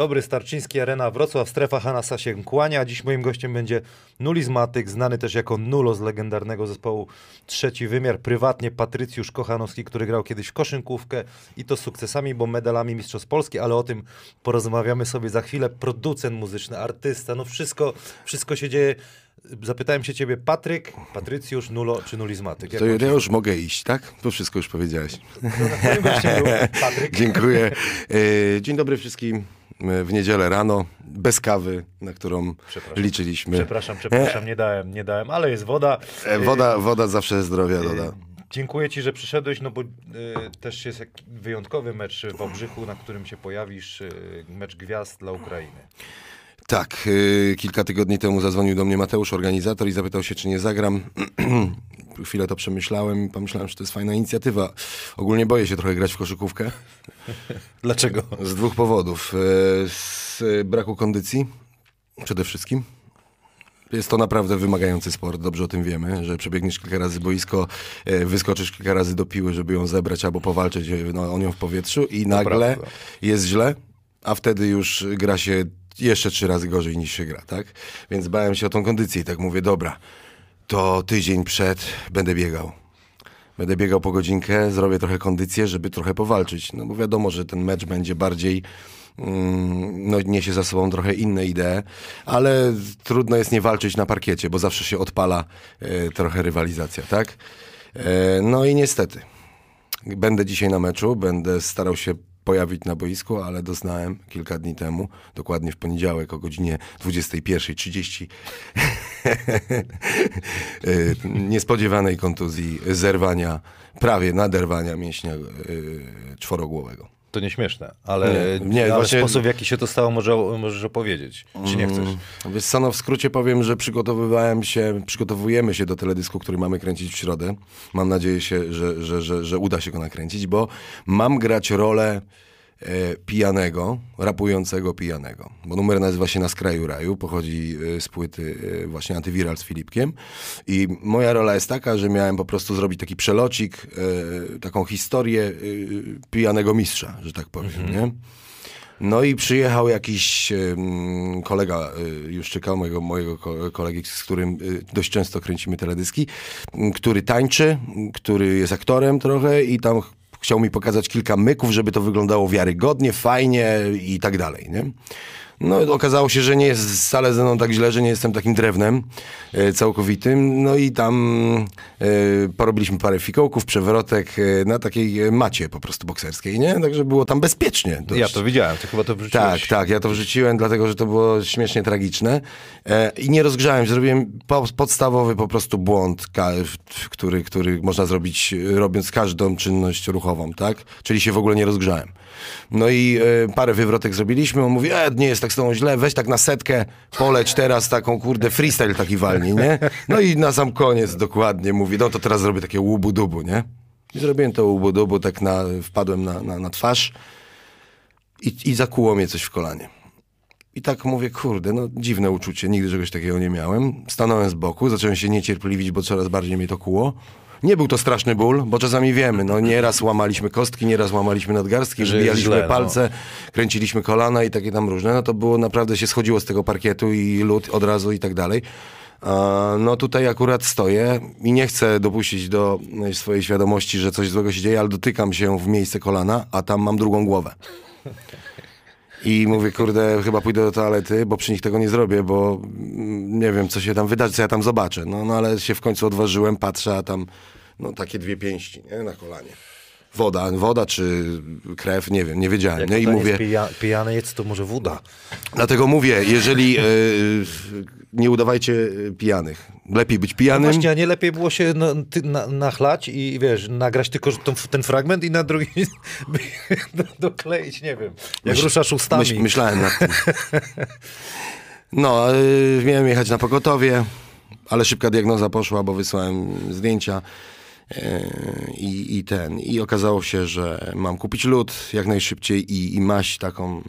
Dobry, Starczyński Arena Wrocław, strefa Hanasa się kłania. Dziś moim gościem będzie nulizmatyk, znany też jako Nulo z legendarnego zespołu Trzeci Wymiar. Prywatnie Patrycjusz Kochanowski, który grał kiedyś w koszykówkę i to z sukcesami, bo medalami Mistrzostw Polski, ale o tym porozmawiamy sobie za chwilę. Producent muzyczny, artysta, no wszystko, wszystko się dzieje. Zapytałem się ciebie, Patryk, Patrycjusz, Nulo czy nulizmatyk? To ja już mogę iść, tak? To wszystko już powiedziałeś. Patryk. Dziękuję. E, Dzień dobry wszystkim. E, W niedzielę rano, bez kawy, na którą Przepraszam. liczyliśmy. Przepraszam, przepraszam, nie dałem, nie dałem, ale jest woda. E, Woda, woda zawsze zdrowia doda. Dziękuję Ci, że przyszedłeś, no bo y, też jest wyjątkowy mecz w Obrzychu, na którym się pojawisz, y, mecz gwiazd dla Ukrainy. Tak, e, kilka tygodni temu zadzwonił do mnie Mateusz, organizator, i zapytał się, czy nie zagram. Chwilę to przemyślałem i pomyślałem, że to jest fajna inicjatywa. Ogólnie boję się trochę grać w koszykówkę. Dlaczego? Z dwóch powodów. E, Z braku kondycji przede wszystkim. Jest to naprawdę wymagający sport, dobrze o tym wiemy, że przebiegniesz kilka razy boisko, e, wyskoczysz kilka razy do piły, żeby ją zebrać albo powalczyć e, no, o nią w powietrzu i nagle jest źle, a wtedy już gra się jeszcze trzy razy gorzej niż się gra, tak? Więc bałem się o tą kondycję i tak mówię, dobra, to tydzień przed będę biegał. Będę biegał po godzinkę, zrobię trochę kondycję, żeby trochę powalczyć. No bo wiadomo, że ten mecz będzie bardziej, mm, no niesie za sobą trochę inne idee, ale trudno jest nie walczyć na parkiecie, bo zawsze się odpala e, trochę rywalizacja, tak? E, no i niestety, będę dzisiaj na meczu, będę starał się pojawić na boisku, ale doznałem kilka dni temu, dokładnie w poniedziałek o godzinie 21.30 y, niespodziewanej kontuzji, zerwania, prawie naderwania mięśnia y, czworogłowego. To nieśmieszne, ale, Nie, nie, ale właśnie- sposób w jaki się to stało może, możesz opowiedzieć, czy nie chcesz? Wiesz co, no w skrócie powiem, że przygotowywałem się, przygotowujemy się do teledysku, który mamy kręcić w środę. Mam nadzieję, się, że, że, że, że uda się go nakręcić, bo mam grać rolę pijanego, rapującego pijanego. Bo numer nazywa się Na skraju raju, pochodzi e, z płyty e, właśnie Antywiral z Filipkiem. I moja rola jest taka, że miałem po prostu zrobić taki przelocik, e, taką historię e, pijanego mistrza, że tak powiem, nie? No i przyjechał jakiś kolega y, Juszczyka, mojego, mojego ko- kolegi, z którym y, dość często kręcimy teledyski, który tańczy, który jest aktorem trochę i tam chciał mi pokazać kilka myków, żeby to wyglądało wiarygodnie, fajnie i tak dalej, nie? No okazało się, że nie jest wcale ze mną tak źle, że nie jestem takim drewnem e, całkowitym. No i tam e, porobiliśmy parę fikołków, przewrotek e, na takiej macie po prostu bokserskiej, nie? Także było tam bezpiecznie. dość. Ja to widziałem, ty chyba to Tak, wrzuciłeś. tak, ja to wrzuciłem, dlatego że to było śmiesznie tragiczne. I nie rozgrzałem zrobiłem po, podstawowy po prostu błąd, który, który można zrobić robiąc każdą czynność ruchową, tak? Czyli się w ogóle nie rozgrzałem. No i e, parę wywrotek zrobiliśmy, on mówi, e, nie jest tak z tobą źle, weź tak na setkę, poleć teraz taką, kurde, freestyle taki walni, nie? No i na sam koniec dokładnie mówi, no to teraz zrobię takie łubu-dubu, nie? I zrobiłem to łubu-dubu, tak na, wpadłem na, na, na twarz i, i zakuło mnie coś w kolanie. I tak mówię, kurde, no dziwne uczucie, nigdy czegoś takiego nie miałem. Stanąłem z boku, zacząłem się niecierpliwić, bo coraz bardziej mnie to kuło. Nie był to straszny ból, bo czasami wiemy, no nieraz łamaliśmy kostki, nieraz łamaliśmy nadgarstki, wbijaliśmy no. palce, kręciliśmy kolana i takie tam różne. No to było naprawdę, się schodziło z tego parkietu i lód od razu i tak dalej. No tutaj akurat stoję i nie chcę dopuścić do e, swojej świadomości, że coś złego się dzieje, ale dotykam się w miejsce kolana, a tam mam drugą głowę. I mówię, kurde, chyba pójdę do toalety, bo przy nich tego nie zrobię, bo mm, nie wiem, co się tam wydarzy, co ja tam zobaczę. No, no ale się w końcu odważyłem, patrzę, a tam no, takie dwie pięści nie? na kolanie. Woda, woda czy krew, nie wiem, nie wiedziałem. Jak nie? I mówię, jest pija, pijany jedz, to może woda. dlatego mówię, jeżeli e, nie udawajcie e, pijanych. Lepiej być No pijanym. właśnie, a nie lepiej było się no, ty, na, nachlać i wiesz, nagrać tylko ten, ten fragment i na drugi do, dokleić, nie wiem. Jak Myśl- ruszasz ustami. Myśl, myślałem nad tym. No, y, miałem jechać na pogotowie, ale szybka diagnoza poszła, bo wysłałem zdjęcia y, i, i ten. I okazało się, że mam kupić lód jak najszybciej i, i maść taką.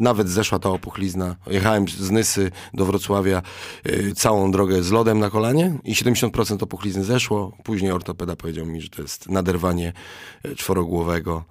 Nawet zeszła ta opuchlizna. Jechałem z Nysy do Wrocławia y, całą drogę z lodem na kolanie i 70% opuchlizny zeszło. Później ortopeda powiedział mi, że to jest naderwanie y, czworogłowego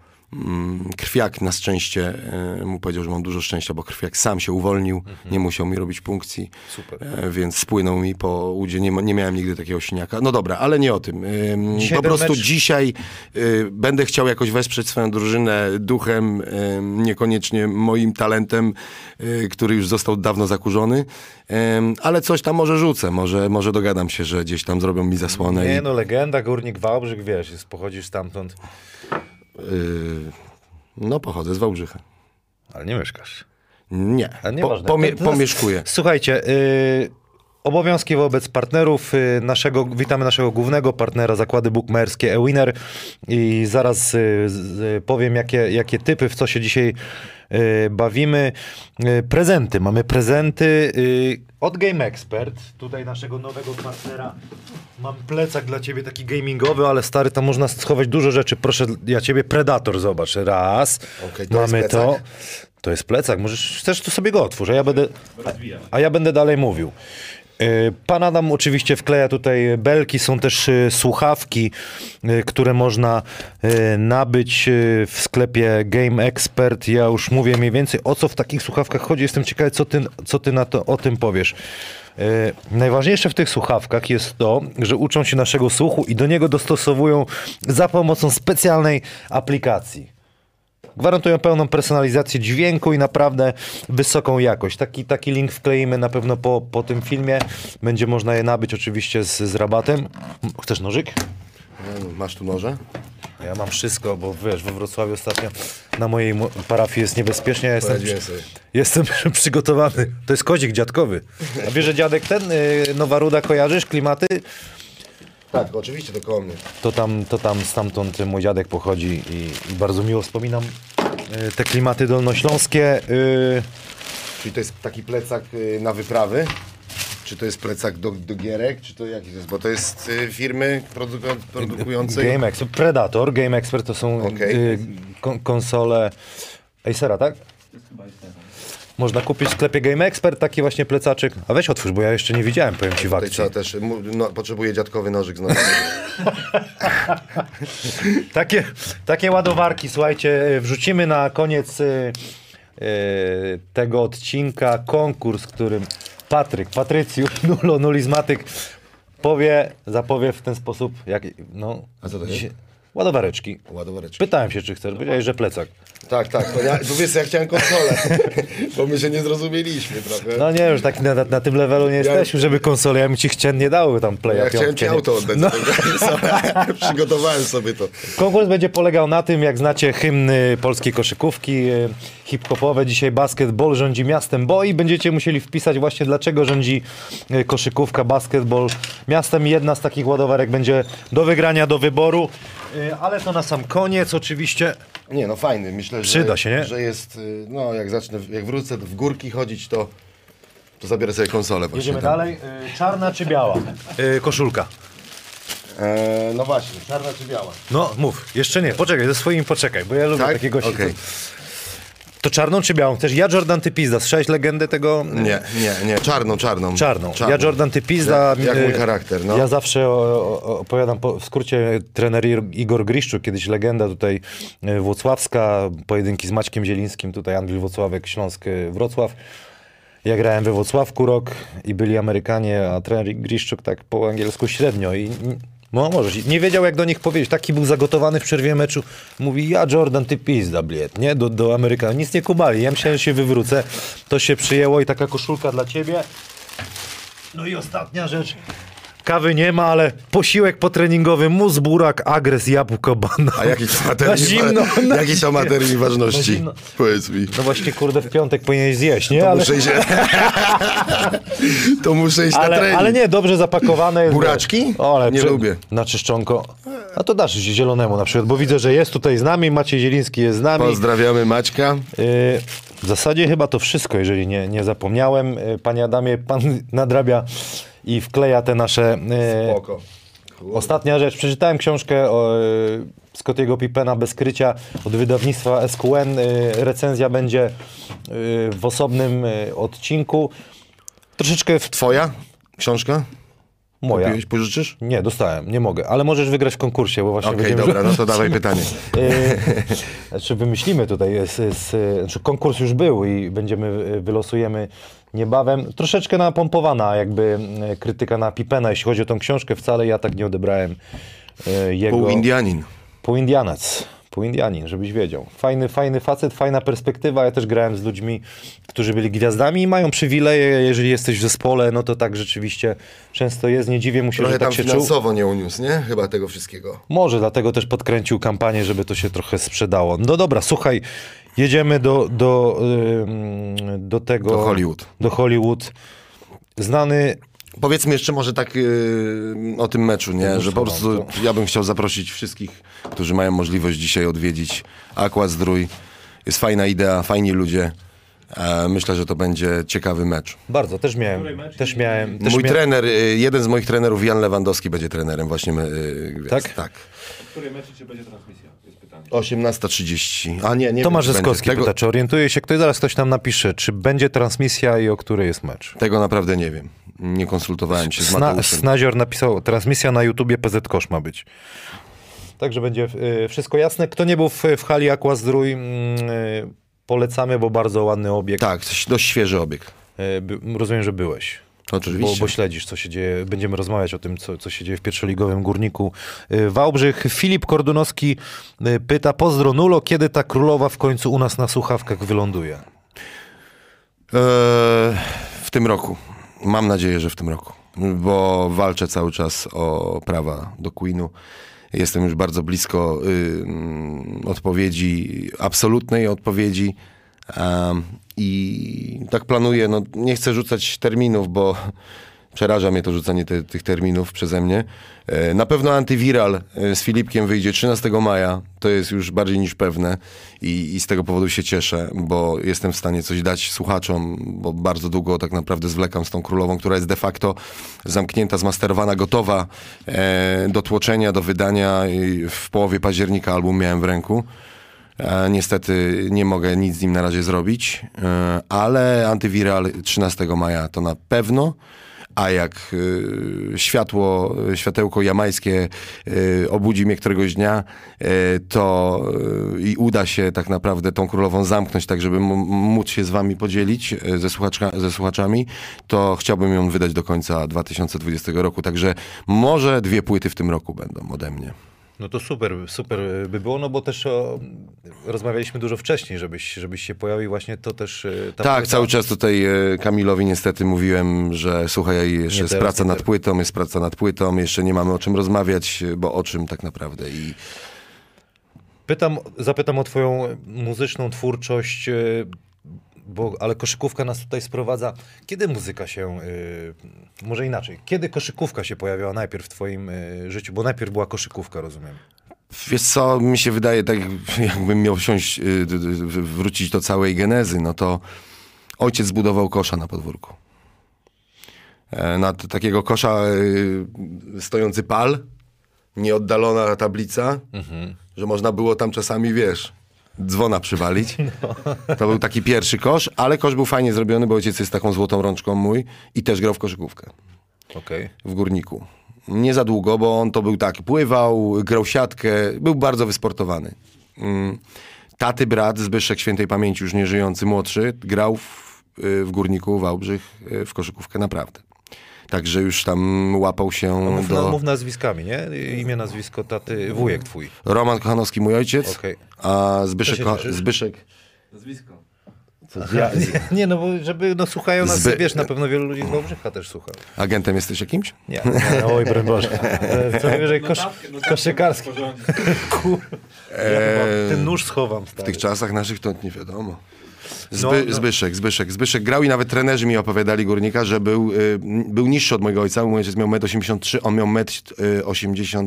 Krwiak na szczęście e, mu powiedział, że mam dużo szczęścia, bo krwiak sam się uwolnił, nie musiał mi robić punkcji, Mhm. Super. e, więc spłynął mi po udzie. Nie, nie miałem nigdy takiego siniaka. No dobra, ale nie o tym. Ym, Dzisiaj po prostu mecz- dzisiaj y, będę chciał jakoś wesprzeć swoją drużynę duchem, niekoniecznie moim talentem, y, który już został dawno zakurzony, ale coś tam może rzucę, może, może dogadam się, że gdzieś tam zrobią mi zasłonę. Nie i, no, legenda, Górnik Wałbrzych, wiesz, jest, pochodzisz stamtąd, no pochodzę z Wałbrzycha. ale nie mieszkasz. Nie, A nie po, pomie, pomieszkuję. Słuchajcie, y, obowiązki wobec partnerów y, naszego, witamy naszego głównego partnera, zakłady bukmacherskie eWinner i zaraz y, y, powiem, jakie, jakie typy, w co się dzisiaj bawimy. Prezenty, mamy prezenty od Game Expert, tutaj naszego nowego partnera. Mam plecak dla ciebie taki gamingowy, ale stary, tam można schować dużo rzeczy. Proszę, ja ciebie Predator, zobacz. Raz, Okej, to mamy to. To jest plecak, możesz, chcesz, to sobie go otwórz, a ja będę, a ja będę dalej mówił. Yy, Pan Adam oczywiście wkleja tutaj belki, są też yy, słuchawki, yy, które można nabyć w sklepie Game Expert. Ja już mówię mniej więcej o co w takich słuchawkach chodzi. Jestem ciekawy, co ty, co ty na to, o tym powiesz. Najważniejsze w tych słuchawkach jest to, że uczą się naszego słuchu i do niego dostosowują za pomocą specjalnej aplikacji. Gwarantują pełną personalizację dźwięku i naprawdę wysoką jakość. Taki, taki link wkleimy na pewno po, po tym filmie. Będzie można je nabyć oczywiście z, z rabatem. Chcesz nożyk? Masz tu noże? Ja mam wszystko, bo wiesz, we Wrocławiu ostatnio na mojej parafii jest niebezpiecznie. Ja jestem, jestem przygotowany. To jest kozik dziadkowy. A wiesz, że dziadek ten, y, Nowa Ruda, kojarzysz klimaty? Tak, oczywiście, to koło mnie. To tam, to tam stamtąd mój dziadek pochodzi i, i bardzo miło wspominam y, te klimaty dolnośląskie. Y, Czyli to jest taki plecak y, na wyprawy? Czy to jest plecak do, do gierek? Czy to jaki to jest? Bo to jest y, firmy produku, produkującej... Game Expert, Predator, Game Expert to są Okej. y, kon- konsole Acera, tak? Można kupić w sklepie Game Expert taki właśnie plecaczek. A weź otwórz, bo ja jeszcze nie widziałem, powiem ci w akcji. trzeba też, no, potrzebuje dziadkowy nożyk znowu. Takie, takie ładowarki, słuchajcie, y, wrzucimy na koniec y, y, tego odcinka konkurs, którym Patryk, Patrycjusz, Nulo, Nulizmatyk powie, zapowie w ten sposób, jak, no... A co to jest? Ładowareczki. Ładowareczki. Pytałem się, czy chcesz, powiedziałeś, że plecak. Tak, tak. To ja, wiesz, ja chciałem konsolę, bo my się nie zrozumieliśmy trochę. No nie, już tak na, na, tym levelu nie jesteśmy, żeby konsole, ja bym ci chcię nie dały tam playa ja chciałem ci auto oddać. No. No. Przygotowałem sobie to. Konkurs będzie polegał na tym, jak znacie hymny polskiej koszykówki y, hip-hopowe. Dzisiaj basketball rządzi miastem, bo i będziecie musieli wpisać właśnie dlaczego rządzi y, koszykówka, basketball miastem. Jedna z takich ładowarek będzie do wygrania, do wyboru. Y, Ale to na sam koniec oczywiście. Nie, no fajny. Myślę, że, Przyda się, nie? że jest, y, no jak zacznę, jak wrócę w górki chodzić, to, to zabiorę sobie konsolę właśnie. Jedziemy tam. dalej. Y, Czarna czy biała? Y, Koszulka. E, no właśnie, czarna czy biała? No mów, jeszcze nie, poczekaj, ze swoimi poczekaj, bo ja lubię Tak? takie gości. Okej. To czarną czy białą? Chcesz? Ja Jordan, ty pizda. Słyszałeś legendę tego? Nie, nie, nie, czarną, czarną. Czarną. Ja Jordan, ty pizda. Jak, jak mój Y, charakter, no. Ja zawsze opowiadam po, w skrócie trener Igor Griszczuk, kiedyś legenda tutaj y, włocławska, pojedynki z Maćkiem Zielińskim, tutaj Anglii Włocławek, Śląsk, y, Wrocław. Ja grałem we Włocławku rok i byli Amerykanie, a trener Griszczuk tak po angielsku średnio i no możesz. Nie wiedział jak do nich powiedzieć. Taki był zagotowany w przerwie meczu. Mówi, ja Jordan, ty pizda, bliet, nie? Do, do Amerykanów. Nic nie kumali. Ja myślałem, że się wywrócę. To się przyjęło i taka koszulka dla ciebie. No i ostatnia rzecz. Kawy nie ma, ale posiłek potreningowy, mus, burak, agres, jabłko, banan. A jaki to ma Na zimno, na jaki to ma termin Na ważności? Powiedz mi. No właśnie, kurde, w piątek powinieneś zjeść, nie? To Ale, muszę iść, to muszę iść na ale, trening. ale nie, dobrze zapakowane jest. Buraczki? O, ale Nie lubię. Na czyszczonko. A to dasz zielonemu na przykład, bo widzę, że jest tutaj z nami, Maciej Zieliński jest z nami. Pozdrawiamy Maćka. Y, W zasadzie chyba to wszystko, jeżeli nie, nie zapomniałem. Y, Panie Adamie, pan nadrabia i wkleja te nasze... y, Spoko. Ostatnia rzecz. Przeczytałem książkę o, y, Scottiego Pippena Bez krycia od wydawnictwa SQN. Y, Recenzja będzie w osobnym odcinku. Troszeczkę w Twoja książka? Moja. Kupiłeś, pożyczysz? Nie, dostałem, nie mogę, ale możesz wygrać w konkursie, bo właśnie Okej, będziemy... dobra, no to dawaj pytanie. E, Znaczy wymyślimy tutaj, jest, jest, e, znaczy konkurs już był i będziemy, e, wylosujemy niebawem. Troszeczkę napompowana jakby krytyka na Pipena, jeśli chodzi o tą książkę, wcale ja tak nie odebrałem e, jego... Pół Indianin. Półindianac, półindianin, żebyś wiedział. Fajny, fajny facet, fajna perspektywa. Ja też grałem z ludźmi, którzy byli gwiazdami i mają przywileje. Jeżeli jesteś w zespole, no to tak rzeczywiście często jest. Nie dziwię mu się, Trochę że tak tam się czuł. finansowo nie uniósł, nie? Chyba tego wszystkiego. Może dlatego też podkręcił kampanię, żeby to się trochę sprzedało. No dobra, słuchaj, jedziemy do, do, do tego... Do Hollywood. Do Hollywood. Znany... Powiedzmy jeszcze może tak yy, o tym meczu, nie? Że po prostu ja bym chciał zaprosić wszystkich, którzy mają możliwość dzisiaj odwiedzić Aqua Zdrój. Jest fajna idea, fajni ludzie. E, myślę, że to będzie ciekawy mecz. Bardzo, też miałem... Też miałem też Mój mia... trener, y, jeden z moich trenerów, Jan Lewandowski, będzie trenerem właśnie y. Tak? Tak. W której meczu będzie transmisja? Jest pytanie. 18.30. A nie, nie Tomasz wiem, będzie. pyta, Tego, czy orientuje się ktoś, zaraz ktoś nam napisze, czy będzie transmisja i o której jest mecz. tego naprawdę nie wiem. Nie konsultowałem się z Sna, Mateuszem. Snazior napisał, transmisja na YouTubie PZ Kosz ma być. Także będzie y, wszystko jasne. Kto nie był w, w hali Aqua Zdrój, mm, y, polecamy, bo bardzo ładny obiekt. Tak, dość świeży obieg. Y, by, rozumiem, że byłeś. Bo, Oczywiście. bo śledzisz, co się dzieje. Będziemy rozmawiać o tym, co, co się dzieje w pierwszoligowym górniku y, Wałbrzych. Filip Kordunowski y, pyta, pozdro Nulo, kiedy ta królowa w końcu u nas na słuchawkach wyląduje? Eee, w tym roku. Mam nadzieję, że w tym roku. Bo walczę cały czas o prawa do Queenu. Jestem już bardzo blisko y, mm, odpowiedzi, absolutnej odpowiedzi. Em, I tak planuję, no nie chcę rzucać terminów, bo przeraża mnie to rzucanie te, tych terminów przeze mnie. E, Na pewno antywiral e, z Filipkiem wyjdzie 13 maja, to jest już bardziej niż pewne i, i z tego powodu się cieszę, bo jestem w stanie coś dać słuchaczom, bo bardzo długo tak naprawdę zwlekam z tą królową, która jest de facto zamknięta, zmasterowana, gotowa e, do tłoczenia, do wydania. W połowie października album miałem w ręku. E, niestety nie mogę nic z nim na razie zrobić, e, ale antywiral 13 maja to na pewno. A jak y, światło, światełko jamańskie obudzi mnie któregoś dnia, to i uda się tak naprawdę tą królową zamknąć, tak żeby móc się z wami podzielić ze, ze słuchaczami, to chciałbym ją wydać do końca 2020 roku. Także może dwie płyty w tym roku będą ode mnie. No to super, super by było, no bo też o, rozmawialiśmy dużo wcześniej, żebyś, żebyś się pojawił właśnie to też... e, ta Tak, płyta- cały czas tutaj e, Kamilowi niestety mówiłem, że słuchaj, jeszcze Nie jest praca nad płytą, jest praca nad płytą, jeszcze nie mamy o czym rozmawiać, bo o czym tak naprawdę i Pytam, zapytam o twoją muzyczną twórczość, e, bo, ale koszykówka nas tutaj sprowadza. Kiedy muzyka się, e, może inaczej, kiedy koszykówka się pojawiła najpierw w twoim e, życiu? Bo najpierw była koszykówka, rozumiem. Wiesz co, mi się wydaje, tak jakbym miał wsiąść, y, wrócić do całej genezy, no to ojciec zbudował kosza na podwórku. E, Nad takiego kosza y, stojący pal, nieoddalona tablica, że można było tam czasami, wiesz, dzwona przywalić. To był taki pierwszy kosz, ale kosz był fajnie zrobiony, bo ojciec jest taką złotą rączką mój i też grał w koszykówkę Okej. w górniku. Nie za długo, bo on to był tak, pływał, grał siatkę, był bardzo wysportowany. Mm. Taty brat, Zbyszek świętej pamięci, już nie żyjący, młodszy, grał w, y, w górniku Wałbrzych y, w koszykówkę naprawdę. Także już tam łapał się Mów, na, do... mów nazwiskami, nie? Imię, nazwisko taty, wujek twój. Roman Kochanowski, mój ojciec, Okej. a Zbyszek, Ko-? Zbyszek Nazwisko. Ja, nie, nie, no bo żeby, no słuchają nas, Zby- wiesz, na pewno wielu ludzi z Wałbrzycha też słucha. agentem jesteś jakimś? Nie, nie oj, broń Boże. E, Co najwyżej kosz, Notatkę, notatkę koszykarski. Kur... Ja ten nóż schowam, W stary. tych czasach naszych to nie wiadomo. Zby, No, no. Zbyszek, Zbyszek, Zbyszek grał i nawet trenerzy mi opowiadali górnika, że był, y, był niższy od mojego ojca. Mój ojciec miał 1,83 m, on miał 1,80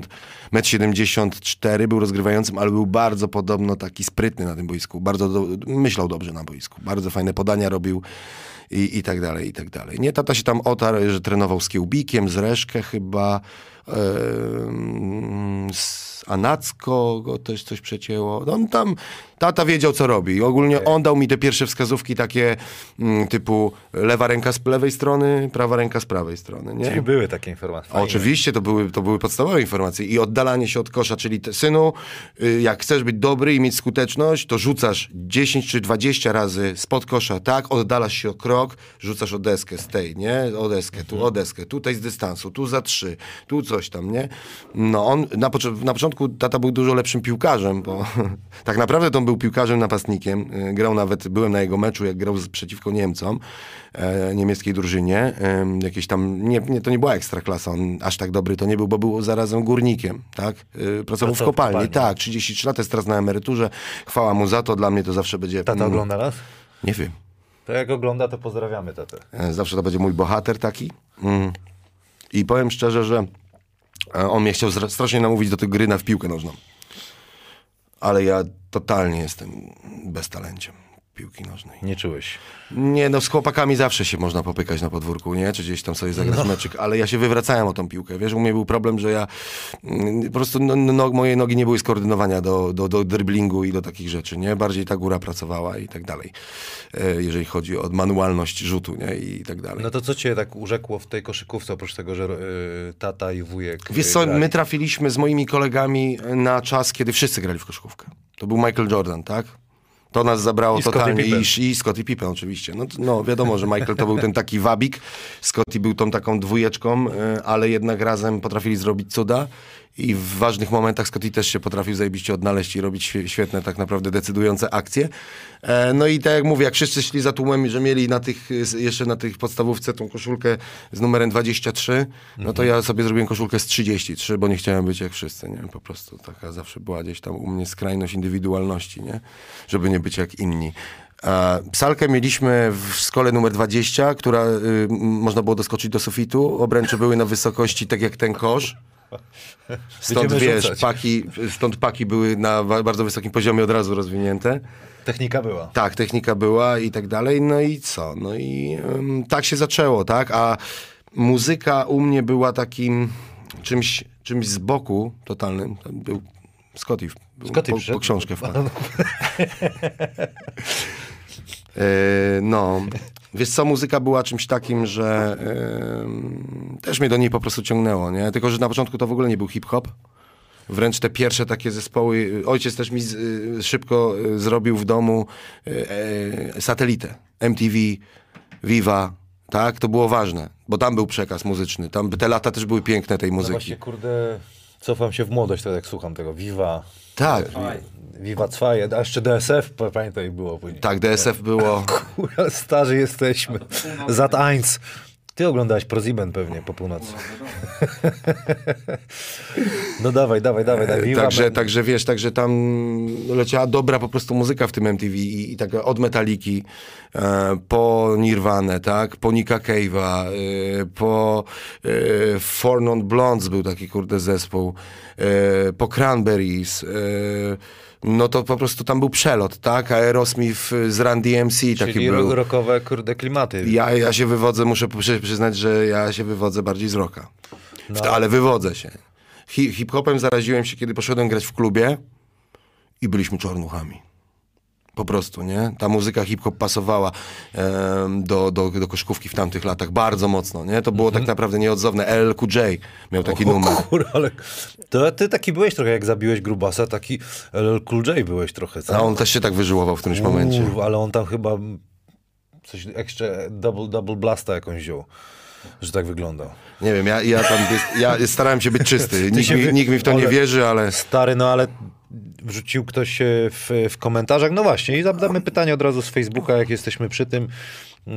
m, 1,74 m, był rozgrywającym, ale był bardzo podobno taki sprytny na tym boisku. Bardzo do, myślał dobrze na boisku. Bardzo fajne podania robił i, i tak dalej, i tak dalej. Nie, tata się tam otarł, że trenował z Kiełbikiem, z Reszkę chyba, z Anacko go też coś przecięło. On tam Tata wiedział, co robi. Ogólnie on dał mi te pierwsze wskazówki takie mm, typu lewa ręka z lewej strony, prawa ręka z prawej strony, nie? Czyli były takie informacje. Fajne. Oczywiście, to były, to były podstawowe informacje. I oddalanie się od kosza, czyli te, synu, y, jak chcesz być dobry i mieć skuteczność, to rzucasz 10 czy 20 razy spod kosza, tak, oddalasz się o krok, rzucasz o deskę z tej, nie? O deskę, tu o deskę, tutaj z dystansu, tu za trzy, tu coś tam, nie? No on, na, na początku tata był dużo lepszym piłkarzem, bo tak naprawdę to on był piłkarzem napastnikiem. Y, Grał nawet, byłem na jego meczu, jak grał przeciwko Niemcom, e, niemieckiej drużynie. Jakieś tam, nie, nie, to nie była ekstra klasa, on aż tak dobry to nie był, bo był zarazem górnikiem, tak? Y, Pracował w w kopalni, tak, 33 lat, jest teraz na emeryturze. Chwała mu za to, dla mnie to zawsze będzie... Tata mm, ogląda nas? Nie wiem. To jak ogląda, to pozdrawiamy tatę. E, Zawsze to będzie mój bohater taki. Mm. I powiem szczerze, że e, on mnie chciał strasznie namówić do tej gry na w piłkę nożną. Ale ja totalnie jestem beztalenciem piłki nożnej. Nie czułeś. Nie, no z chłopakami zawsze się można popykać na podwórku, nie? Czy gdzieś tam sobie zagrać No. meczyk, ale ja się wywracałem o tą piłkę. Wiesz, u mnie był problem, że ja mm, po prostu no, no, moje nogi nie były skoordynowania do, do, do driblingu i do takich rzeczy, nie? Bardziej ta góra pracowała i tak dalej. E, jeżeli chodzi o manualność rzutu, nie? I tak dalej. No to co cię tak urzekło w tej koszykówce, oprócz tego, że y, tata i wujek Wiesz y, co, grali? my trafiliśmy z moimi kolegami na czas, kiedy wszyscy grali w koszykówkę. To był Michael Jordan, tak? To nas zabrało I totalnie. Pippen. I, I Scottie Pippen oczywiście. No, no wiadomo, że Michael to był ten taki wabik. Scottie był tą taką dwójeczką, y, ale jednak razem potrafili zrobić cuda. I w ważnych momentach Scottie też się potrafił zajebiście odnaleźć i robić świe- świetne, tak naprawdę decydujące akcje. E, No i tak jak mówię, jak wszyscy szli za tłumem, że mieli na tych, jeszcze na tych podstawówce tą koszulkę z numerem 23, no to ja sobie zrobiłem koszulkę z 33, bo nie chciałem być jak wszyscy, nie? Po prostu taka zawsze była gdzieś tam u mnie skrajność indywidualności, nie? Żeby nie być jak inni. E, Salkę mieliśmy w szkole numer 20, która y, można było doskoczyć do sufitu. Obręcze były na wysokości tak jak ten kosz. Stąd wiesz, rzucać. paki, stąd paki były na bardzo wysokim poziomie od razu rozwinięte. Technika była. Tak, technika była i tak dalej. No i co? No i ym, tak się zaczęło, tak? A muzyka u mnie była takim czymś, czymś z boku totalnym. Tam Był Scotty, był Scotty po, po książkę wpadł. E, no, wiesz co, muzyka była czymś takim, że em, też mnie do niej po prostu ciągnęło, nie? Tylko, że na początku to w ogóle nie był hip-hop. Wręcz te pierwsze takie zespoły, ojciec też mi z, y, szybko y, zrobił w domu y, e, satelitę, MTV, Viva, tak? To było ważne, bo tam był przekaz muzyczny, tam te lata też były piękne tej No muzyki. właśnie, kurde, cofam się w młodość, to jak słucham tego. Viva, tak, Viva 2, a jeszcze DSF, pa- pamiętaj, było później. tak, DSF było... Kurwa, starzy jesteśmy. Zat 1. Ty oglądałeś ProSieben pewnie po północy. No dawaj, dawaj, dawaj. dawaj. Viva Także, także wiesz, także tam leciała dobra po prostu muzyka w tym MTV i, i tak od Metaliki e, po Nirvanę, tak, po Nicka Cave'a, e, po e, Four Non Blondes był taki kurde zespół, e, po Cranberries, e, no to po prostu tam był przelot, tak, Aerosmith z Run DMC taki Czyli był. ro- rockowe, kurde, klimaty. Ja, ja się wywodzę, muszę przy- przyznać, że ja się wywodzę bardziej z rocka. W No. ale wywodzę się. Hi, hip-hopem zaraziłem się, kiedy poszedłem grać w klubie i byliśmy czarnuchami. Po prostu, nie? Ta muzyka hip-hop pasowała em, do, do, do koszkówki w tamtych latach bardzo mocno, nie? To było Mhm. tak naprawdę nieodzowne. LQJ miał taki numer. Kurwa, ale to ty taki byłeś trochę, jak zabiłeś Grubasa, taki LL Cool J byłeś trochę, co? A on też się tak wyżyłował w którymś momencie. Kurwa, ale on tam chyba coś jeszcze double, double blasta jakąś wziął, że tak wyglądał. Nie wiem, ja, ja tam ja starałem się być czysty. Nikt mi, nikt mi w to nie ale- wierzy, ale... Stary, no ale wrzucił ktoś e, w, w komentarzach. No właśnie, i zadamy pytanie od razu z Facebooka, jak jesteśmy przy tym, e,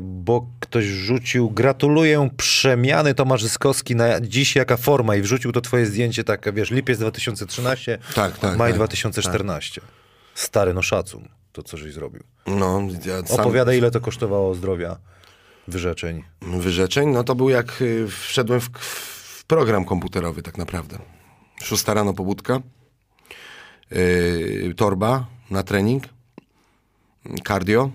bo ktoś rzucił, gratuluję przemiany Tomasz Zyskowski na dziś jaka forma i wrzucił to twoje zdjęcie tak, wiesz, lipiec 2013, Tak, tak, maj tak, 2014. Stary, no szacun, to co żeś zrobił. No, ja sam... Opowiadaj, ile to kosztowało zdrowia, wyrzeczeń. wyrzeczeń, no to był jak y, wszedłem w, w program komputerowy tak naprawdę. Szósta rano pobudka, torba na trening, cardio,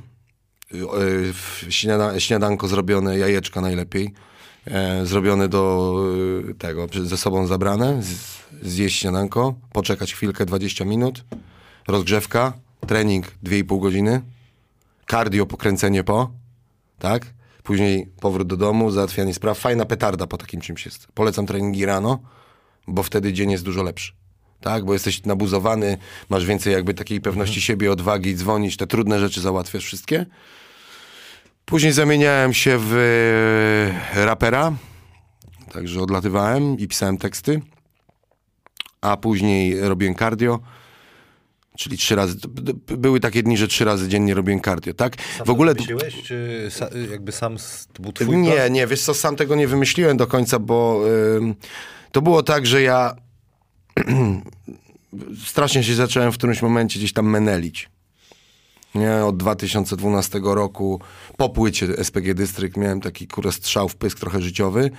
yy, śniada, śniadanko zrobione, jajeczka najlepiej, e, zrobione do yy, tego, ze sobą zabrane, zjeść śniadanko, poczekać chwilkę, 20 minut, rozgrzewka, trening 2,5 godziny, cardio, pokręcenie po, tak? Później powrót do domu, załatwianie spraw. Fajna petarda po takim czymś jest. Polecam treningi rano, bo wtedy dzień jest dużo lepszy. Tak, bo jesteś nabuzowany, masz więcej jakby takiej pewności siebie, odwagi, dzwonić, te trudne rzeczy załatwiasz wszystkie. Później zamieniałem się w e, rapera, także odlatywałem i pisałem teksty, a później robiłem cardio, czyli trzy razy, były takie dni, że trzy razy dziennie robiłem cardio, tak? Sam w ogóle... wymyśliłeś, czy sa, jakby sam to był twój plan? Nie, nie, wiesz co, sam tego nie wymyśliłem do końca, bo to było tak, że ja strasznie się zacząłem w którymś momencie gdzieś tam menelić. Nie, od 2012 roku po płycie SPG Dystrykt miałem taki kurę strzał w pysk trochę życiowy.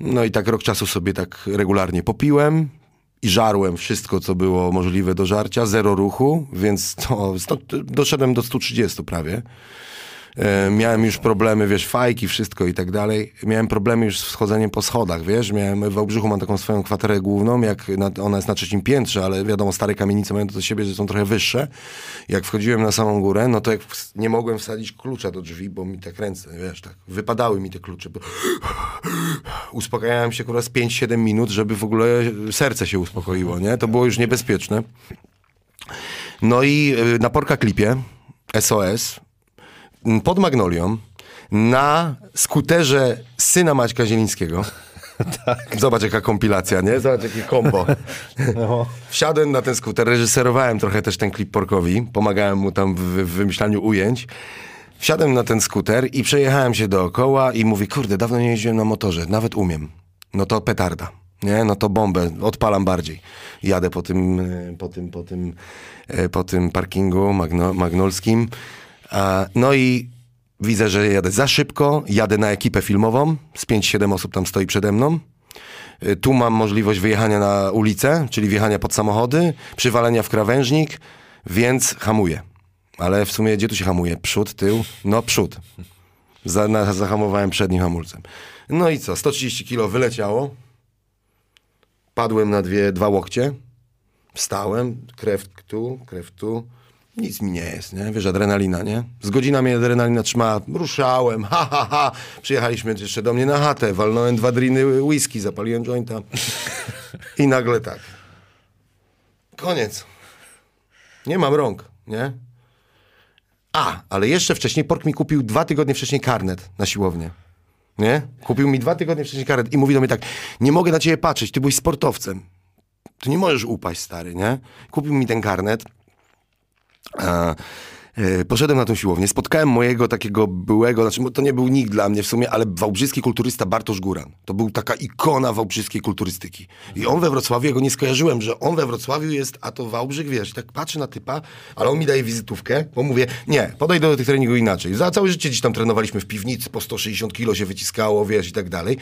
No i tak rok czasu sobie tak regularnie popiłem i żarłem wszystko, co było możliwe do żarcia, zero ruchu, więc to, stąd doszedłem do 130 prawie. E, miałem już problemy, wiesz, fajki, wszystko i tak dalej. Miałem problemy już z wschodzeniem po schodach, wiesz. Miałem, w Wałbrzychu mam taką swoją kwaterę główną, jak na, ona jest na trzecim piętrze, ale wiadomo, stare kamienice mają to do siebie, że są trochę wyższe. Jak wchodziłem na samą górę, no to jak nie mogłem wsadzić klucza do drzwi, bo mi tak ręce, wiesz, tak, wypadały mi te klucze. Bo... Uspokajałem się kurwa z 5-7 minut, żeby w ogóle serce się uspokoiło, nie? To było już niebezpieczne. No i y, na Porka Klipie SOS pod Magnolią na skuterze syna Maćka Zielińskiego. Zobacz jaka kompilacja, nie? Zobacz jakie kombo. No. Wsiadłem na ten skuter, reżyserowałem trochę też ten klip Porkowi, pomagałem mu tam w, w wymyślaniu ujęć. Wsiadłem na ten skuter i przejechałem się dookoła i mówię, kurde, dawno nie jeździłem na motorze, nawet umiem. No to petarda, nie? No to bombę, odpalam bardziej. Jadę po tym, e, po tym, po tym, e, po tym parkingu magno, magnolskim. No i widzę, że jadę za szybko, jadę na ekipę filmową, z 5-7 osób tam stoi przede mną. Y, Tu mam możliwość wyjechania na ulicę, czyli wjechania pod samochody, przywalenia w krawężnik, więc hamuję. Ale w sumie gdzie tu się hamuje? Przód, tył? No przód. Zahamowałem przednim hamulcem. No i co? 130 kilo wyleciało. Padłem na dwie, dwa łokcie. Wstałem, krew tu, krew tu. Nic mi nie jest, nie? Wiesz, adrenalina, nie? Z godzina mnie adrenalina trzymała. Ruszałem, ha, ha, ha. Przyjechaliśmy jeszcze do mnie na chatę. Walnąłem dwa driny whisky, zapaliłem jointa. I nagle tak. Koniec. Nie mam rąk, nie? A, ale jeszcze wcześniej Pork mi kupił dwa tygodnie wcześniej karnet na siłownię. Nie? Kupił mi dwa tygodnie wcześniej karnet i mówi do mnie tak, nie mogę na ciebie patrzeć, ty byłeś sportowcem. Tu nie możesz upaść, stary, nie? Kupił mi ten karnet. A, e, poszedłem na tą siłownię, spotkałem mojego takiego byłego, znaczy to nie był nikt dla mnie w sumie, ale wałbrzyski kulturysta Bartosz Góran. To był taka ikona wałbrzyskiej kulturystyki. I on we Wrocławiu, ja go nie skojarzyłem, że on we Wrocławiu jest, a to Wałbrzych, wiesz, I tak patrzę na typa, ale on mi daje wizytówkę, bo mówię, nie, podejdę do tych treningów inaczej. Za całe życie gdzieś tam trenowaliśmy w piwnicy, po 160 kilo się wyciskało, wiesz, i tak dalej,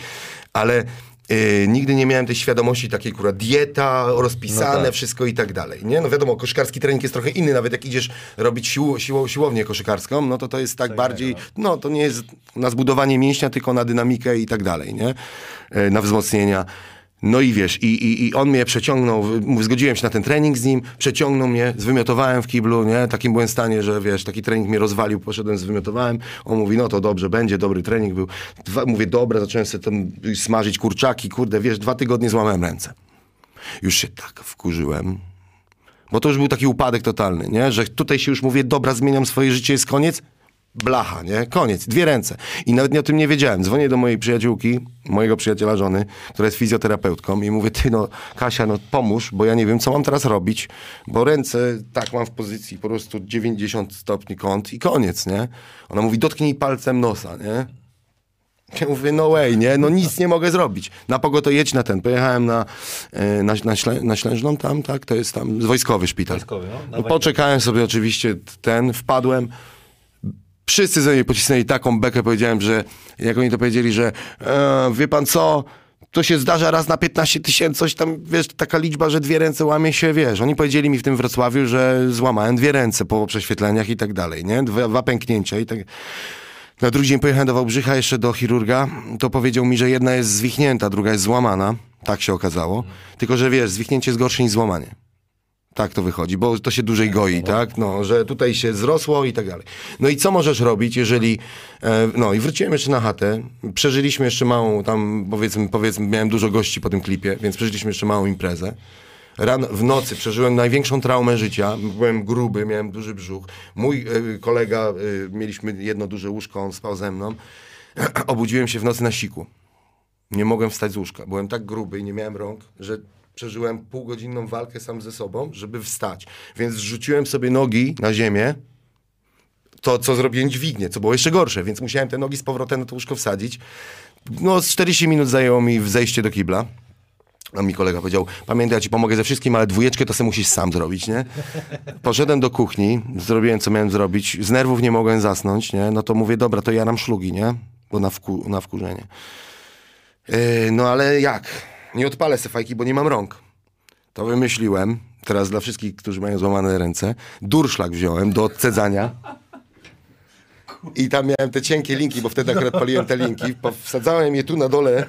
ale Yy, nigdy nie miałem tej świadomości takiej, kurwa, dieta, rozpisane, No tak. wszystko i tak dalej, nie? No wiadomo, koszykarski trening jest trochę inny, nawet jak idziesz robić sił, siło, siłownię koszykarską, no to to jest tak bardziej, no to nie jest na zbudowanie mięśnia, tylko na dynamikę i tak dalej, nie? Yy, na wzmocnienia. No i wiesz, i, i, i on mnie przeciągnął, zgodziłem się na ten trening z nim, przeciągnął mnie, zwymiotowałem w kiblu, nie? Takim byłem stanie, że wiesz, taki trening mnie rozwalił, poszedłem, zwymiotowałem. On mówi, no to dobrze, będzie, dobry trening był. Dwa, mówię, dobra, zacząłem sobie tam smażyć kurczaki, kurde, wiesz, dwa tygodnie złamałem ręce. Już się tak wkurzyłem, bo to już był taki upadek totalny, nie? Że tutaj się już mówię, dobra, zmieniam swoje życie, jest koniec. Blacha, nie? Koniec. Dwie ręce. I nawet o tym nie wiedziałem. Dzwonię do mojej przyjaciółki, mojego przyjaciela żony, która jest fizjoterapeutką i mówię, ty no, Kasia, no pomóż, bo ja nie wiem, co mam teraz robić, bo ręce tak mam w pozycji po prostu 90 stopni kąt i koniec, nie? Ona mówi, dotknij palcem nosa, nie? Ja mówię, no way, nie? No nic nie mogę zrobić. Na pogoto jedź na ten. Pojechałem na, e, na, na, Ślę, na Ślężną tam, tak? To jest tam wojskowy szpital. Wojskowy, no. no Dawaj. poczekałem sobie oczywiście ten, wpadłem. Wszyscy ze mnie pocisnęli taką bekę, powiedziałem, że jak oni to powiedzieli, że e, wie pan co, to się zdarza raz na 15 tysięcy, coś tam, wiesz, taka liczba, że dwie ręce łamie się, wiesz. Oni powiedzieli mi w tym Wrocławiu, że złamałem dwie ręce po prześwietleniach i tak dalej, nie? Dwa, dwa pęknięcia i tak. Na drugi dzień pojechałem do Wałbrzycha, jeszcze do chirurga. To powiedział mi, że jedna jest zwichnięta, druga jest złamana. Tak się okazało. Tylko, że wiesz, zwichnięcie jest gorsze niż złamanie. Tak to wychodzi, bo to się dłużej goi, tak? No, że tutaj się zrosło i tak dalej. No i co możesz robić, jeżeli... E, no i wróciłem jeszcze na chatę. Przeżyliśmy jeszcze małą, tam powiedzmy, powiedzmy, miałem dużo gości po tym klipie, więc przeżyliśmy jeszcze małą imprezę. Ran, w nocy przeżyłem największą traumę życia. Byłem gruby, miałem duży brzuch. Mój e, kolega, e, mieliśmy jedno duże łóżko, on spał ze mną. Obudziłem się w nocy na siku. Nie mogłem wstać z łóżka. Byłem tak gruby i nie miałem rąk, że przeżyłem półgodzinną walkę sam ze sobą, żeby wstać. Więc rzuciłem sobie nogi na ziemię, to co zrobiłem dźwignię, co było jeszcze gorsze, więc musiałem te nogi z powrotem na to łóżko wsadzić. No, z 40 minut zajęło mi zejście do kibla. A mi kolega powiedział, pamiętaj, ja ci pomogę ze wszystkim, ale dwójeczkę to sobie musisz sam zrobić, nie? Poszedłem do kuchni, zrobiłem, co miałem zrobić. Z nerwów nie mogłem zasnąć, nie? No to mówię, dobra, to jaram szlugi, nie? Bo na, wku, na wkurzenie. Yy, no ale jak? Nie odpalę se fajki, bo nie mam rąk. To wymyśliłem, teraz dla wszystkich, którzy mają złamane ręce, durszlak wziąłem do odcedzania. I tam miałem te cienkie linki, bo wtedy akurat paliłem te linki. Wsadzałem je tu na dole,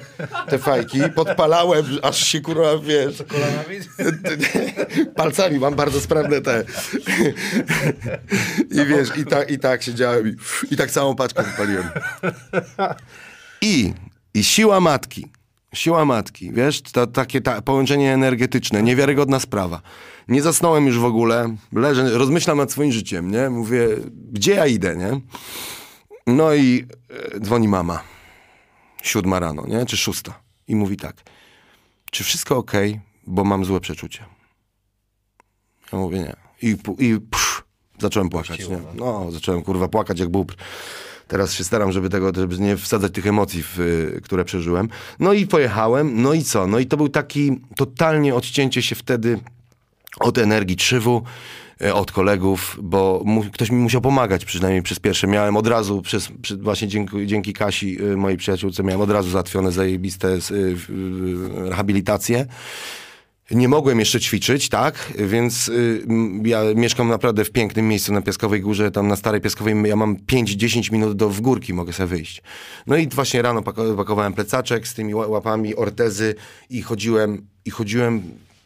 te fajki, podpalałem, aż się kurwa, wiesz... Palcami mam bardzo sprawne te. I wiesz, i tak, i tak siedziałem i, i tak całą paczkę wypaliłem. I, I siła matki. Siła matki, wiesz, to takie ta, połączenie energetyczne, niewiarygodna sprawa. Nie zasnąłem już w ogóle, leżę, rozmyślam nad swoim życiem, nie? Mówię, gdzie ja idę, nie? No i e, dzwoni mama. Siódma rano, nie? Czy szósta. I mówi tak, czy wszystko ok, bo mam złe przeczucie. Ja mówię nie. I, i psz, zacząłem płakać, nie? No, zacząłem kurwa płakać jak bóbr. Teraz się staram, żeby tego, żeby nie wsadzać tych emocji, w, które przeżyłem. No i pojechałem, no i co? No i to był taki totalnie odcięcie się wtedy od energii trzywu, e, od kolegów, bo mu, ktoś mi musiał pomagać przynajmniej przez pierwsze. Miałem od razu, przez, przy, właśnie dzięki, dzięki Kasi, y, mojej przyjaciółce, miałem od razu załatwione zajebiste y, y, rehabilitacje. Nie mogłem jeszcze ćwiczyć, tak? Więc y, ja mieszkam naprawdę w pięknym miejscu na Piaskowej Górze, tam na Starej Piaskowej ja mam 5-10 minut do górki mogę sobie wyjść. No i właśnie rano pako- pakowałem plecaczek z tymi ła- łapami, ortezy i chodziłem, i chodziłem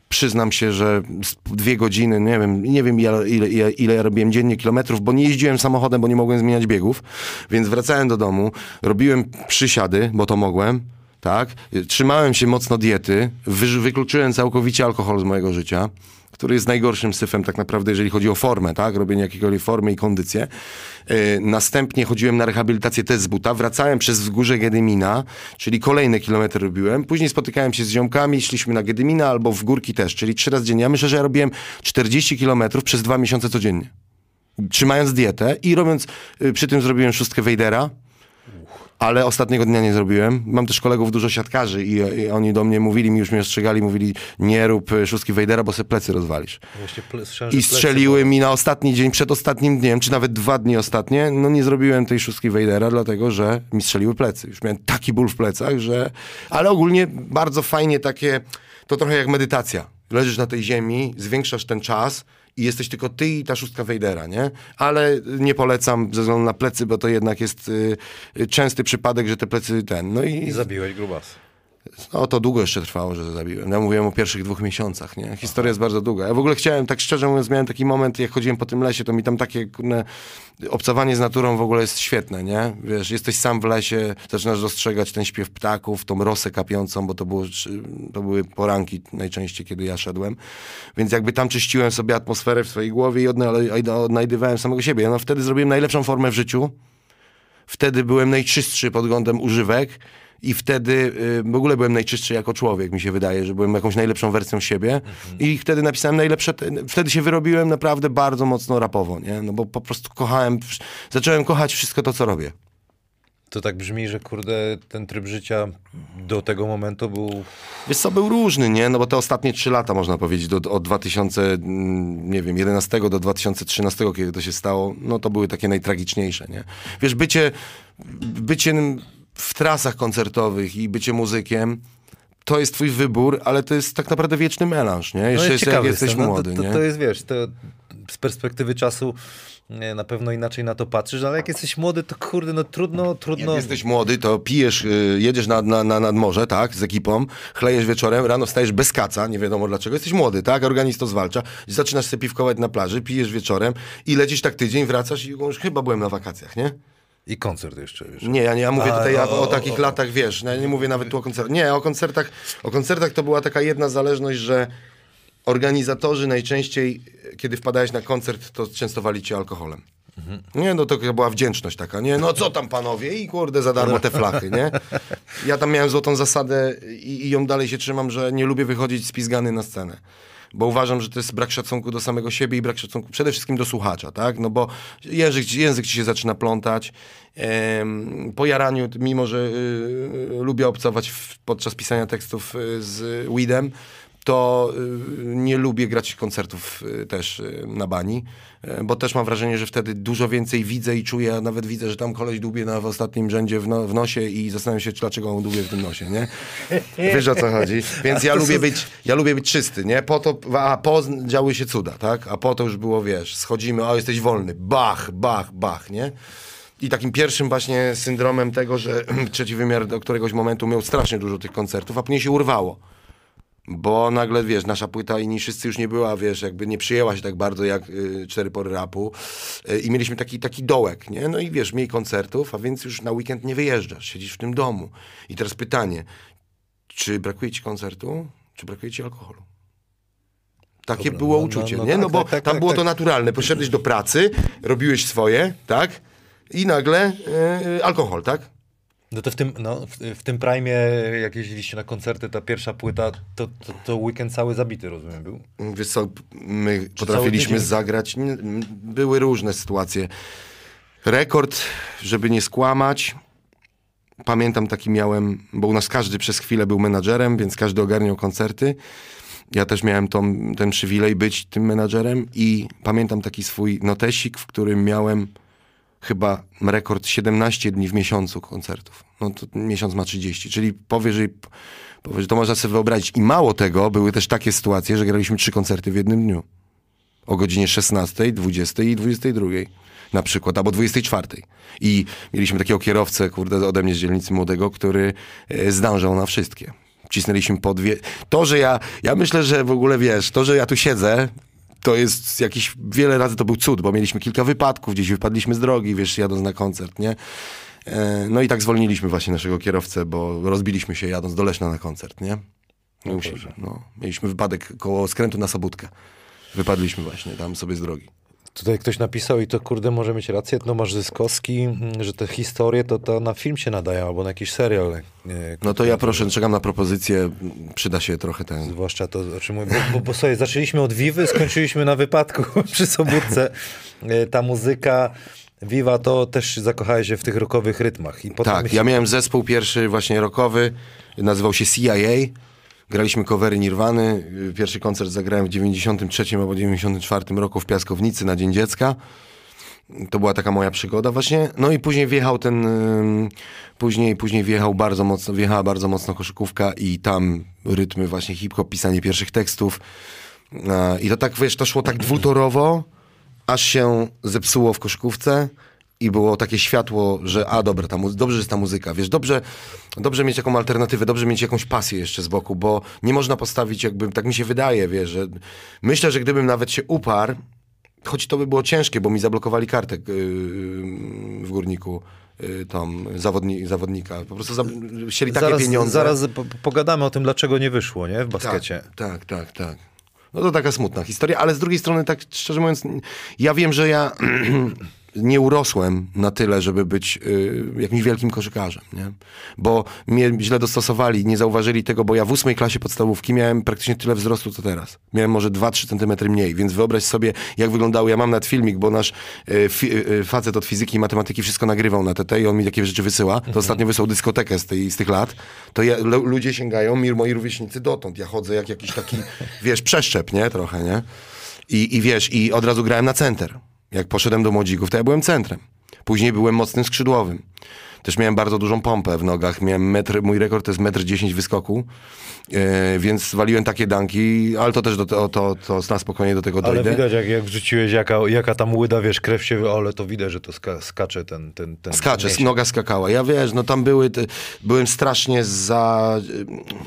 przyznam się, że dwie godziny, nie wiem, nie wiem ile, ile, ile ja robiłem dziennie kilometrów, bo nie jeździłem samochodem, bo nie mogłem zmieniać biegów, więc wracałem do domu, robiłem przysiady, bo to mogłem, tak? Trzymałem się mocno diety, wy, wykluczyłem całkowicie alkohol z mojego życia, który jest najgorszym syfem tak naprawdę, jeżeli chodzi o formę, tak? Robienie jakiejkolwiek formy i kondycję. Yy, następnie chodziłem na rehabilitację też z buta, wracałem przez wzgórze Gedymina, czyli kolejne kilometry robiłem. Później spotykałem się z ziomkami, szliśmy na Gedymina albo w górki też, czyli trzy razy dziennie. Ja myślę, że ja robiłem 40 kilometrów przez dwa miesiące codziennie. Trzymając dietę i robiąc, yy, przy tym zrobiłem szóstkę Wejdera, ale ostatniego dnia nie zrobiłem. Mam też kolegów dużo siatkarzy i, i oni do mnie mówili, mi już mnie ostrzegali, mówili nie rób y, szóstki Wejdera, bo se plecy rozwalisz. Ple- I plecy strzeliły mi na ostatni dzień, przed ostatnim dniem, czy nawet dwa dni ostatnie, no nie zrobiłem tej szóstki Wejdera, dlatego że mi strzeliły plecy. Już miałem taki ból w plecach, że... Ale ogólnie bardzo fajnie takie, to trochę jak medytacja. Leżysz na tej ziemi, zwiększasz ten czas i jesteś tylko ty i ta szóstka Wejdera, nie? Ale nie polecam ze względu na plecy, bo to jednak jest y, y, częsty przypadek, że te plecy ten, no i... I zabiłeś grubas. No to długo jeszcze trwało, że zabiłem. Ja mówiłem o pierwszych dwóch miesiącach, nie? Historia jest bardzo długa. Ja w ogóle chciałem, tak szczerze mówiąc, miałem taki moment, jak chodziłem po tym lesie, to mi tam takie, kurne, obcowanie z naturą w ogóle jest świetne, nie? Wiesz, jesteś sam w lesie, zaczynasz dostrzegać ten śpiew ptaków, tą rosę kapiącą, bo to, było, to były poranki najczęściej, kiedy ja szedłem. Więc jakby tam czyściłem sobie atmosferę w swojej głowie i odna- odnajdywałem samego siebie. No wtedy zrobiłem najlepszą formę w życiu. Wtedy byłem najczystszy pod względem używek i wtedy y, w ogóle byłem najczystszy jako człowiek, mi się wydaje, że byłem jakąś najlepszą wersją siebie i wtedy napisałem najlepsze, te- wtedy się wyrobiłem naprawdę bardzo mocno rapowo, nie? No bo po prostu kochałem, zacząłem kochać wszystko to, co robię. To tak brzmi, że kurde, ten tryb życia do tego momentu był... Wiesz co, był różny, nie? No bo te ostatnie trzy lata, można powiedzieć, do, od 2000, mm, nie wiem, 11 do 2013, kiedy to się stało, no to były takie najtragiczniejsze, nie? Wiesz, bycie, bycie w trasach koncertowych i bycie muzykiem, to jest twój wybór, ale to jest tak naprawdę wieczny melanż, nie? Jeszcze No, jest, jak jesteś. No, młody, to, to, nie? to jest, wiesz, to, z perspektywy czasu e, na pewno inaczej na to patrzysz, ale jak jesteś młody, to kurde, no trudno, trudno... Jak jesteś młody, to pijesz, y, jedziesz nad, na, na, nad morze, tak, z ekipą, chlejesz wieczorem, rano wstajesz bez kaca, nie wiadomo dlaczego, jesteś młody, tak, organizm to zwalcza, zaczynasz sobie piwkować na plaży, pijesz wieczorem i lecisz tak tydzień, wracasz i już chyba byłem na wakacjach, nie? I koncert jeszcze, wiesz. Nie, ja, nie, ja mówię A, tutaj o, o, o takich o. latach, wiesz, no, ja nie mówię nawet tu o koncertach. Nie, o koncertach, o koncertach to była taka jedna zależność, że organizatorzy najczęściej, kiedy wpadałeś na koncert, to częstowali cię alkoholem. Nie, no to była wdzięczność taka, nie, no co tam panowie i kurde za darmo te flachy, nie? Ja tam miałem złotą zasadę i, i ją dalej się trzymam, że nie lubię wychodzić spizgany na scenę. Bo uważam, że to jest brak szacunku do samego siebie i brak szacunku przede wszystkim do słuchacza, tak? No bo język, język ci się zaczyna plątać. Po jaraniu, mimo że y, lubię obcować podczas pisania tekstów y, z Weedem, to y, nie lubię grać koncertów y, też y, na bani, bo też mam wrażenie, że wtedy dużo więcej widzę i czuję, a nawet widzę, że tam koleś dłubie na, w ostatnim rzędzie w, no, w nosie i zastanawiam się, dlaczego on dłubie w tym nosie, nie? Wiesz o co chodzi? Więc ja lubię być, ja lubię być czysty, nie? Po to, a po działy się cuda, tak? A po to już było, wiesz, schodzimy, o jesteś wolny, bach, bach, bach, nie? I takim pierwszym właśnie syndromem tego, że trzeci wymiar do któregoś momentu miał strasznie dużo tych koncertów, a później się urwało. Bo nagle, wiesz, nasza płyta inni wszyscy już nie była, wiesz, jakby nie przyjęła się tak bardzo jak y, Cztery Pory Rapu y, i mieliśmy taki, taki dołek, nie? No i wiesz, mniej koncertów, a więc już na weekend nie wyjeżdżasz, siedzisz w tym domu. I teraz pytanie, czy brakuje ci koncertu, czy brakuje ci alkoholu? Takie Dobra, było no, no, uczucie, no nie? tak, no bo tak, tak, tam tak, było tak. to naturalne. Poszedłeś do pracy, robiłeś swoje, tak? I nagle y, alkohol, tak? No to w tym, no, w, w tym prime, jak jeździliście na koncerty, ta pierwsza płyta, to, to, to weekend cały zabity, rozumiem, był? Wiesz co, my cały potrafiliśmy zagrać, były różne sytuacje. Rekord, żeby nie skłamać, pamiętam taki miałem, bo u nas każdy przez chwilę był menadżerem, więc każdy ogarniał koncerty. Ja też miałem tą, ten przywilej być tym menadżerem i pamiętam taki swój notesik, w którym miałem chyba rekord 17 dni w miesiącu koncertów. No to miesiąc ma 30, czyli powyżej, powyżej to można sobie wyobrazić. I mało tego, były też takie sytuacje, że graliśmy trzy koncerty w jednym dniu. O godzinie 16, 20 i 22 na przykład, albo 24. I mieliśmy takiego kierowcę, kurde, ode mnie z dzielnicy młodego, który e, zdążał na wszystkie. Cisnęliśmy po dwie... To, że ja... Ja myślę, że w ogóle, wiesz, to, że ja tu siedzę, to jest jakiś... Wiele razy to był cud, bo mieliśmy kilka wypadków, gdzieś wypadliśmy z drogi, wiesz, jadąc na koncert, nie? E, No i tak zwolniliśmy właśnie naszego kierowcę, bo rozbiliśmy się jadąc do Leszna na koncert, nie? No, no, mieliśmy wypadek koło skrętu na Sobótkę. Wypadliśmy właśnie tam sobie z drogi. Tutaj ktoś napisał i to kurde może mieć rację, Tomasz Zyskowski, mm, że te historie to, to na film się nadaje albo na jakiś serial. Nie, No to ja proszę, czekam na propozycję, przyda się trochę ten... Zwłaszcza to, czym mówię, bo, bo, bo sobie zaczęliśmy od Wiwy, skończyliśmy na wypadku przy Sobótce. E, Ta muzyka, Viva, to też zakochałeś się w tych rockowych rytmach. I potem Tak, ja miałem zespół pierwszy właśnie rockowy, nazywał się CIA. Graliśmy covery Nirwany. Pierwszy koncert zagrałem w 93 albo 94 roku w Piaskownicy na Dzień Dziecka. To była taka moja przygoda właśnie. No i później wjechał ten, później, później wjechał bardzo mocno, wjechała bardzo mocno koszykówka i tam rytmy właśnie hip-hop, pisanie pierwszych tekstów. I to tak, wiesz, to szło tak dwutorowo, aż się zepsuło w koszykówce i było takie światło, że a dobra, ta dobrze że jest ta muzyka, wiesz, dobrze, dobrze mieć jaką alternatywę, dobrze mieć jakąś pasję jeszcze z boku, bo nie można postawić jakby, tak mi się wydaje, wiesz, że myślę, że gdybym nawet się uparł, choć to by było ciężkie, bo mi zablokowali kartę yy, w górniku, yy, tam zawodni, zawodnika, po prostu za, chcieli takie zaraz, pieniądze. Zaraz po, pogadamy o tym, dlaczego nie wyszło, nie? W baskecie. Tak, tak, tak, tak. No to taka smutna historia, ale z drugiej strony, tak szczerze mówiąc, ja wiem, że ja nie urosłem na tyle, żeby być y, jakimś wielkim koszykarzem, nie? Bo mnie źle dostosowali, nie zauważyli tego, bo ja w ósmej klasie podstawówki miałem praktycznie tyle wzrostu, co teraz. Miałem może 2-3 centymetry mniej, więc wyobraź sobie, jak wyglądało, ja mam nad filmik, bo nasz y, fi, y, facet od fizyki i matematyki wszystko nagrywał na TT i on mi takie rzeczy wysyła. To ostatnio wysłał dyskotekę z, tej, z tych lat. To ja, lu- ludzie sięgają, mir moi rówieśnicy dotąd. Ja chodzę jak jakiś taki, wiesz, przeszczep, nie? Trochę, nie? I, I wiesz, i od razu grałem na center. Jak poszedłem do młodzików, to ja byłem centrem. Później byłem mocnym skrzydłowym. Też miałem bardzo dużą pompę w nogach. Miałem metr, mój rekord to jest metr 10 wyskoku, e, więc waliłem takie danki, ale to też do, to, to, to na spokojnie do tego Ale dojdę. widać, jak, jak wrzuciłeś, jaka, jaka tam łyda, wiesz, krew się, ale to widać, że to ska, skacze ten, ten, ten Skacze, noga skakała. Ja wiesz, no tam były, te, byłem strasznie za,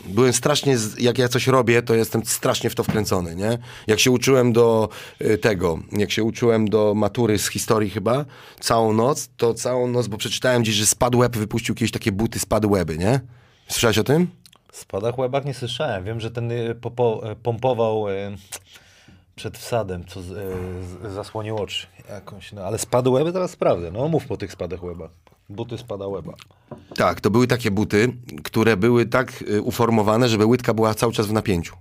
byłem strasznie, jak ja coś robię, to jestem strasznie w to wkręcony, nie? Jak się uczyłem do y, tego, jak się uczyłem do matury z historii chyba, całą noc, to całą noc, bo przeczytałem gdzieś, że Spadł Web wypuścił kiedyś takie buty Spadł Weby, nie? Słyszałeś o tym? Spadach łebach nie słyszałem. Wiem, że ten y, popo, y, pompował y, przed wsadem, co z, y, z, zasłonił oczy jakąś. No, ale spady łeby teraz sprawdzę. No mów po tych spadach łebach. Buty spada łeba. Tak, to były takie buty, które były tak y, uformowane, żeby łydka była cały czas w napięciu.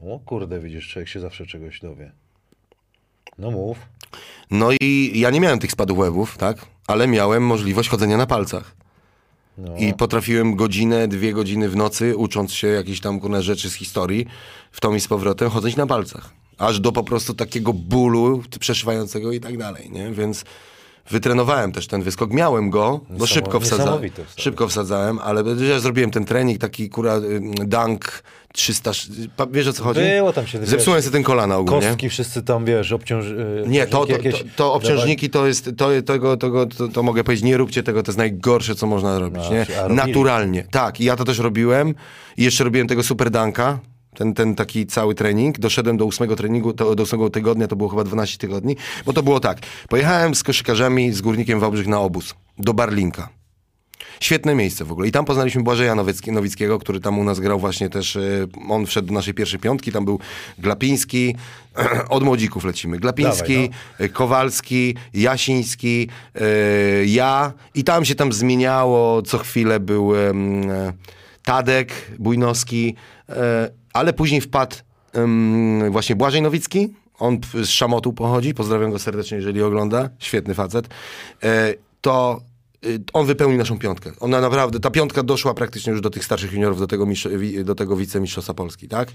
O kurde, widzisz, człowiek się zawsze czegoś dowie. No mów. No i ja nie miałem tych spadów łebów, tak? Ale miałem możliwość chodzenia na palcach. No. I potrafiłem godzinę, dwie godziny w nocy, ucząc się jakichś tam kurna rzeczy z historii, w tą i z powrotem, chodzić na palcach. Aż do po prostu takiego bólu przeszywającego i tak dalej, nie? Więc wytrenowałem też ten wyskok. Miałem go, bo szybko wsadzałem. Szybko wsadzałem, ale ja zrobiłem ten trening, taki kura dunk 300... pa- Wiesz o co chodzi? Było tam się, Zepsułem sobie ten kolana ogólnie. Kostki wszyscy tam, wiesz, obciąż... y, Nie, to, to, to, to obciążniki to jest, to, tego, tego, to, to mogę powiedzieć, nie róbcie tego, to jest najgorsze, co można robić, No, nie? Naturalnie, tak, i ja to też robiłem i jeszcze robiłem tego super danka, ten, ten taki cały trening, doszedłem do ósmego treningu, to, do ósmego tygodnia, to było chyba 12 tygodni, bo to było tak, pojechałem z koszykarzami, z Górnikiem Wałbrzych na obóz, do Barlinka. Świetne miejsce w ogóle. I tam poznaliśmy Błażeja Nowicki, Nowickiego, który tam u nas grał właśnie też. e, On wszedł do naszej pierwszej piątki. Tam był Glapiński. Od młodzików lecimy. Glapiński, Dawaj, e, Kowalski, Jasiński, e, ja. I tam się tam zmieniało. Co chwilę był e, Tadek Bujnowski. E, ale później wpadł właśnie Błażej Nowicki. On z Szamotu pochodzi. Pozdrawiam go serdecznie, jeżeli ogląda. Świetny facet. To on wypełnił naszą piątkę. Ona naprawdę, ta piątka doszła praktycznie już do tych starszych juniorów, do tego, mistrz- do tego wicemistrzostwa Polski, tak?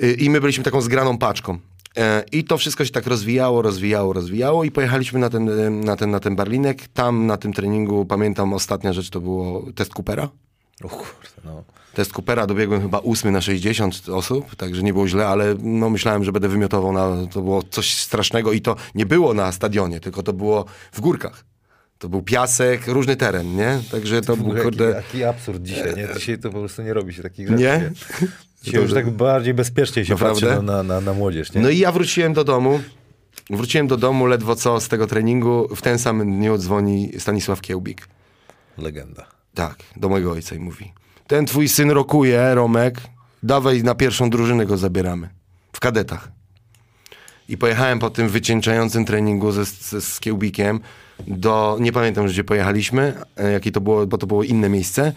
Y, I my byliśmy taką zgraną paczką. E, I to wszystko się tak rozwijało, rozwijało, rozwijało i pojechaliśmy na ten, y, na ten, na ten Barlinek. Tam na tym treningu, pamiętam, ostatnia rzecz to było test Coopera. O kurde, no. Test Coopera dobiegłem chyba ósmy na 60 osób, także nie było źle, ale no myślałem, że będę wymiotował na... To było coś strasznego i to nie było na stadionie, tylko to było w górkach. To był piasek, różny teren, nie? Także to był, kurde... jaki, jaki absurd dzisiaj, nie? Dzisiaj to po prostu nie robi się takich rzeczy. Nie? Dzisiaj już tak bardziej bezpiecznie się Naprawdę? patrzy na, na, na, młodzież, nie? No i ja wróciłem do domu. Wróciłem do domu ledwo co z tego treningu. W ten sam dniu dzwoni Stanisław Kiełbik. Legenda. Tak, do mojego ojca i mówi. Ten twój syn rokuje, Romek. Dawaj na pierwszą drużynę go zabieramy. W kadetach. I pojechałem po tym wycieńczającym treningu ze, ze, z Kiełbikiem do, nie pamiętam już gdzie pojechaliśmy, e, jakie to było, bo to było inne miejsce,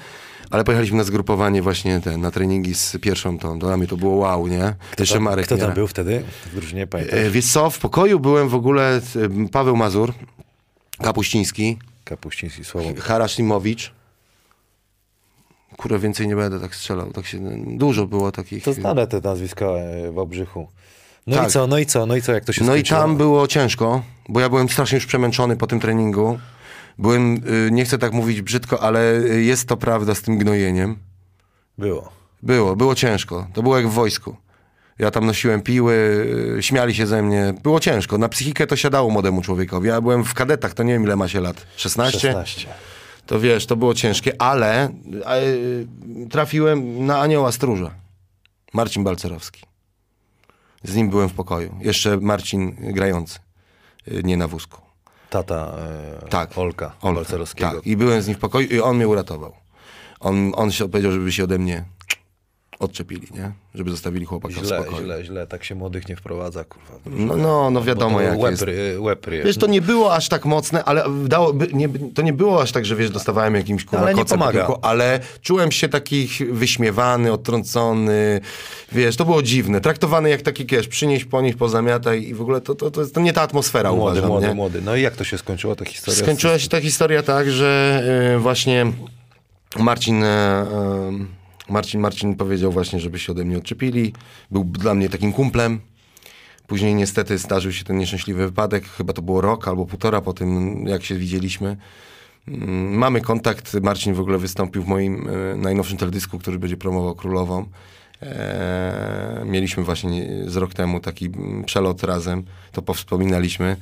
ale pojechaliśmy na zgrupowanie właśnie te, na treningi z pierwszą tą. Dla mnie to było wow, nie? Jeszcze Tam- Marek Kto tam Miera. był wtedy w drużynie, pamiętasz? E, Wiesz co, w pokoju byłem w ogóle e, Paweł Mazur, Kapuściński, Kapuściński, Sławomir. Haraszlimowicz. Kurę, więcej nie będę tak strzelał. Tak się, dużo było takich. To znane te nazwiska w Obrzychu. No Tak. i co, no i co, no i co, jak to się No i tam było ciężko, bo ja byłem strasznie już przemęczony po tym treningu. Byłem, y, nie chcę tak mówić brzydko, ale y, jest to prawda z tym gnojeniem. Było. Było, było ciężko. To było jak w wojsku. Ja tam nosiłem piły, y, śmiali się ze mnie. Było ciężko. Na psychikę to siadało młodemu człowiekowi. Ja byłem w kadetach, to nie wiem ile ma się lat. 16? 16. To wiesz, to było ciężkie, ale e, trafiłem na anioła stróża. Marcin Balcerowski. Z nim byłem w pokoju. Jeszcze Marcin grający, e, nie na wózku. Tata e, Tak. Olka, Olka. Tak, i byłem z nim w pokoju i on mnie uratował. On, on się powiedział, żeby się ode mnie odczepili, nie? Żeby zostawili chłopaka w Źle, spokoju. źle, źle, tak się młodych nie wprowadza, kurwa. No, no, no wiadomo Bo to jak łeb, jest. łeb Wiesz, to nie było aż tak mocne, ale dało, nie, to nie było aż tak, że wiesz, dostawałem jakimś kurwa Ale nie kocem tyłku, ale czułem się taki wyśmiewany, odtrącony, wiesz, to było dziwne. Traktowany jak taki, wiesz, przynieś, ponieś, pozamiataj i w ogóle to, to, to, jest- to nie ta atmosfera, Młody, uważam, młody, nie? młody. No i jak to się skończyło, ta historia? Skończyła się ta historia tak, że y, właśnie Marcin, e, Marcin, Marcin powiedział właśnie, żeby się ode mnie odczepili. Był dla mnie takim kumplem. Później niestety zdarzył się ten nieszczęśliwy wypadek. Chyba to było rok albo półtora po tym, jak się widzieliśmy. Mm, Mamy kontakt. Marcin w ogóle wystąpił w moim e, najnowszym teledysku, który będzie promował Królową. E, mieliśmy właśnie nie- z rok temu taki mm, przelot razem, to powspominaliśmy.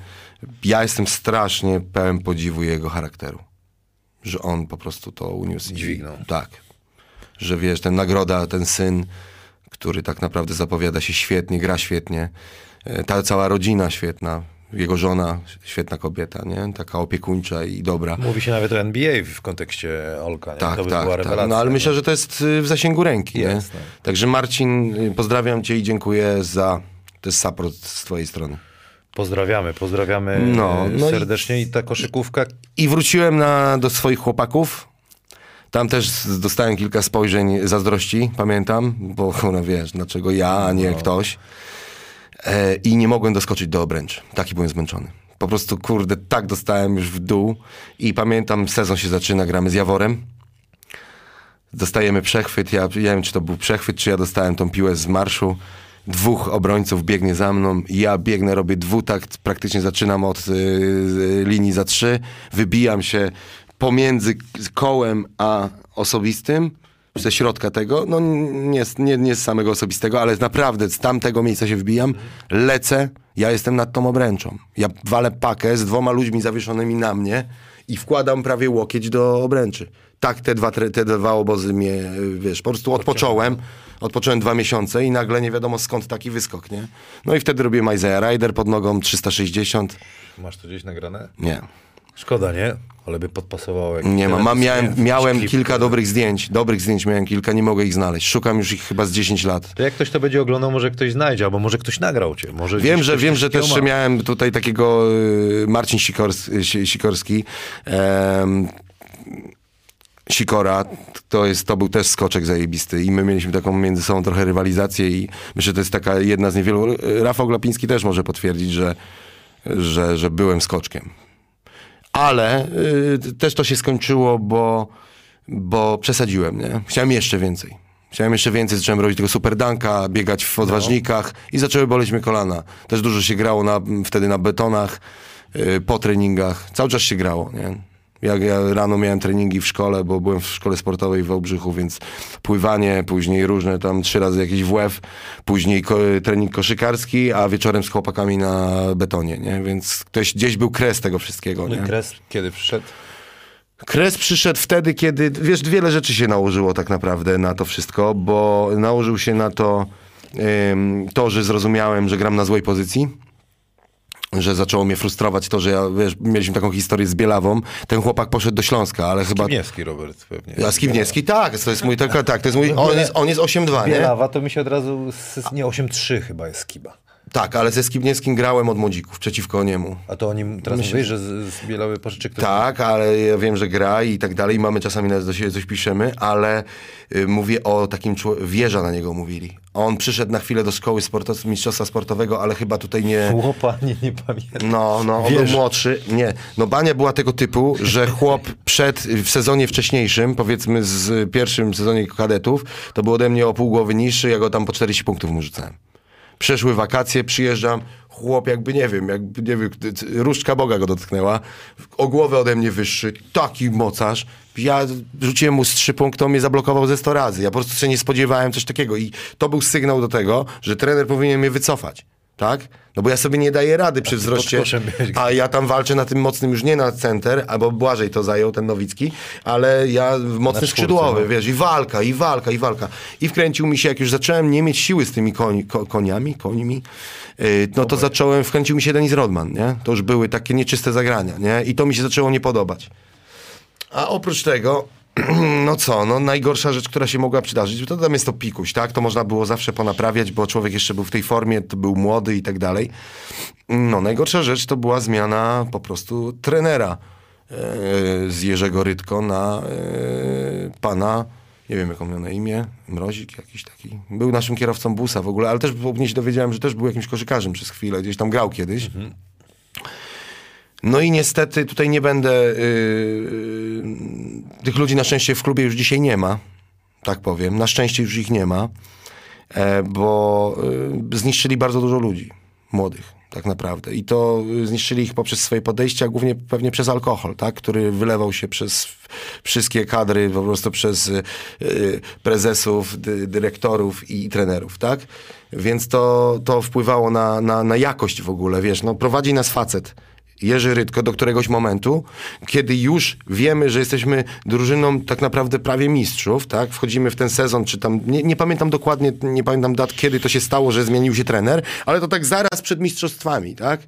Ja jestem strasznie pełen podziwu jego charakteru. Że on po prostu to uniósł. i- Dźwignął. Tak. Że wiesz, ten nagroda, ten syn, który tak naprawdę zapowiada się świetnie, gra świetnie. E, Ta cała rodzina świetna. Jego żona, świetna kobieta, nie? Taka opiekuńcza i dobra. Mówi się nawet o NBA w kontekście Olka, nie? Tak, to by tak, była tak. rewelacja. No ale myślę, że to jest y, w zasięgu ręki, nie? Także Marcin, y, pozdrawiam cię i dziękuję za ten support z twojej strony. Pozdrawiamy, pozdrawiamy No, e, no i- serdecznie i... ta koszykówka I wróciłem na, do swoich chłopaków. Tam też dostałem kilka spojrzeń zazdrości, pamiętam, bo no wiesz, dlaczego ja, a nie ktoś. E, I nie mogłem doskoczyć do obręczy. Taki byłem zmęczony. Po prostu, kurde, tak dostałem już w dół. I pamiętam, sezon się zaczyna, gramy z Jaworem. Dostajemy przechwyt. Ja nie wiem, czy to był przechwyt, czy ja dostałem tą piłę z marszu. Dwóch obrońców biegnie za mną. Ja biegnę, robię dwutakt. Praktycznie zaczynam od y, y, linii za trzy. Wybijam się pomiędzy kołem a osobistym. Ze środka tego, no nie, nie, nie z samego osobistego, ale naprawdę z tamtego miejsca się wbijam, lecę, ja jestem nad tą obręczą. Ja walę pakę z dwoma ludźmi zawieszonymi na mnie i wkładam prawie łokieć do obręczy. Tak te dwa, te dwa obozy mnie, y, wiesz, po prostu odpocząłem. Odpocząłem dwa miesiące i nagle nie wiadomo skąd taki wyskok, nie? No i wtedy robiłem Isaiah Rider pod nogą 360. Masz to gdzieś nagrane? Nie, Szkoda, nie? Ale by podpasowało. nie ma. Mam, miałem miałem kilka który- dobrych zdjęć. Dobrych zdjęć miałem kilka, nie mogę ich znaleźć. Szukam już ich chyba z 10 lat. To jak ktoś to będzie oglądał, może ktoś znajdzie, albo może ktoś nagrał cię. Może Wiem, że wiem, że też miałem tutaj takiego y, Marcin Sikors, Si- Sikorski. em, Sikora, to, jest, to był też skoczek zajebisty i my mieliśmy taką między sobą trochę rywalizację i myślę, że to jest taka jedna z niewielu. Rafał Glapiński też może potwierdzić, że, że, że byłem skoczkiem. Ale y, też to się skończyło, bo, bo przesadziłem, nie? Chciałem jeszcze więcej. Chciałem jeszcze więcej, zacząłem robić tego superdanka, biegać w odważnikach i zaczęły boleć mnie kolana. Też dużo się grało na, wtedy na betonach, y, po treningach. Cały czas się grało, nie? Jak ja rano miałem treningi w szkole, bo byłem w szkole sportowej w Wałbrzychu, więc pływanie, później różne tam trzy razy jakiś WF, później ko- trening koszykarski, a wieczorem z chłopakami na betonie, nie? Więc ktoś, gdzieś był kres tego wszystkiego, No nie? Kres kiedy przyszedł? Kres przyszedł wtedy, kiedy, wiesz, wiele rzeczy się nałożyło tak naprawdę na to wszystko, bo nałożył się na to to, że zrozumiałem, że gram na złej pozycji, że zaczęło mnie frustrować to, że ja, wiesz, mieliśmy taką historię z Bielawą. Ten chłopak poszedł do Śląska, ale chyba... Kiwniewski Robert pewnie. A Skibniewski, tak, to jest mój, tak, tak, to jest mój, on jest, on jest 8-2, nie? Bielawa to mi się od razu, nie 8-3 chyba jest Skiba. Tak, ale ze Skibniewskim grałem od młodzików, przeciwko niemu. A to o nim teraz mówisz, że z, z Bielawy pożyczy ktoś? Tak, ale ja wiem, że gra i tak dalej. Mamy czasami nawet do siebie coś piszemy, ale y, mówię o takim człowieku, wieża na niego mówili. On przyszedł na chwilę do szkoły sportow- mistrzostwa sportowego, ale chyba tutaj nie... Chłopa, nie, nie pamiętam. No, no, on był młodszy. Nie. No Bania była tego typu, że chłop przed, w sezonie wcześniejszym, powiedzmy z pierwszym sezonie kadetów, to był ode mnie o pół głowy niższy, ja go tam po 40 punktów mu rzucałem. Przeszły wakacje, przyjeżdżam, chłop jakby, nie wiem, jakby, nie wiem, różdżka Boga go dotknęła, o głowę ode mnie wyższy, taki mocarz. Ja rzuciłem mu z trzy punkty, on mnie zablokował ze 100 razy. Ja po prostu się nie spodziewałem coś takiego i to był sygnał do tego, że trener powinien mnie wycofać. Tak? No bo ja sobie nie daję rady przy wzroście. A ja tam walczę na tym mocnym już nie na center, albo Błażej to zajął, ten Nowicki, ale ja mocny czwórce, skrzydłowy, no. wiesz, i walka, i walka, i walka. I wkręcił mi się, jak już zacząłem nie mieć siły z tymi koni, ko, koniami, końmi, yy, no to zacząłem, wkręcił mi się Denis Rodman, nie? To już były takie nieczyste zagrania, nie? I to mi się zaczęło nie podobać. A oprócz tego, no co, no najgorsza rzecz, która się mogła przydarzyć, to tam jest to pikuś, tak? To można było zawsze ponaprawiać, bo człowiek jeszcze był w tej formie, to był młody i tak dalej. No najgorsza rzecz to była zmiana po prostu trenera e, z Jerzego Rytko na e, pana, nie wiem jak on miał na imię, Mrozik jakiś taki. Był naszym kierowcą busa w ogóle, ale też po mnie się dowiedziałem, że też był jakimś koszykarzem przez chwilę, gdzieś tam grał kiedyś. No i niestety tutaj nie będę. Yy, tych ludzi na szczęście w klubie już dzisiaj nie ma. Tak powiem. Na szczęście już ich nie ma, e, bo yy, zniszczyli bardzo dużo ludzi. młodych, tak naprawdę. I to y, zniszczyli ich poprzez swoje podejście, a głównie pewnie przez alkohol, tak? który wylewał się przez wszystkie kadry, po prostu przez y, y, prezesów, dy, dyrektorów i trenerów, tak? Więc to, to wpływało na, na, na jakość w ogóle, wiesz, no prowadzi nas facet. Jerzy Rydko do któregoś momentu, kiedy już wiemy, że jesteśmy drużyną tak naprawdę prawie mistrzów, tak? Wchodzimy w ten sezon, czy tam, nie, nie pamiętam dokładnie, nie pamiętam dat, kiedy to się stało, że zmienił się trener, ale to tak zaraz przed mistrzostwami, tak?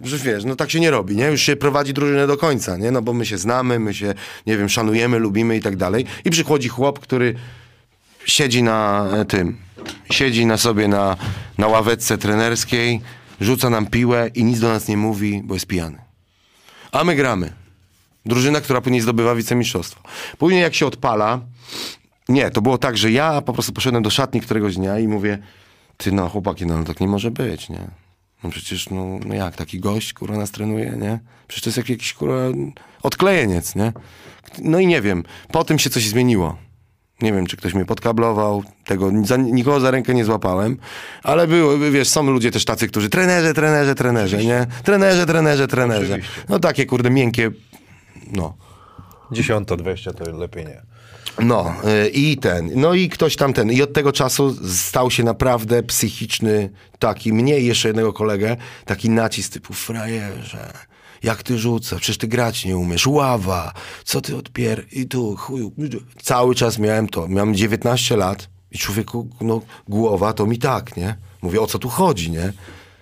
Że wiesz, no tak się nie robi, nie? Już się prowadzi drużynę do końca, nie? No bo my się znamy, my się, nie wiem, szanujemy, lubimy i tak dalej. I przychodzi chłop, który siedzi na e, tym, siedzi na sobie na, na ławeczce trenerskiej, rzuca nam piłę i nic do nas nie mówi, bo jest pijany. A my gramy. Drużyna, która później zdobywa wicemistrzostwo. Później jak się odpala, nie, to było tak, że ja po prostu poszedłem do szatni któregoś dnia i mówię, ty no chłopaki, no tak nie może być, nie? No przecież, no, no jak, taki gość, kurwa, nas trenuje, nie? Przecież to jest jak jakiś, kurwa, odklejeniec, nie? No i nie wiem, po tym się coś zmieniło. Nie wiem, czy ktoś mnie podkablował, tego za, nikogo za rękę nie złapałem, ale było, wiesz, są ludzie też tacy, którzy trenerze, trenerze, trenerze, nie? Trenerze, trenerze, trenerze. Oczywiście. No takie, kurde, miękkie, no. Dziesiąta, dwadzieścia to lepiej nie. No y, i ten, no i ktoś tam ten. I od tego czasu stał się naprawdę psychiczny taki, mnie i jeszcze jednego kolegę, taki nacisk typu frajerze, jak ty rzucasz, przecież ty grać nie umiesz, ława, co ty odpier... I tu chuju. Cały czas miałem to, miałem 19 lat i człowieku, no głowa to mi tak, nie? Mówię, o co tu chodzi, nie?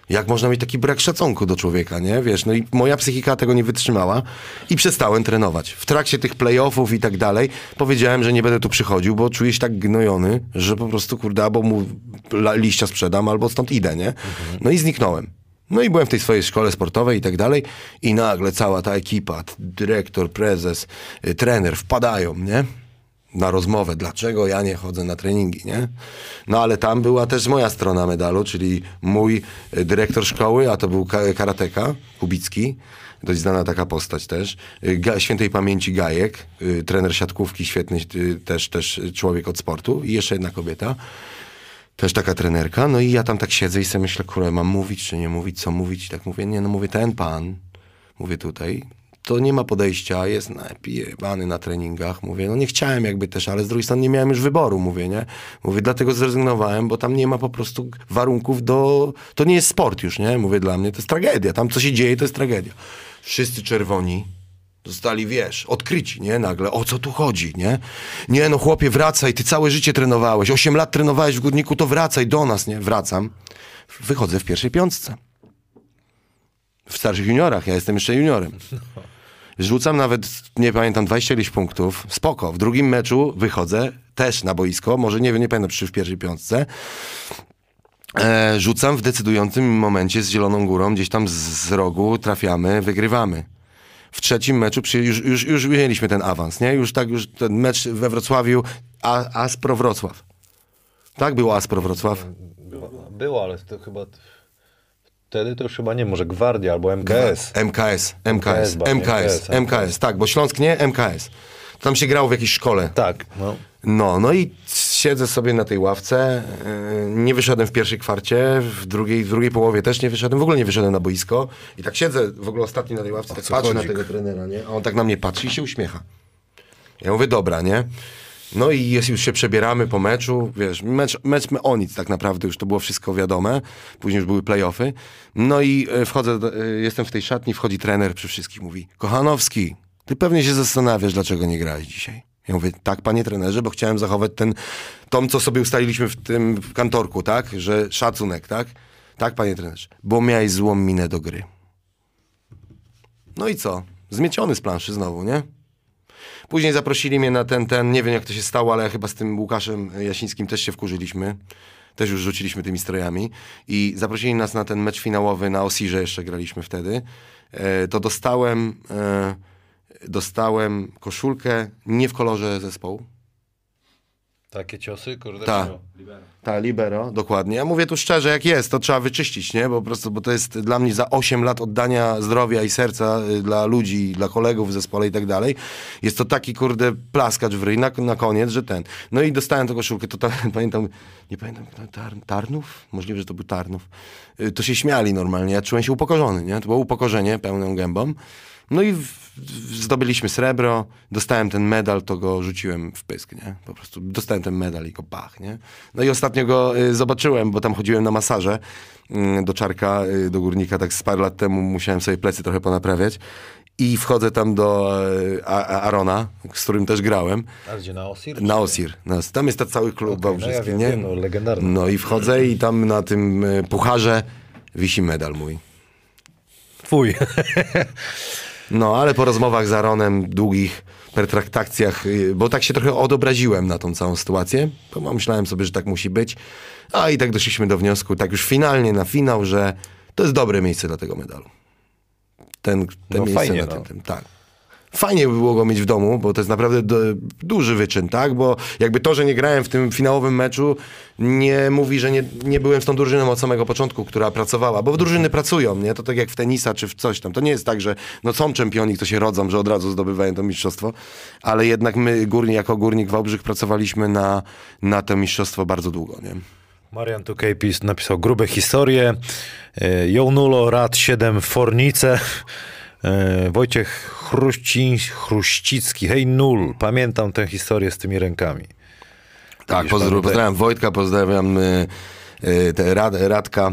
Jak można mieć taki brak szacunku do człowieka, nie? Wiesz, no i moja psychika tego nie wytrzymała i przestałem trenować. W trakcie tych playoffów i tak dalej powiedziałem, że nie będę tu przychodził, bo czuję się tak gnojony, że po prostu, kurde, albo mu liścia sprzedam, albo stąd idę, nie? No i zniknąłem. No i byłem w tej swojej szkole sportowej i tak dalej i nagle cała ta ekipa, dyrektor, prezes, y, trener wpadają, nie? na rozmowę, dlaczego ja nie chodzę na treningi, nie? No ale tam była też moja strona medalu, czyli mój y, dyrektor szkoły, a to był ka- karateka Kubicki, dość znana taka postać też, y, świętej pamięci Gajek, trener siatkówki, świetny też, też człowiek od sportu i jeszcze jedna kobieta, też taka trenerka, no i ja tam tak siedzę i sobie myślę, kurwa, mam mówić czy nie mówić, co mówić i tak mówię, nie no mówię, ten pan, mówię tutaj, to nie ma podejścia, jest napijebany na treningach, mówię, no nie chciałem jakby też, ale z drugiej strony nie miałem już wyboru, mówię, nie? Mówię, dlatego zrezygnowałem, bo tam nie ma po prostu warunków do, to nie jest sport już, nie? Mówię, dla mnie to jest tragedia, tam co się dzieje, to jest tragedia. Wszyscy czerwoni, Zostali, wiesz, odkryci, nie? Nagle, o co tu chodzi, nie? Nie, no chłopie, wracaj, ty całe życie trenowałeś, 8 lat trenowałeś w Górniku, to wracaj do nas, nie? Wracam. Wychodzę w pierwszej piątce. W starszych juniorach, ja jestem jeszcze juniorem. Rzucam nawet, nie pamiętam, 20 ileś punktów. Spoko. W drugim meczu wychodzę też na boisko, może nie wiem, nie pamiętam, czy w pierwszej piątce. E, rzucam w decydującym momencie z Zieloną Górą, gdzieś tam z, z rogu trafiamy, wygrywamy. W trzecim meczu przy, już, już, już mieliśmy ten awans, nie? Już tak, już ten mecz we Wrocławiu, a, Aspro Wrocław. Tak było Aspro Wrocław? Było, było, ale to chyba... Wtedy to już chyba nie, może Gwardia albo MKS. MKS, MKS, MKS, MKS, tak, bo Śląsk nie, MKS. Tam się grało w jakiejś szkole. Tak, no. No, no i siedzę sobie na tej ławce. yy, Nie wyszedłem w pierwszej kwarcie, w drugiej, w drugiej połowie też nie wyszedłem, w ogóle nie wyszedłem na boisko. I tak siedzę w ogóle ostatni na tej ławce, tak co patrzę chodzi? na tego trenera, nie? A on tak na mnie patrzy i się uśmiecha. Ja mówię, dobra, nie? No i jest, już się przebieramy po meczu, wiesz, mecz, mecz o nic tak naprawdę, już to było wszystko wiadome, później już były playoffy. No i e, wchodzę, e, jestem w tej szatni, wchodzi trener przy wszystkich, mówi, Kochanowski, ty pewnie się zastanawiasz, dlaczego nie grałeś dzisiaj. Ja mówię, tak panie trenerze, bo chciałem zachować ten, tom, co sobie ustaliliśmy w tym w kantorku, tak, że szacunek, tak? Tak panie trenerze, bo miałeś złą minę do gry. No i co? Zmieciony z planszy znowu, nie? Później zaprosili mnie na ten, ten, nie wiem jak to się stało, ale chyba z tym Łukaszem Jasińskim też się wkurzyliśmy. Też już rzuciliśmy tymi strojami. I zaprosili nas na ten mecz finałowy, na Osirze jeszcze graliśmy wtedy. E, to dostałem, e, dostałem koszulkę nie w kolorze zespołu. Takie ciosy, kurde. Tak. no. Libero. Ta, libero, dokładnie. Ja mówię tu szczerze, jak jest, to trzeba wyczyścić, nie? Bo po prostu, bo to jest dla mnie za 8 lat oddania zdrowia i serca y, dla ludzi, dla kolegów w zespole i tak dalej. Jest to taki, kurde, plaskacz w ryj na, na koniec, że ten. No i dostałem tę koszulkę, to ta, pamiętam, nie pamiętam, tar, Tarnów? Możliwe, że to był Tarnów. Y, To się śmiali normalnie, ja czułem się upokorzony, nie? To było upokorzenie pełną gębą. No i w, w, zdobyliśmy srebro, dostałem ten medal, to go rzuciłem w pysk, nie? Po prostu dostałem ten medal i go pach, nie? No i ostatnio go y, zobaczyłem, bo tam chodziłem na masaże y, do Czarka, y, do Górnika, tak z parę lat temu musiałem sobie plecy trochę ponaprawiać. I wchodzę tam do y, A- A- Arona, z którym też grałem, A gdzie, na Osir? na Osir. Na, tam jest ten cały klub Okej, no ja wiem, nie? no, legendarny. No i wchodzę i tam na tym y, pucharze wisi medal mój. Twój. No, ale po rozmowach z Aaronem, długich pertraktacjach, y, bo tak się trochę odobraziłem na tą całą sytuację, bo myślałem sobie, że tak musi być, a i tak doszliśmy do wniosku, tak już finalnie na finał, że to jest dobre miejsce dla tego medalu. Ten, ten No miejsce fajnie, na no. tym, tym, tak. Fajnie by było go mieć w domu, bo to jest naprawdę do, duży wyczyn, tak? Bo jakby to, że nie grałem w tym finałowym meczu, nie mówi, że nie, nie byłem z tą drużyną od samego początku, która pracowała. Bo drużyny pracują, nie? To tak jak w tenisa czy w coś tam. To nie jest tak, że no są czempioni, to się rodzą, że od razu zdobywają to mistrzostwo. Ale jednak my, górnik, jako górnik Wałbrzych, pracowaliśmy na, na to mistrzostwo bardzo długo, nie? Marian Tukejpis napisał grube historie. E, Jołnulo, Rad 7, Fornice. E, Wojciech Chruści, Chruścicki, hej nul. Pamiętam tę historię z tymi rękami. Tak, pozdro, pozdrawiam Wojtka, pozdrawiam y, y, Rad, Radka.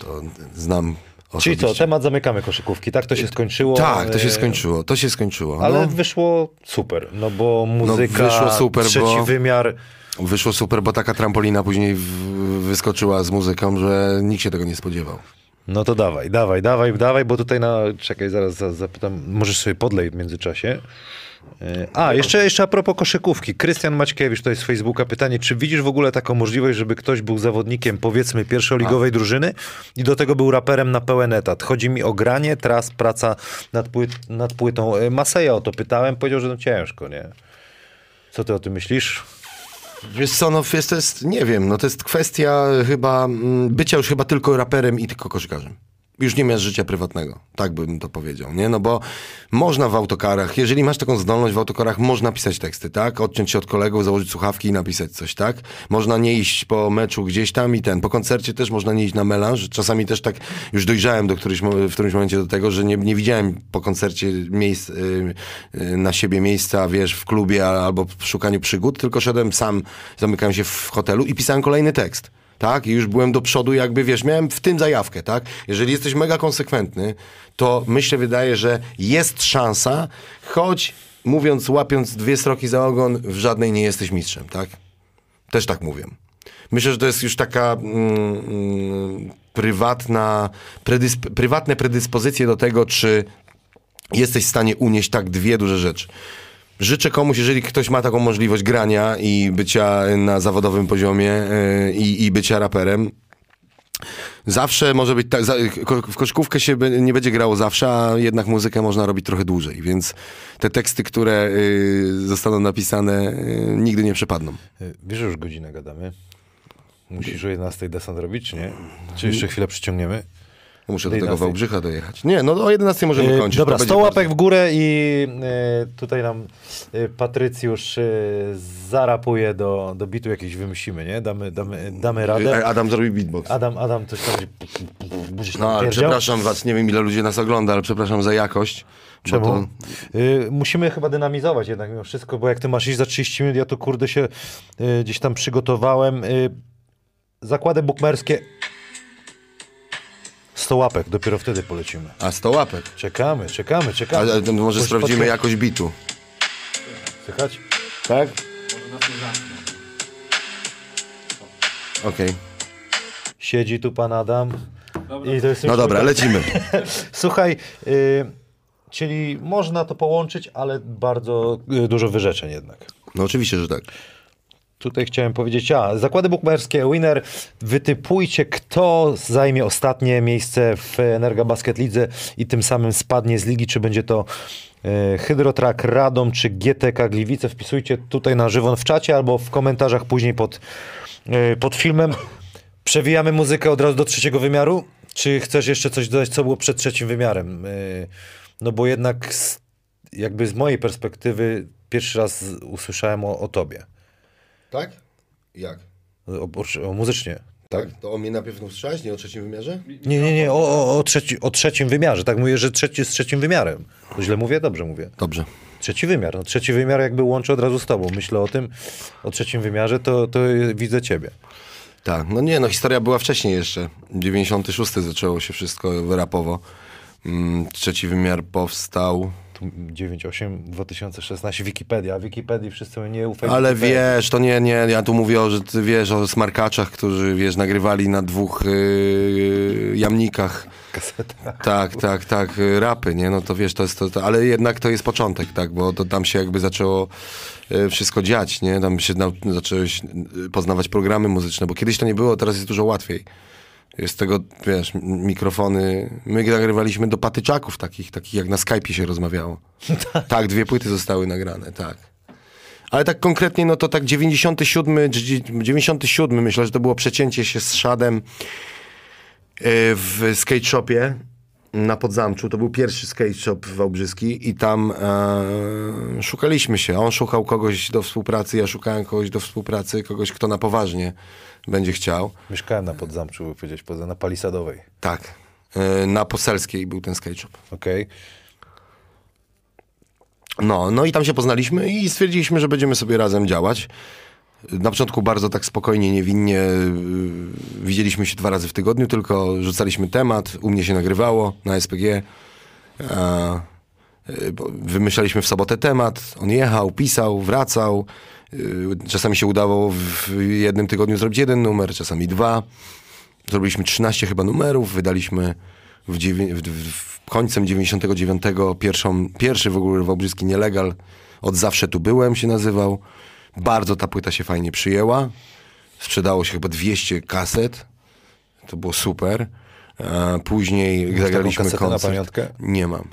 To znam Czyli co, osobiście. temat zamykamy koszykówki, tak to się skończyło. Tak, to się skończyło, to się skończyło. Ale no, wyszło super, no bo muzyka, wyszło super, trzeci bo- wymiar. wyszło super, bo taka trampolina później wyskoczyła z muzyką, że nikt się tego nie spodziewał. No to dawaj, dawaj, dawaj, dawaj, bo tutaj na... Czekaj, zaraz za- zapytam, możesz sobie podlej w międzyczasie. E, A, jeszcze, jeszcze a propos koszykówki. Krystian Maćkiewicz tutaj z Facebooka pytanie, czy widzisz w ogóle taką możliwość, żeby ktoś był zawodnikiem powiedzmy pierwszoligowej drużyny i do tego był raperem na pełen etat? Chodzi mi o granie, tras, praca nad, płyt, nad płytą. E, Maseja o to pytałem, powiedział, że no ciężko, nie? Co ty o tym myślisz? Wiesz co, no jest, to jest, nie wiem, no to jest kwestia chyba mm, bycia już chyba tylko raperem i tylko koszykarzem. Już nie masz życia prywatnego, tak bym to powiedział, nie? No bo można w autokarach, jeżeli masz taką zdolność w autokarach, można pisać teksty, tak? Odciąć się od kolegów, założyć słuchawki i napisać coś, tak? Można nie iść po meczu gdzieś tam i ten, po koncercie też można nie iść na melanż. Czasami też tak już dojrzałem do któryś, w którymś momencie do tego, że nie, nie widziałem po koncercie miejsc, y, y, na siebie miejsca, wiesz, w klubie albo w szukaniu przygód, tylko szedłem sam, zamykałem się w hotelu i pisałem kolejny tekst. Tak, i już byłem do przodu, jakby wiesz, miałem w tym zajawkę, tak? Jeżeli jesteś mega konsekwentny, to myślę, wydaje, że jest szansa, choć mówiąc, łapiąc dwie stroki za ogon, w żadnej nie jesteś mistrzem, tak? Też tak mówię. Myślę, że to jest już taka mm, mm, prywatna, predysp- prywatne predyspozycje do tego, czy jesteś w stanie unieść tak dwie duże rzeczy. Życzę komuś, jeżeli ktoś ma taką możliwość grania i bycia na zawodowym poziomie yy, i, i bycia raperem, Zawsze może być tak, w koszykówkę się nie będzie grało zawsze, a jednak muzykę można robić trochę dłużej, więc te teksty, które y, zostaną napisane, y, nigdy nie przepadną. E, Wiesz, już godzinę gadamy. Musisz o 11 desant robić, czy nie? Czy jeszcze chwilę przyciągniemy? Muszę Do do tego 11. Wałbrzycha dojechać. Nie, no o 11 możemy E, kończyć. Dobra, to będzie 100 łapek bardzo- w górę i e, tutaj nam e, Patrycjusz zarapuje do, do bitu jakiś wymyślimy, nie? Damy, damy, damy radę. Adam zrobi beatbox. Adam, Adam coś tam No, ale pierdział? przepraszam was, nie wiem ile ludzi nas ogląda, ale przepraszam za jakość. Czemu? To, Y, musimy chyba dynamizować jednak mimo wszystko, bo jak ty masz iść za 30 minut, ja to kurde się y, gdzieś tam przygotowałem. Y, zakłady bukmerskie 100 łapek, dopiero wtedy polecimy. a 100 łapek. Czekamy, czekamy, czekamy. ale to może Coś sprawdzimy jakość bitu. Słychać? Tak? Okej. Siedzi tu pan Adam. Dobra. I to jest No dobra, mój- lecimy. Słuchaj, y, czyli można to połączyć, ale bardzo y, dużo wyrzeczeń jednak. No oczywiście, że tak. Tutaj chciałem powiedzieć, a zakłady bukmacherskie Winner, wytypujcie kto zajmie ostatnie miejsce w Energa Basket Lidze i tym samym spadnie z ligi, czy będzie to e, Hydrotrak Radom, czy GTK Gliwice. Wpisujcie tutaj na żywo w czacie albo w komentarzach później pod, e, pod filmem. Przewijamy muzykę od razu do trzeciego wymiaru, czy chcesz jeszcze coś dodać, co było przed trzecim wymiarem? E, No bo jednak z, jakby z mojej perspektywy pierwszy raz usłyszałem o, o tobie. Tak? Jak? O, o, o muzycznie. Tak? To o mnie najpierw usłyszałeś, nie o trzecim wymiarze? Nie, nie, nie, o, o, o, trzeci, o trzecim wymiarze. Tak mówię, że trzeci z trzecim wymiarem. To źle mówię? Dobrze mówię. Dobrze. Trzeci wymiar. No, trzeci wymiar jakby łączy od razu z tobą. Myślę o tym, o trzecim wymiarze, to, to widzę ciebie. Tak, no nie, no historia była wcześniej jeszcze. 96 zaczęło się wszystko rapowo. Mm, Trzeci wymiar powstał. Tu 9.8 2016 Wikipedia. Wikipedii wszyscy nie ufają. Ale wiesz, to nie, nie, ja tu mówię o, że ty wiesz o smarkaczach, którzy, wiesz, nagrywali na dwóch yy, jamnikach. Kaseta. Tak, tak, tak, y, rapy, nie, no to wiesz, to jest to, to, ale jednak to jest początek, tak, bo to tam się jakby zaczęło y, wszystko dziać, nie, tam się nau- zacząłeś y, poznawać programy muzyczne, bo kiedyś to nie było, teraz jest dużo łatwiej. Jest tego, wiesz, mikrofony, my nagrywaliśmy do patyczaków takich, takich jak na Skype'ie się rozmawiało. tak, dwie płyty zostały nagrane, tak. Ale tak konkretnie, no to tak 97, dzi- 97 myślę, że to było przecięcie się z Shadem e, w skate shopie na Podzamczu. To był pierwszy skate shop wałbrzyski i tam e, szukaliśmy się. On szukał kogoś do współpracy, ja szukałem kogoś do współpracy, kogoś, kto na poważnie będzie chciał. Mieszkałem na Podzamczu, by powiedzieć, poza na Palisadowej. Tak. E, na Poselskiej był ten skate shop. Okej. No, no i tam się poznaliśmy i stwierdziliśmy, że będziemy sobie razem działać. Na początku bardzo tak spokojnie, niewinnie. yy, Widzieliśmy się dwa razy w tygodniu, tylko rzucaliśmy temat. U mnie się nagrywało na SPG. Yy, bo wymyślaliśmy w sobotę temat. On jechał, pisał, wracał. Yy, Czasami się udało w jednym tygodniu zrobić jeden numer, czasami dwa. Zrobiliśmy 13 chyba numerów, wydaliśmy w, dziewię- w, w, końcem 99 pierwszą, pierwszy w ogóle wałbrzyski nielegal. Od zawsze tu byłem się nazywał. Bardzo ta płyta się fajnie przyjęła. Sprzedało się chyba 200 kaset. To było super. E, później zagraliśmy kasetę na koncert. pamiątkę? Nie mam.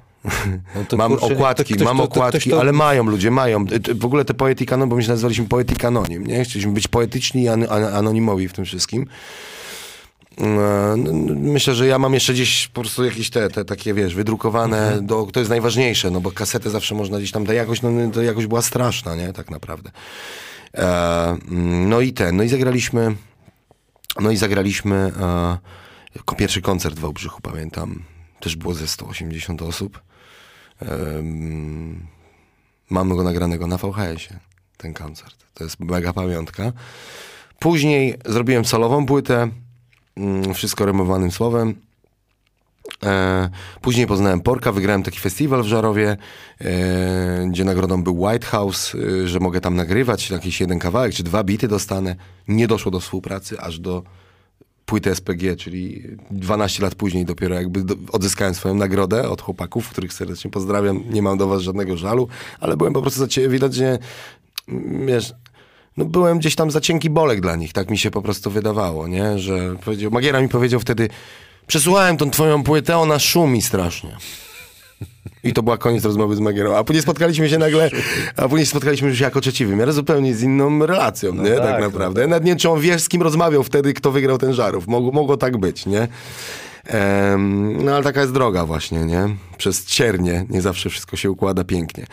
No mam kurczę, okładki, to ktoś mam to- okładki, to- ale mają ludzie, mają. W ogóle te Poety Canon, bo my się nazywaliśmy Poety Canoniem, nie? Chcieliśmy być poetyczni i an- an- anonimowi w tym wszystkim. E, Myślę, że ja mam jeszcze gdzieś po prostu jakieś te, te takie, wiesz, wydrukowane, Mhm. do, to jest najważniejsze, no bo kasetę zawsze można gdzieś tam, ta jakość, no, to jakość była straszna, nie, tak naprawdę. E, mm, no i ten, no i zagraliśmy, no i zagraliśmy e, pierwszy koncert w Wałbrzychu, pamiętam, też było ze 180 osób. Mamy go nagranego na VHS-ie, ten koncert. To jest mega pamiątka. Później zrobiłem solową płytę, mm, wszystko rymowanym słowem. E, później poznałem Porka, wygrałem taki festiwal w Żarowie, e, gdzie nagrodą był White House, e, że mogę tam nagrywać jakiś jeden kawałek, czy dwa bity dostanę. Nie doszło do współpracy, aż do płyty SPG, czyli 12 lat później dopiero jakby odzyskałem swoją nagrodę od chłopaków, których serdecznie pozdrawiam. Nie mam do was żadnego żalu, ale byłem po prostu za ciebie, że mm, wiesz, no byłem gdzieś tam za cienki bolek dla nich, tak mi się po prostu wydawało, nie, że powiedział, Magiera mi powiedział wtedy, przesłuchałem tą twoją płytę, ona szumi strasznie. I to była koniec rozmowy z Magierą. A później spotkaliśmy się nagle, a później spotkaliśmy się jako trzeci wymiar, zupełnie z inną relacją, nie? Tak, tak, naprawdę. Nawet nie wiem, czy on wie, z kim rozmawiał wtedy, kto wygrał ten żarów. Mogło, mogło tak być, nie? No ale taka jest droga właśnie, nie? Przez ciernie nie zawsze wszystko się układa pięknie.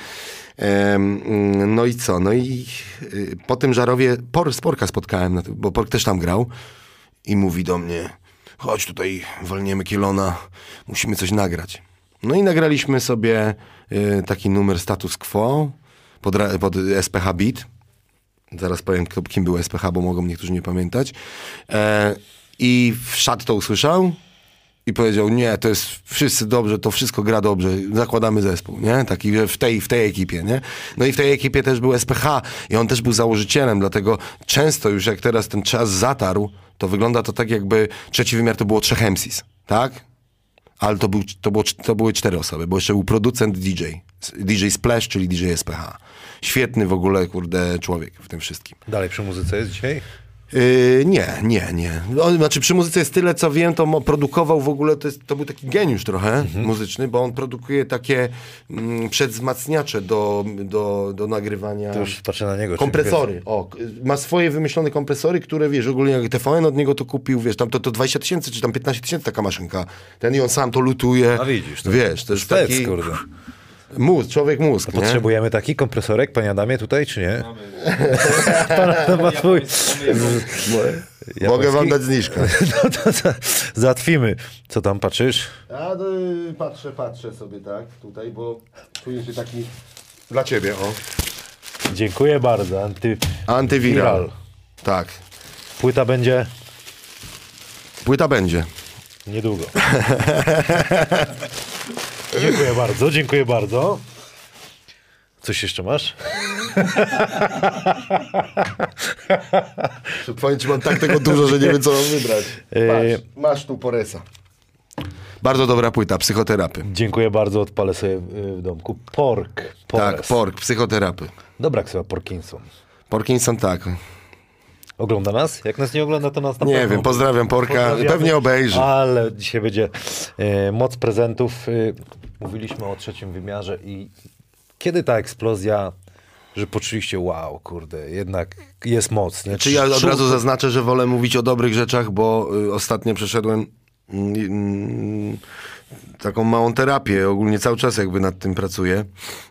No i co? No i y, po tym żarowie por, Sporka spotkałem, bo Pork też tam grał i mówi do mnie, chodź tutaj, walniemy kielona, musimy coś nagrać. No i nagraliśmy sobie y, taki numer Status Quo pod, pod SPH Beat. Zaraz powiem, kto, kim był SPH, bo mogą niektórzy nie pamiętać. E, I Szat to usłyszał i powiedział, nie, to jest wszyscy dobrze, to wszystko gra dobrze, zakładamy zespół, nie? Taki w tej, w tej ekipie, nie? No i w tej ekipie też był SPH i on też był założycielem, dlatego często już jak teraz ten czas zatarł, to wygląda to tak jakby trzeci wymiar to było trzech MCs, tak? Ale to, był, to, było, to były cztery osoby, bo jeszcze był producent DJ. DJ Splash, czyli DJ SPH. Świetny w ogóle, kurde, człowiek w tym wszystkim. Dalej przy muzyce jest dzisiaj? Yy, nie, nie, nie. No, znaczy przy muzyce jest tyle, co wiem, to produkował w ogóle, to, jest, to był taki geniusz trochę muzyczny, bo on produkuje takie mm, przedzmacniacze do, do, do nagrywania. To już patrzę na niego. Kompresory. O, ma swoje wymyślone kompresory, które wiesz, ogólnie jak TVN od niego to kupił, wiesz, tam to, to 20 tysięcy czy tam 15 tysięcy taka maszynka. Ten i on sam to lutuje. A widzisz, to Wiesz, to jest Spec, taki kurde. Mózg, człowiek mózg, nie? Potrzebujemy taki kompresorek, panie Adamie, tutaj, czy nie? Mamy, Pan Adam ma swój. Mogę wam dać zniżkę. No to za, załatwimy. Co tam patrzysz? Ja y, patrzę, patrzę sobie tak tutaj, bo czuję się taki dla ciebie, o. Dziękuję bardzo. Anty... Antywiral. Viral. Tak. Płyta będzie Płyta będzie. niedługo. dziękuję bardzo, dziękuję bardzo. Coś jeszcze masz? Powiem ci, mam tak tego dużo, że nie wiem, co mam wybrać. Yy. Patrz, masz tu Poresa. Bardzo dobra płyta, psychoterapy. Dziękuję bardzo, odpalę sobie y, w domku. Pork. Tak, Pores. pork, psychoterapy. Dobra kseba Porkinson. Parkinson tak. Ogląda nas? Jak nas nie ogląda, to nas na Nie wiem, pozdrawiam Porka. Pewnie obejrzy. Ale dzisiaj będzie e, moc prezentów. E, mówiliśmy o trzecim wymiarze i kiedy ta eksplozja, że poczuliście wow, kurde, jednak jest moc, nie? Czy ja od razu zaznaczę, że wolę mówić o dobrych rzeczach, bo y, ostatnio przeszedłem mm, mm, taką małą terapię. Ogólnie cały czas jakby nad tym pracuję,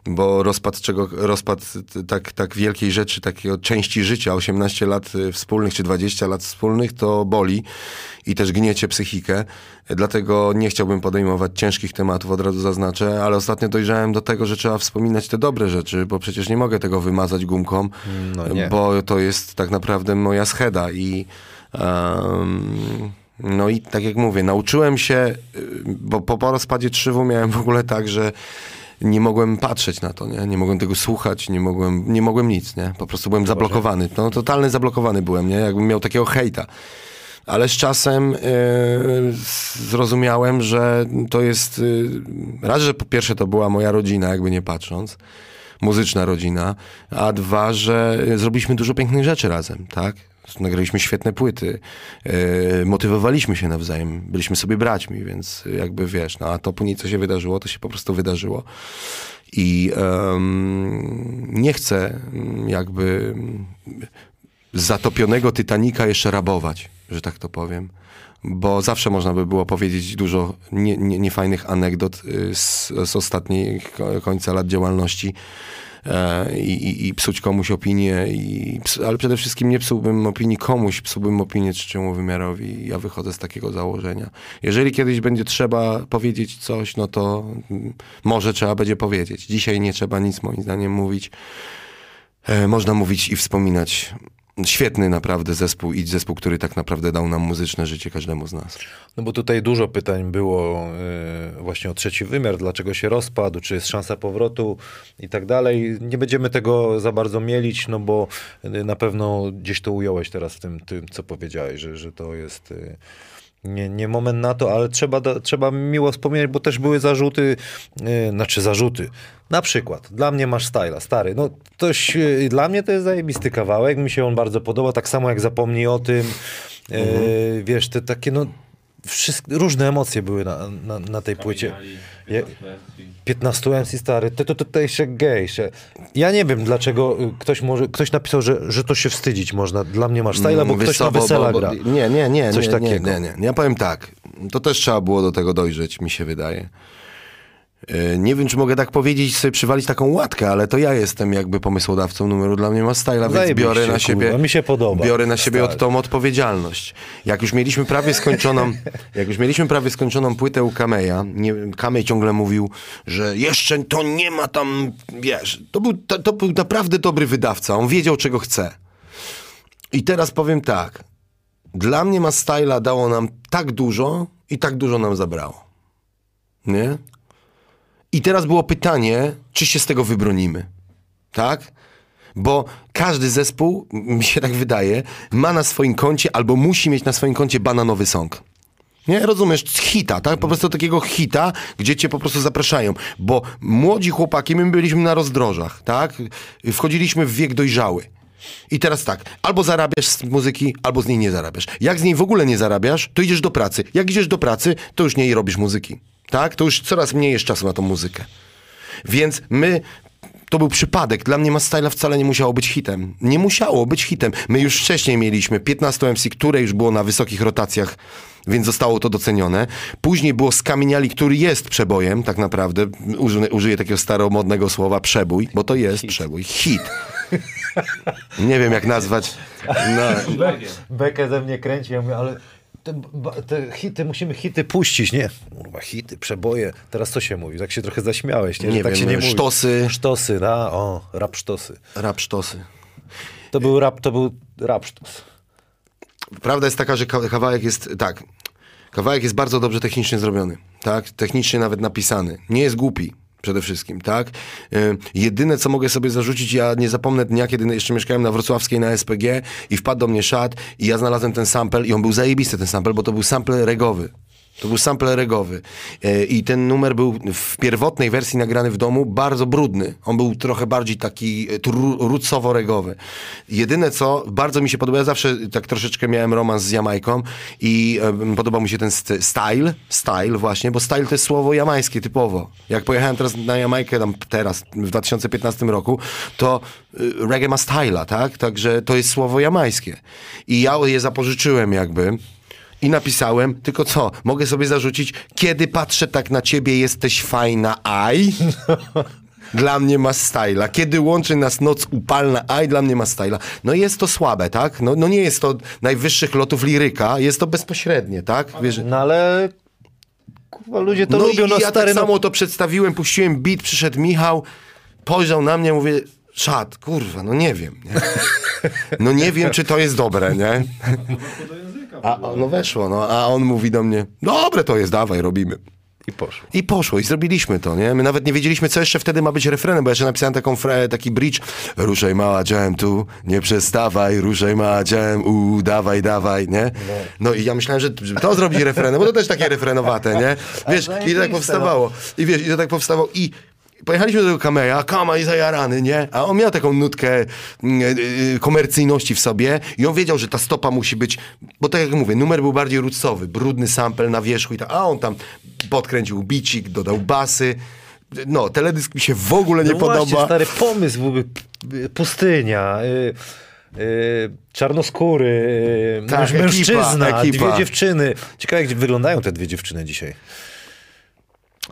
bo rozpad czego, rozpad tak, tak wielkiej rzeczy, takiej części życia, 18 lat y, wspólnych czy 20 lat wspólnych, to boli i też gniecie psychikę. Dlatego nie chciałbym podejmować ciężkich tematów, od razu zaznaczę, ale ostatnio dojrzałem do tego, że trzeba wspominać te dobre rzeczy, bo przecież nie mogę tego wymazać gumką, No bo to jest tak naprawdę moja scheda i em, no i tak jak mówię, nauczyłem się, y, bo po, po rozpadzie trzywu miałem w ogóle tak, że nie mogłem patrzeć na to, nie? nie mogłem tego słuchać, nie mogłem, nie mogłem nic, nie? po prostu byłem zablokowany, no totalny zablokowany byłem, nie? jakbym miał takiego hejta. Ale z czasem y, zrozumiałem, że to jest. Y, raz, że po pierwsze to była moja rodzina, jakby nie patrząc, muzyczna rodzina, a dwa, że y, zrobiliśmy dużo pięknych rzeczy razem, tak? Nagraliśmy świetne płyty, y, motywowaliśmy się nawzajem, byliśmy sobie braćmi, więc jakby wiesz, no a to później co się wydarzyło, to się po prostu wydarzyło. I em, nie chcę mm, jakby mm, zatopionego Titanika jeszcze rabować, że tak to powiem. Bo zawsze można by było powiedzieć dużo nie, nie, niefajnych anegdot y, z, z ostatniej ko- końca lat działalności i, i, i psuć komuś opinię, i, ale przede wszystkim nie psułbym opinii komuś, psułbym opinię trzeciemu wymiarowi. Ja wychodzę z takiego założenia. Jeżeli kiedyś będzie trzeba powiedzieć coś, no to mm, może trzeba będzie powiedzieć. Dzisiaj nie trzeba nic moim zdaniem mówić. E, można mówić i wspominać. Świetny naprawdę zespół i zespół, który tak naprawdę dał nam muzyczne życie każdemu z nas. No bo tutaj dużo pytań było y, właśnie o trzeci wymiar, dlaczego się rozpadł, czy jest szansa powrotu i tak dalej. Nie będziemy tego za bardzo mielić, no bo y, na pewno gdzieś to ująłeś teraz w tym, tym co powiedziałeś, że, że to jest... Y, nie, nie moment na to, ale trzeba, da, trzeba miło wspomnieć, bo też były zarzuty, yy, znaczy zarzuty. Na przykład, dla mnie masz styla, stary. No, toś, yy, dla mnie to jest zajebisty kawałek, mi się on bardzo podoba, tak samo jak zapomnij o tym. Yy, Wiesz, te takie, no, wszystkie, różne emocje były na, na, na tej płycie. Kamieniali, Je- 15 MC. 15 MC stary, to, to tutaj się gej. Się. Ja nie wiem, dlaczego ktoś może, ktoś napisał, że, że to się wstydzić można. Dla mnie masz styla, bo Mm, ktoś wiesz co, na bo- wesela bo- gra. Nie, nie, nie. Coś nie, takiego. Nie, nie, nie. Ja powiem tak. To też trzeba było do tego dojrzeć, mi się wydaje. E, Nie wiem, czy mogę tak powiedzieć, sobie przywalić taką łatkę, ale to ja jestem jakby pomysłodawcą numeru dla mnie ma styla, więc biorę na siebie. kurwa, mi się podoba. Biorę na siebie od tą odpowiedzialność. Jak już mieliśmy prawie skończoną, jak już mieliśmy prawie skończoną płytę u Kameja, nie, Kamej ciągle mówił, że jeszcze to nie ma tam, wiesz, to był, to, to był naprawdę dobry wydawca, on wiedział czego chce. I teraz powiem tak, dla mnie ma styla dało nam tak dużo i tak dużo nam zabrało. Nie? I teraz było pytanie, czy się z tego wybronimy. Tak? Bo każdy zespół, mi się tak wydaje, ma na swoim koncie albo musi mieć na swoim koncie bananowy song. Nie, rozumiesz, hita, tak? Po prostu takiego hita, gdzie cię po prostu zapraszają. Bo młodzi chłopaki, my byliśmy na rozdrożach, tak? Wchodziliśmy w wiek dojrzały. I teraz tak, albo zarabiasz z muzyki, albo z niej nie zarabiasz. Jak z niej w ogóle nie zarabiasz, to idziesz do pracy. Jak idziesz do pracy, to już nie robisz muzyki. Tak? To już coraz mniej jest czasu na tą muzykę. Więc my to był przypadek. Dla mnie Mastyla wcale nie musiało być hitem. Nie musiało być hitem. My już wcześniej mieliśmy 15 MC, które już było na wysokich rotacjach, więc zostało to docenione. Później było Skamieniali, który jest przebojem, tak naprawdę. Użyję, użyję takiego staromodnego słowa przebój, bo to jest przebój. Hit. Nie wiem jak nazwać. No, Bekę ze mnie kręci, ja mówię, ale te, te hity, musimy hity puścić, nie? Kurwa, hity, przeboje. Teraz co się mówi? Tak się trochę zaśmiałeś, nie? Że Nie tak wiem, się nie sztosy. Mówi. Sztosy, da? O, rap sztosy. rap sztosy. To był rap, to był rap sztos. Prawda jest taka, że ka- kawałek jest tak. Kawałek jest bardzo dobrze technicznie zrobiony, tak? Technicznie nawet napisany. Nie jest głupi. Przede wszystkim, tak? Y, jedyne, co mogę sobie zarzucić, ja nie zapomnę dnia, kiedy jeszcze mieszkałem na Wrocławskiej na SPG i wpadł do mnie szat i ja znalazłem ten sample i on był zajebisty, ten sample, bo to był sample regowy. To był sample regowy. E, I ten numer był w pierwotnej wersji nagrany w domu bardzo brudny. On był trochę bardziej taki e, rucowo-regowy. Jedyne co, bardzo mi się podoba, ja zawsze tak troszeczkę miałem romans z Jamajką i e, podobał mi się ten st- style, style właśnie, bo style to jest słowo jamańskie typowo. Jak pojechałem teraz na Jamajkę, tam teraz, w 2015 roku, to reggae ma styla, tak? Także to jest słowo jamańskie. I ja je zapożyczyłem jakby. I napisałem, tylko co, mogę sobie zarzucić, kiedy patrzę tak na ciebie, jesteś fajna, aj. Dla mnie ma styla. Kiedy łączy nas noc upalna, aj, dla mnie ma styla. No jest to słabe, tak? No, no nie jest to najwyższych lotów liryka, jest to bezpośrednie, tak? Wiesz, No ale kurwa, ludzie to no lubią, i no ja stary, tak samo to przedstawiłem, puściłem beat, przyszedł Michał, spojrzał na mnie, mówię, szat, kurwa, no nie wiem, nie? No nie wiem, czy to jest dobre, nie? A, no weszło, no, a on mówi do mnie, dobre to jest, dawaj, robimy. i poszło. I poszło, i zrobiliśmy to, nie? My nawet nie wiedzieliśmy, co jeszcze wtedy ma być refrenem, bo jeszcze napisałem taką fre, taki bridge. Ruszaj mała jam tu, nie przestawaj, ruszaj mała jam, u, dawaj, dawaj, nie? No i ja myślałem, że, to zrobić refrenem, bo to też takie refrenowate, nie? Wiesz, i to tak zajebiste, powstawało. I wiesz, i to tak powstawało i... Pojechaliśmy do tego kameja, kama i zajarany, nie? A on miał taką nutkę mm, y, y, komercyjności w sobie i on wiedział, że ta stopa musi być, bo tak jak mówię, numer był bardziej rucowy, brudny sample na wierzchu i tak, a on tam podkręcił bicik, dodał basy. No, teledysk mi się w ogóle nie no podoba. Właśnie, stary pomysł byłby p- pustynia, y, y, czarnoskóry, Tak, męż- ekipa, mężczyzna, ekipa. dwie dziewczyny. Ciekawe, jak wyglądają te dwie dziewczyny dzisiaj.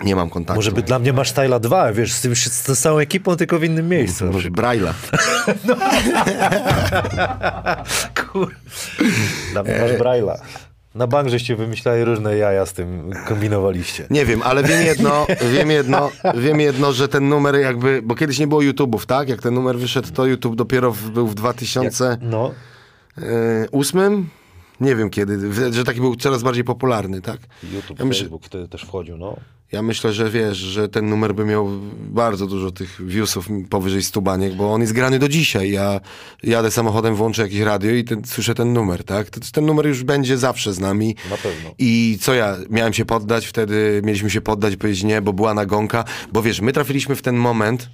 Nie mam kontaktu. Może by dla mnie masz Tyla 2, wiesz, z, tym, z tą samą ekipą, tylko w innym miejscu. Może Braille'a. Kur... Dla mnie masz Braille'a. Na bank żeście wymyślali różne jaja z tym, kombinowaliście. Nie wiem, ale wiem jedno, wiem jedno, wiem jedno, że ten numer jakby, bo kiedyś nie było YouTube'ów, tak? Jak ten numer wyszedł, to YouTube dopiero w, był w 2008? No, Nie wiem kiedy, że taki był coraz bardziej popularny, tak? YouTube, Ja myślę, Facebook wtedy też wchodził, no. Ja myślę, że wiesz, że ten numer by miał bardzo dużo tych viewsów powyżej 100 baniek, bo on jest grany do dzisiaj. Ja jadę samochodem, włączę jakieś radio i ten, słyszę ten numer, tak? To- Ten numer już będzie zawsze z nami. Na pewno. I co ja, miałem się poddać, wtedy mieliśmy się poddać, powiedzieć nie, bo była nagonka, bo wiesz, my trafiliśmy w ten moment,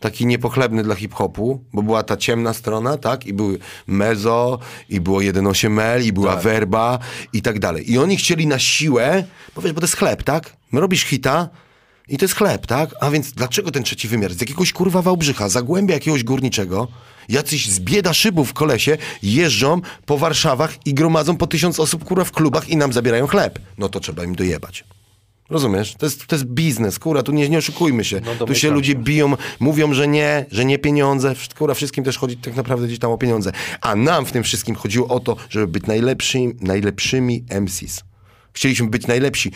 taki niepochlebny dla hip-hopu, bo była ta ciemna strona, tak? I były mezo, i było 1.8L, i była werba i tak dalej. I oni chcieli na siłę, bo wiesz, bo to jest chleb, tak? My robisz hita i to jest chleb, tak? A więc dlaczego ten trzeci wymiar? Z jakiegoś kurwa Wałbrzycha, zagłębia jakiegoś górniczego, jacyś z bieda szybów w kolesie jeżdżą po Warszawach i gromadzą po tysiąc osób kurwa w klubach i nam zabierają chleb. No to trzeba im dojebać. Rozumiesz? To jest, to jest biznes, kurwa, tu nie, nie oszukujmy się. tu się ludzie biją, mówią, że nie, że nie pieniądze. Kurwa, wszystkim też chodzi tak naprawdę gdzieś tam o pieniądze. A nam w tym wszystkim chodziło o to, żeby być najlepszymi, najlepszymi MCs. Chcieliśmy być najlepsi.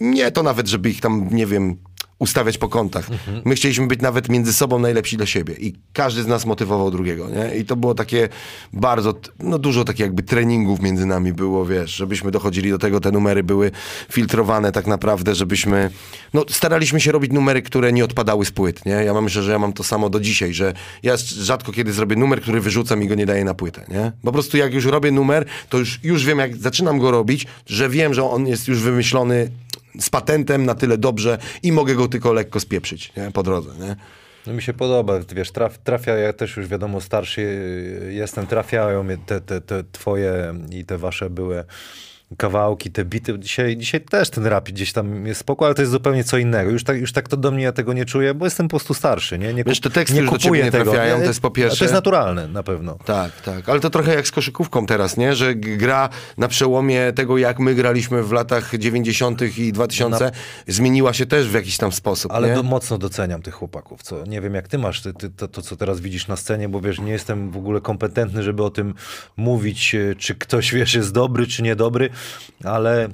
Nie to nawet, żeby ich tam, nie wiem, ustawiać po kątach. My chcieliśmy być nawet między sobą najlepsi dla siebie i każdy z nas motywował drugiego, nie? I to było takie bardzo, no dużo takich jakby treningów między nami było, wiesz, żebyśmy dochodzili do tego, te numery były filtrowane tak naprawdę, żebyśmy, no staraliśmy się robić numery, które nie odpadały z płyt, nie? Ja mam myślę, że ja mam to samo do dzisiaj, że ja rzadko kiedy zrobię numer, który wyrzucam i go nie daję na płytę, nie? Po prostu jak już robię numer, to już, już wiem, jak zaczynam go robić, że wiem, że on jest już wymyślony z patentem na tyle dobrze i mogę go tylko lekko spieprzyć, nie? Po drodze, nie? No mi się podoba, wiesz, traf, trafia, ja też już wiadomo starszy jestem, trafiają mnie te, te, te twoje i te wasze były kawałki, te bity. Dzisiaj, dzisiaj też ten rap gdzieś tam jest spoko, ale to jest zupełnie co innego. Już tak, już tak to do mnie ja tego nie czuję, bo jestem po prostu starszy, nie? nie Wiesz, te teksty już do ciebie nie trafiają, to jest po pierwsze. To jest naturalne na pewno. Tak, tak. Ale to trochę jak z koszykówką teraz, nie? Że gra na przełomie tego, jak my graliśmy w latach 90. i 2000, zmieniła się też w jakiś tam sposób. Ale nie? do, mocno doceniam tych chłopaków. Co, nie wiem, jak ty masz ty, ty, to, to, co teraz widzisz na scenie, bo wiesz, nie jestem w ogóle kompetentny, żeby o tym mówić, e, czy ktoś, wiesz, jest dobry, czy niedobry, ale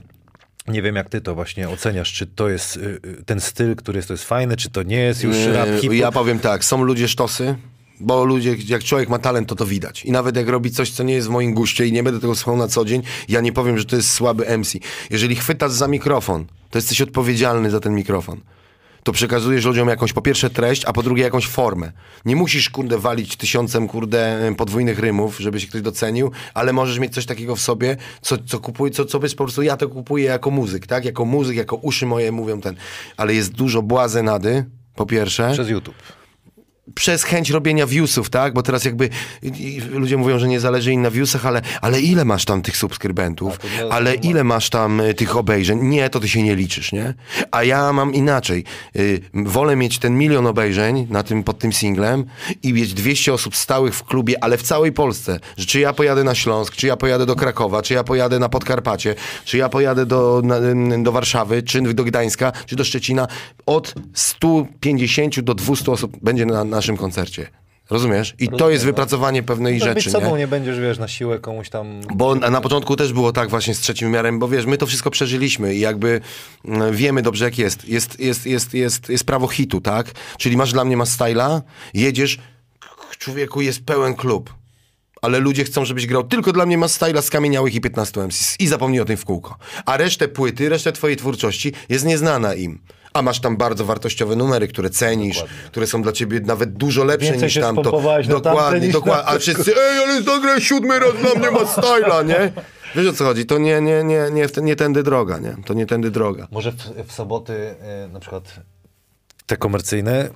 nie wiem, jak ty to właśnie oceniasz. Czy to jest y, y, ten styl, który jest, to jest fajne, czy to nie jest już rap Yy, hip Ja powiem tak, są ludzie sztosy, bo ludzie, jak człowiek ma talent, to to widać. I nawet jak robi coś, co nie jest w moim guście i nie będę tego słuchał na co dzień, ja nie powiem, że to jest słaby MC. Jeżeli chwytasz za mikrofon, to jesteś odpowiedzialny za ten mikrofon. To przekazujesz ludziom jakąś po pierwsze treść, a po drugie jakąś formę. Nie musisz, kurde, walić tysiącem, kurde, podwójnych rymów, żeby się ktoś docenił, ale możesz mieć coś takiego w sobie, co, co kupuję, co, co wiesz, po prostu ja to kupuję jako muzyk, tak? Jako muzyk, jako uszy moje mówią ten. Ale jest dużo błazenady, po pierwsze przez YouTube. Przez chęć robienia viewsów, tak? Bo teraz jakby ludzie mówią, że nie zależy im na viewsach, ale, ale ile masz tam tych subskrybentów? Ale ile masz tam y, tych obejrzeń? Nie, to ty się nie liczysz, nie? A ja mam inaczej. Y, wolę mieć ten milion obejrzeń na tym, pod tym singlem i mieć 200 osób stałych w klubie, ale w całej Polsce. Że czy ja pojadę na Śląsk, czy ja pojadę do Krakowa, czy ja pojadę na Podkarpacie, czy ja pojadę do, na, do Warszawy, czy do Gdańska, czy do Szczecina. Od 150 do 200 osób będzie na naszym koncercie. Rozumiesz? I to jest wypracowanie pewnej Możesz rzeczy. być sobą, nie? nie? będziesz, wiesz, na siłę komuś tam... Bo na, początku też było tak właśnie z trzecim wymiarem, bo wiesz, my to wszystko przeżyliśmy i jakby mm, wiemy dobrze jak jest. Jest, jest, jest, jest, jest prawo hitu, tak? Czyli masz dla mnie masz styla, jedziesz, człowieku jest pełen klub. Ale ludzie chcą, żebyś grał tylko dla mnie ma styla skamieniałych i 15 MCs i zapomnij o tym w kółko. A resztę płyty, resztę twojej twórczości jest nieznana im. A masz tam bardzo wartościowe numery, które cenisz, które są dla ciebie nawet dużo lepsze Więcej niż tamto. spompowałeś na Dokładnie, dokładnie. A wszyscy, ej, ale zagraj siódmy raz dla mnie ma styla, nie? Wiesz o co chodzi? To nie, nie, nie, nie, nie tędy droga, nie? To nie tędy droga. Może w, w soboty y, na przykład te komercyjne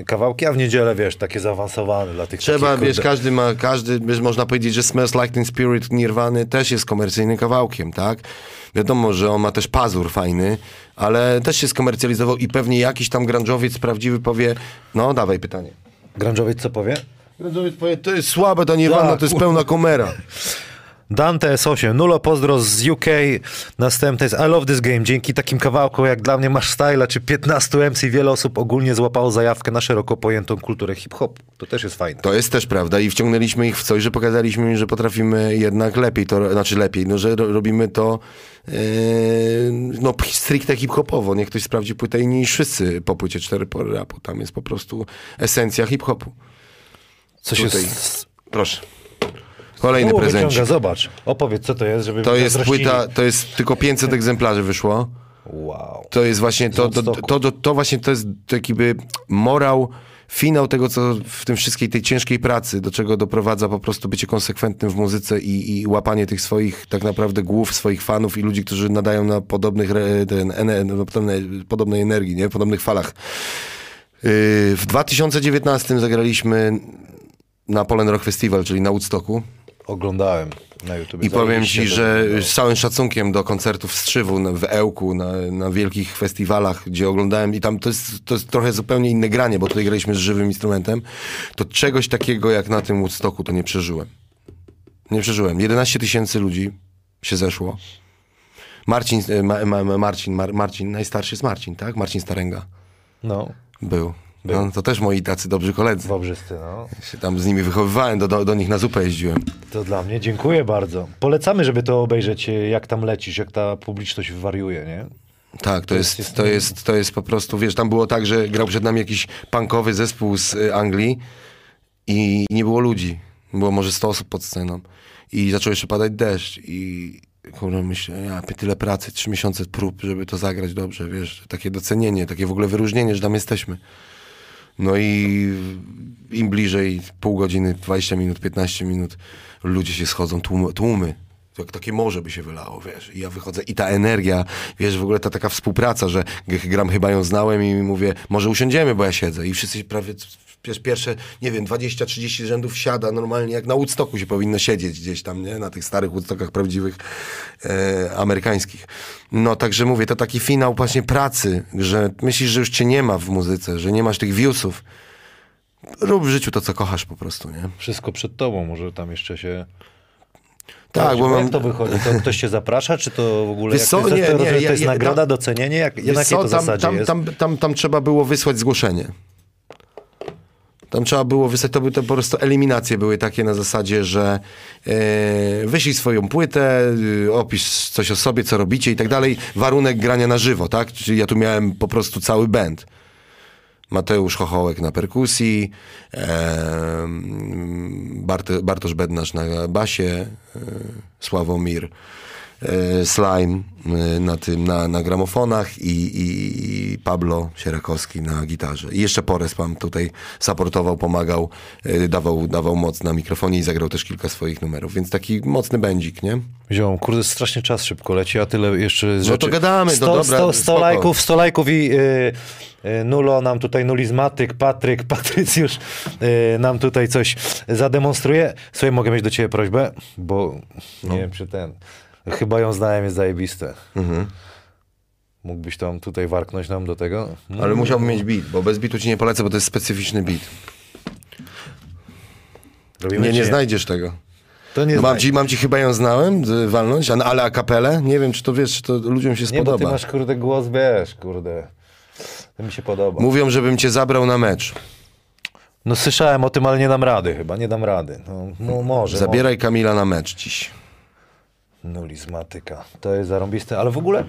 y, kawałki, a w niedzielę, wiesz, takie zaawansowane dla tych Trzeba, takich, wiesz, kurde, każdy ma, każdy, wiesz, można powiedzieć, że Smells Like Teen Spirit Nirwany też jest komercyjnym kawałkiem, tak? Wiadomo, że on ma też pazur fajny, ale też się skomercjalizował i pewnie jakiś tam grunge'owiec prawdziwy powie, no dawaj pytanie. Grunge'owiec co powie? Grunge'owiec powie, to jest słabe ta Nirvana, Tak. to jest pełna komera. Dante S8, Nulo pozdro z UK, następny jest I Love This Game. Dzięki takim kawałkom jak dla mnie Masz Styla czy 15 MC wiele osób ogólnie złapało zajawkę na szeroko pojętą kulturę hip-hopu. To też jest fajne. To jest też prawda i wciągnęliśmy ich w coś, że pokazaliśmy im, że potrafimy jednak lepiej to, znaczy lepiej, no że ro, robimy to yy, no stricte hip-hopowo. Niech ktoś sprawdzi płytę inni niż wszyscy po płycie 4 pory rapu. Tam jest po prostu esencja hip-hopu. Co się. Proszę. Kolejny U, prezencik. wyciąga, zobacz. Opowiedz, co to jest, żeby To jest płyta, to jest tylko 500 egzemplarzy wyszło. Wow. To jest właśnie, to, to, to, to, to właśnie to jest taki by morał, finał tego, co w tym wszystkiej tej ciężkiej pracy, do czego doprowadza po prostu bycie konsekwentnym w muzyce i, i łapanie tych swoich tak naprawdę głów, swoich fanów i ludzi, którzy nadają na podobnych, ten, no, podobnej, podobnej energii, nie? podobnych falach. Yy, w 2019 zagraliśmy na Polen Rock Festival, czyli na Woodstocku. Oglądałem na YouTube. I powiem ci, że z całym szacunkiem do koncertów w Strzywu, w Ełku, na, na wielkich festiwalach, gdzie oglądałem i tam to jest, to jest trochę zupełnie inne granie, bo tutaj graliśmy z żywym instrumentem, to czegoś takiego jak na tym Woodstocku to nie przeżyłem. Nie przeżyłem. 11 tysięcy ludzi się zeszło. Marcin, e, ma, ma, Marcin, Mar, Marcin, najstarszy jest Marcin, tak? Marcin Starenga No, był. No, to też moi tacy dobrzy koledzy. Wobrzysty, no. Się tam z nimi wychowywałem, do, do, do nich na zupę jeździłem. To dla mnie, dziękuję bardzo. Polecamy, żeby to obejrzeć, jak tam lecisz, jak ta publiczność wariuje, nie? Tak, to jest, to, jest, to jest po prostu, wiesz, tam było tak, że grał przed nami jakiś punkowy zespół z y, Anglii i nie było ludzi. Było może 100 osób pod sceną. I zaczął jeszcze padać deszcz i kurde, myślę, ja tyle pracy, trzy miesiące prób, żeby to zagrać dobrze, wiesz, takie docenienie, takie w ogóle wyróżnienie, że tam jesteśmy. No i im bliżej pół godziny, 20 minut, 15 minut, ludzie się schodzą, tłumy, tłumy. Takie morze by się wylało, wiesz. I ja wychodzę i ta energia, wiesz, w ogóle ta taka współpraca, że gram chyba ją znałem i mówię, może usiądziemy, bo ja siedzę. I wszyscy prawie wiesz, pierwsze, nie wiem, 20-30 rzędów siada normalnie, jak na Woodstocku się powinno siedzieć gdzieś tam, nie? Na tych starych Woodstockach prawdziwych e, amerykańskich. No, także mówię, to taki finał właśnie pracy, że myślisz, że już cię nie ma w muzyce, że nie masz tych viewsów. Rób w życiu to, co kochasz po prostu, nie? Wszystko przed tobą, może tam jeszcze się... Tak, bo jak mam... to wychodzi? To ktoś cię zaprasza, czy to w ogóle... Wiesz Jak to jest, nie, to, ja- to jest ja- nagroda, tam- docenienie? Jak, na jakiej to tam, zasadzie tam, jest? tam, tam, tam trzeba było wysłać zgłoszenie. Tam trzeba było wysłać, to były to po prostu eliminacje były takie na zasadzie, że e, wyślij swoją płytę, y, opisz coś o sobie, co robicie i tak dalej. Warunek grania na żywo, tak? Czyli ja tu miałem po prostu cały band. Mateusz Chochołek na perkusji, e, Bart, Bartosz Bednarz na basie, e, Sławomir Slime e, na, tym, na, na gramofonach i, i, i Pablo Sierakowski na gitarze. I jeszcze Pores mam tutaj supportował, pomagał, e, dawał, dawał moc na mikrofonie i zagrał też kilka swoich numerów, więc taki mocny będzik, nie? Ziom, kurde, strasznie czas szybko leci, a tyle jeszcze rzeczy. No to gadamy, no 100, dobra, 100, 100 spoko. lajków, 100 lajków i y, y, Nulo nam tutaj, nulizmatyk, Patryk, Patrycjusz y, nam tutaj coś zademonstruje. Słuchaj, mogę mieć do ciebie prośbę, bo No. nie wiem, czy ten, chyba ją znałem, jest zajebiste. Mhm. Mógłbyś tam tutaj warknąć nam do tego? No. Ale musiałbym mieć beat, bo bez beatu ci nie polecę, bo to jest specyficzny beat. Robimy Nie, nie znajdziesz tego. To nie No mam, ci, mam ci chyba ją znałem, y, walnąć, a- ale a kapelę? Nie wiem, czy to wiesz, czy to ludziom się Nie, bo ty spodoba. masz, kurde, głos, wiesz, kurde. To mi się podoba. Mówią, żebym cię zabrał na mecz. No słyszałem o tym, ale nie dam rady chyba, nie dam rady. No, no może. Zabieraj Kamila na mecz dziś. Nulizmatyka. To jest zarąbiste. Ale w ogóle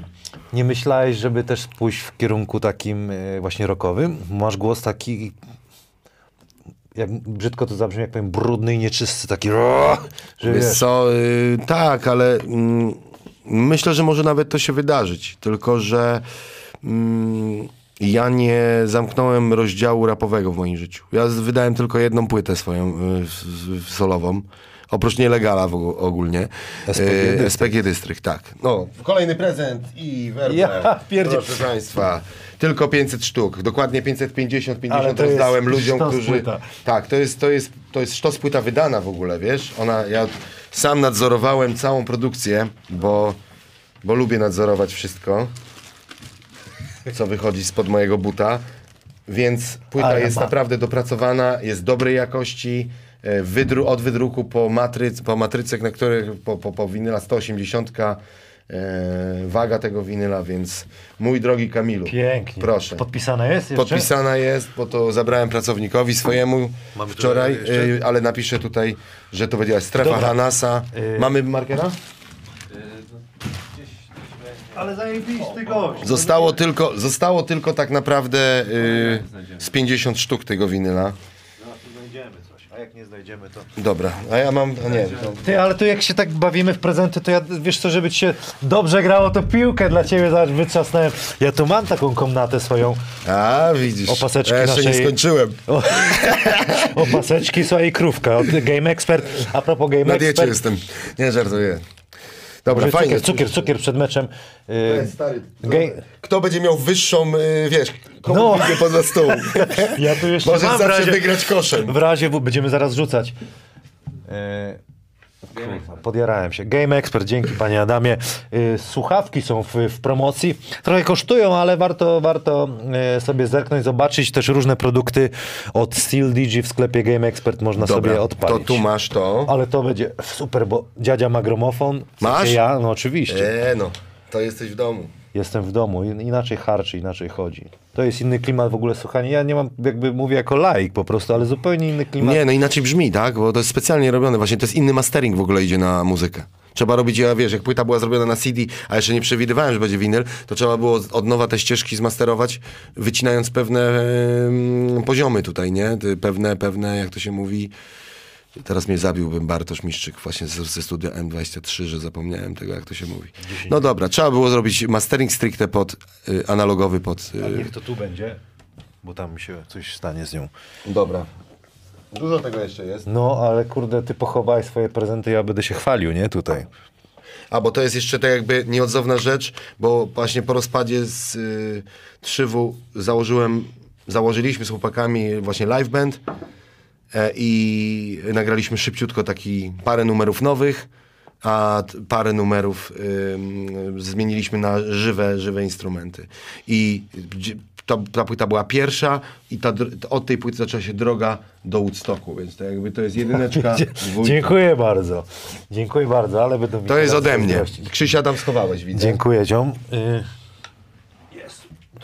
nie myślałeś, żeby też pójść w kierunku takim e, właśnie rockowym? Masz głos taki, jak brzydko to zabrzmi, jak powiem, brudny i nieczysty, taki że Wiesz co, y, tak, ale mm, myślę, że może nawet to się wydarzyć. Tylko, że mm, ja nie zamknąłem rozdziału rapowego w moim życiu. Ja wydałem tylko jedną płytę swoją y, solową. Oprócz nielegala w, ogó- ogólnie. SPG Dystrykt. SPG Dystrykt, tak. No, kolejny prezent i werba. Ja pierdzie- Proszę Państwa, tylko 500 sztuk. Dokładnie 550, Ale 50 to jest rozdałem ludziom, którzy... płyta. Tak, to jest, to jest, to jest sztos płyta wydana w ogóle, wiesz? Ona, ja sam nadzorowałem całą produkcję, bo, bo lubię nadzorować wszystko, co wychodzi spod mojego buta. Więc płyta Ale jest ma- naprawdę dopracowana, jest dobrej jakości. E, Wydru, od wydruku po, matryc, po matrycek, na których po, po, po winyla 180 e, waga tego winyla, więc mój drogi Kamilu, pięknie. proszę. Podpisane jest jeszcze? Podpisana jest, bo to zabrałem pracownikowi swojemu Mamy wczoraj, y, ale napiszę tutaj, że to będzie strefa Dobra. Hanasa. Y- Mamy markera? Ale zajebisty gość. Zostało tylko, zostało tylko tak naprawdę y, z 50 sztuk tego winyla. Jak nie znajdziemy to... Dobra, a ja mam, a nie, to, Ty, ale tu jak się tak bawimy w prezenty, to ja, wiesz co, żeby ci się dobrze grało, to piłkę dla ciebie zaraz wytrzasnąłem. Ja tu mam taką komnatę swoją, a widzisz, Opaseczki ja jeszcze nie naszej- skończyłem. o, o paseczki, słuchaj, krówka Game Expert. A propos Game Na diecie Expert, jestem, nie żartuję. Dobra, fajnie. cukier, cukier, cukier przed meczem. Yy, Stary, Gej- kto będzie miał wyższą, y, wiesz, komu No. poza stół? ja tu jeszcze Możesz zawsze razie, wygrać koszem. w razie w, będziemy zaraz rzucać. Yy, kurwa, podjarałem się. Game Expert, dzięki panie Adamie. Yy, słuchawki są w, w promocji. Trochę kosztują, ale warto, warto yy, sobie zerknąć, zobaczyć też różne produkty od Steel Digi w sklepie Game Expert można sobie Dobra, odpalić. to tu masz to. Ale to będzie super, bo dziadzia ma gromofon. Masz? Ja, no oczywiście. E, no, to jesteś w domu. Jestem w domu, in- inaczej harczy, inaczej chodzi. To jest inny klimat w ogóle słuchania. Ja nie mam, jakby mówię jako laik po prostu, ale zupełnie inny klimat. Nie, no inaczej brzmi, tak? Bo to jest specjalnie robione. Właśnie to jest inny mastering w ogóle idzie na muzykę. Trzeba robić, ja wiesz, jak płyta była zrobiona na CD, a jeszcze nie przewidywałem, że będzie winyl, to trzeba było od nowa te ścieżki zmasterować, wycinając pewne poziomy tutaj, nie? Pewne, pewne, jak to się mówi, Teraz mnie zabiłbym Bartosz Miszczyk właśnie ze, ze studia M23, że zapomniałem tego, jak to się mówi. No dobra, trzeba było zrobić mastering stricte pod, y, analogowy pod... A Y, niech to tu będzie, bo tam mi się coś stanie z nią. dobra. Dużo tego jeszcze jest. No, ale kurde, ty pochowałeś swoje prezenty, ja będę się chwalił, nie? Tutaj. A, bo to jest jeszcze tak jakby nieodzowna rzecz, bo właśnie po rozpadzie z y, Trzywu założyłem, założyliśmy z chłopakami właśnie live band i nagraliśmy szybciutko taki parę numerów nowych, a parę numerów ym, zmieniliśmy na żywe, żywe instrumenty. I ta, ta płyta była pierwsza i ta, od tej płyty zaczęła się droga do Woodstocku, więc to jakby to jest jedyneczka. dwójka. Dziękuję bardzo. Dziękuję bardzo, ale będę mi To jest ode mnie. Krzysia tam schowałeś, widzę. Dziękuję, ziom. Y...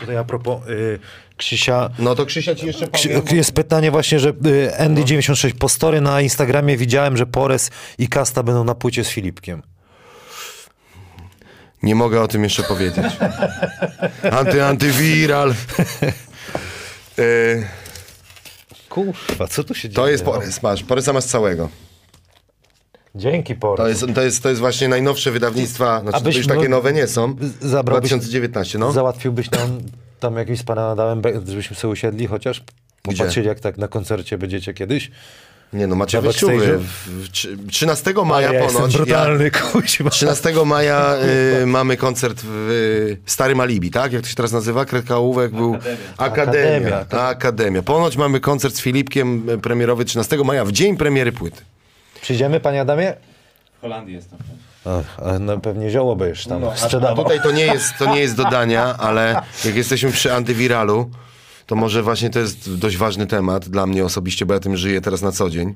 Tutaj a propos y... Krzysia... No to Krzysia ci jeszcze powiem. Jest pytanie właśnie, że y, Andy96 po story na Instagramie widziałem, że Pores i Kasta będą na płycie z Filipkiem. Nie mogę o tym jeszcze powiedzieć. Anty, antywiral. Yy, Kurwa, co tu się dzieje? to jest Porys, masz. Porysa masz całego. Dzięki, Pores. To jest, to jest, to jest właśnie najnowsze wydawnictwa, znaczy to Abyś już no- takie nowe nie są. zabrałbyś- 2019, no. Załatwiłbyś nam tam jakimś z pana Adamem, żebyśmy sobie usiedli chociaż? Popatrzyli jak tak na koncercie będziecie kiedyś. Nie no, macie Na wyjściowy. backstage'u? W- w- trzy- 13 maja ja jestem ponoć. brutalny, kuźwa. 13 maja y, mamy koncert w y, Starym Alibi, tak? Jak to się teraz nazywa? Krekałówek był... Akademia. Akademia, Akademia. Akademia. Ponoć mamy koncert z Filipkiem y, premierowy 13 maja, w dzień premiery płyty. Przyjdziemy, panie Adamie? W Holandii jestem. Ach, ale no, pewnie zioło będziesz tam A, a tutaj to nie, jest, to nie jest dodania, ale jak jesteśmy przy antywiralu, to może właśnie to jest dość ważny temat dla mnie osobiście, bo ja tym żyję teraz na co dzień.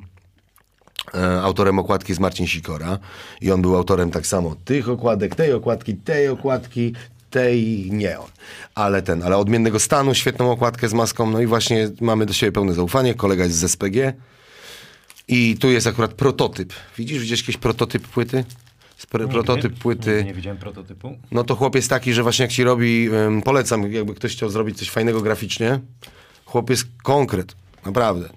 E, autorem okładki jest Marcin Sikora i on był autorem tak samo tych okładek, tej okładki, tej okładki, tej nie on. Ale ten, ale odmiennego stanu, świetną okładkę z maską, no i właśnie mamy do siebie pełne zaufanie, kolega jest z SPG i tu jest akurat prototyp. Widzisz, widzisz jakiś prototyp płyty? Spr- prototyp płyty. Nie, nie widziałem prototypu. No to chłop jest taki, że właśnie jak ci robi, ym, polecam, jakby ktoś chciał zrobić coś fajnego graficznie, chłop jest konkret, naprawdę.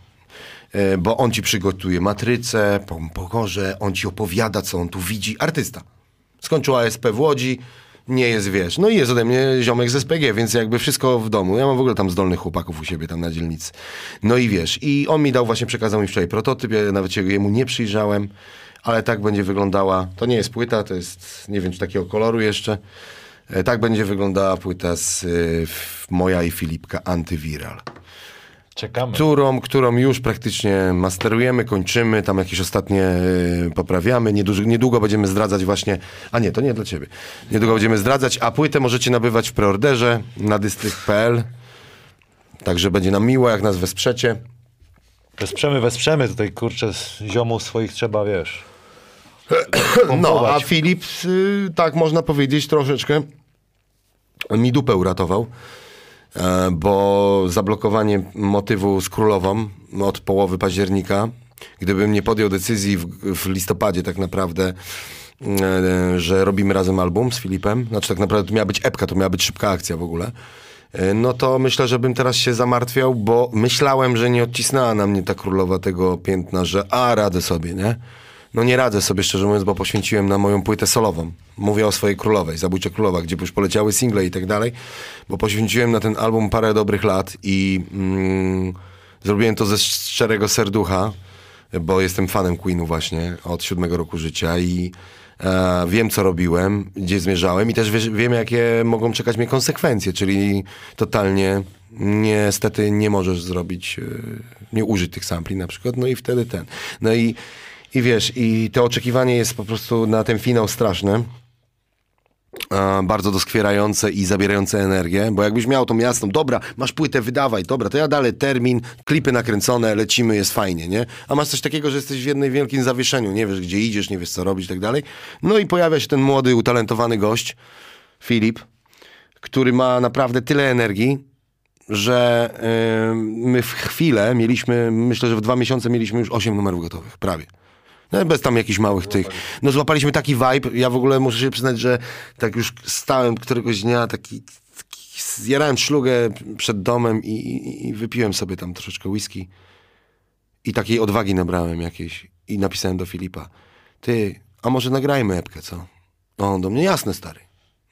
E, bo on ci przygotuje matrycę, po pokorze, on ci opowiada, co on tu widzi. Artysta. Skończył ASP w Łodzi, nie jest, wiesz. No i jest ode mnie ziomek z SPG, więc jakby wszystko w domu. Ja mam w ogóle tam zdolnych chłopaków u siebie tam na dzielnicy. No i wiesz, i on mi dał właśnie, przekazał mi wczoraj prototyp, ja nawet się jemu nie przyjrzałem, ale tak będzie wyglądała. To nie jest płyta, to jest, nie wiem, czy takiego koloru jeszcze. E, Tak będzie wyglądała płyta z y, moja i Filipka Antyviral Czekamy. którą, którą już praktycznie masterujemy, kończymy, tam jakieś ostatnie y, poprawiamy. Niedługo, niedługo będziemy zdradzać właśnie, a nie, to nie dla ciebie. Niedługo będziemy zdradzać, a płytę możecie nabywać w preorderze na dystrykt.pl. Także będzie nam miło, jak nas wesprzecie. Wesprzemy, wesprzemy. Tutaj, kurczę, z ziomów swoich trzeba, wiesz... No, a. Filip, y, tak można powiedzieć, troszeczkę mi dupę uratował, e, bo zablokowanie motywu z królową od połowy października, gdybym nie podjął decyzji w, w listopadzie tak naprawdę, e, że robimy razem album z Filipem, znaczy tak naprawdę to miała być epka, to miała być szybka akcja w ogóle, e, no to myślę, że bym teraz się zamartwiał, bo myślałem, że nie odcisnęła na mnie ta królowa tego piętna, że a, radzę sobie, nie? No nie radzę sobie, szczerze mówiąc, bo poświęciłem na moją płytę solową. Mówię o swojej królowej, Zabójcza Królowa, gdzie już poleciały single i tak dalej, bo poświęciłem na ten album parę dobrych lat i mm, zrobiłem to ze szczerego serducha, bo jestem fanem Queenu właśnie od siódmego roku życia i e, wiem, co robiłem, gdzie zmierzałem i też wiesz, wiem, jakie mogą czekać mnie konsekwencje, czyli totalnie niestety nie możesz zrobić, e, nie użyć tych sampli na przykład, no i wtedy ten. No i, i wiesz, i to oczekiwanie jest po prostu na ten finał straszne e, bardzo doskwierające i zabierające energię, bo jakbyś miał tą jasną, dobra, masz płytę, wydawaj, dobra, to ja dalej termin, klipy nakręcone, lecimy, jest fajnie, nie? A masz coś takiego, że jesteś w jednej wielkim zawieszeniu, nie wiesz, gdzie idziesz, nie wiesz, co robić i tak dalej. No i pojawia się ten młody, utalentowany gość, Filip, który ma naprawdę tyle energii, że yy, my w chwilę mieliśmy, myślę, że w dwa miesiące mieliśmy już osiem numerów gotowych, prawie. No, bez tam jakichś małych tych. No złapaliśmy taki vibe. Ja w ogóle muszę się przyznać, że tak już stałem któregoś dnia, taki, zjarałem szlugę przed domem i, i, i wypiłem sobie tam troszeczkę whisky. I takiej odwagi nabrałem jakiejś. I napisałem do Filipa. Ty, a może nagrajmy epkę, co? A on do mnie, jasne stary.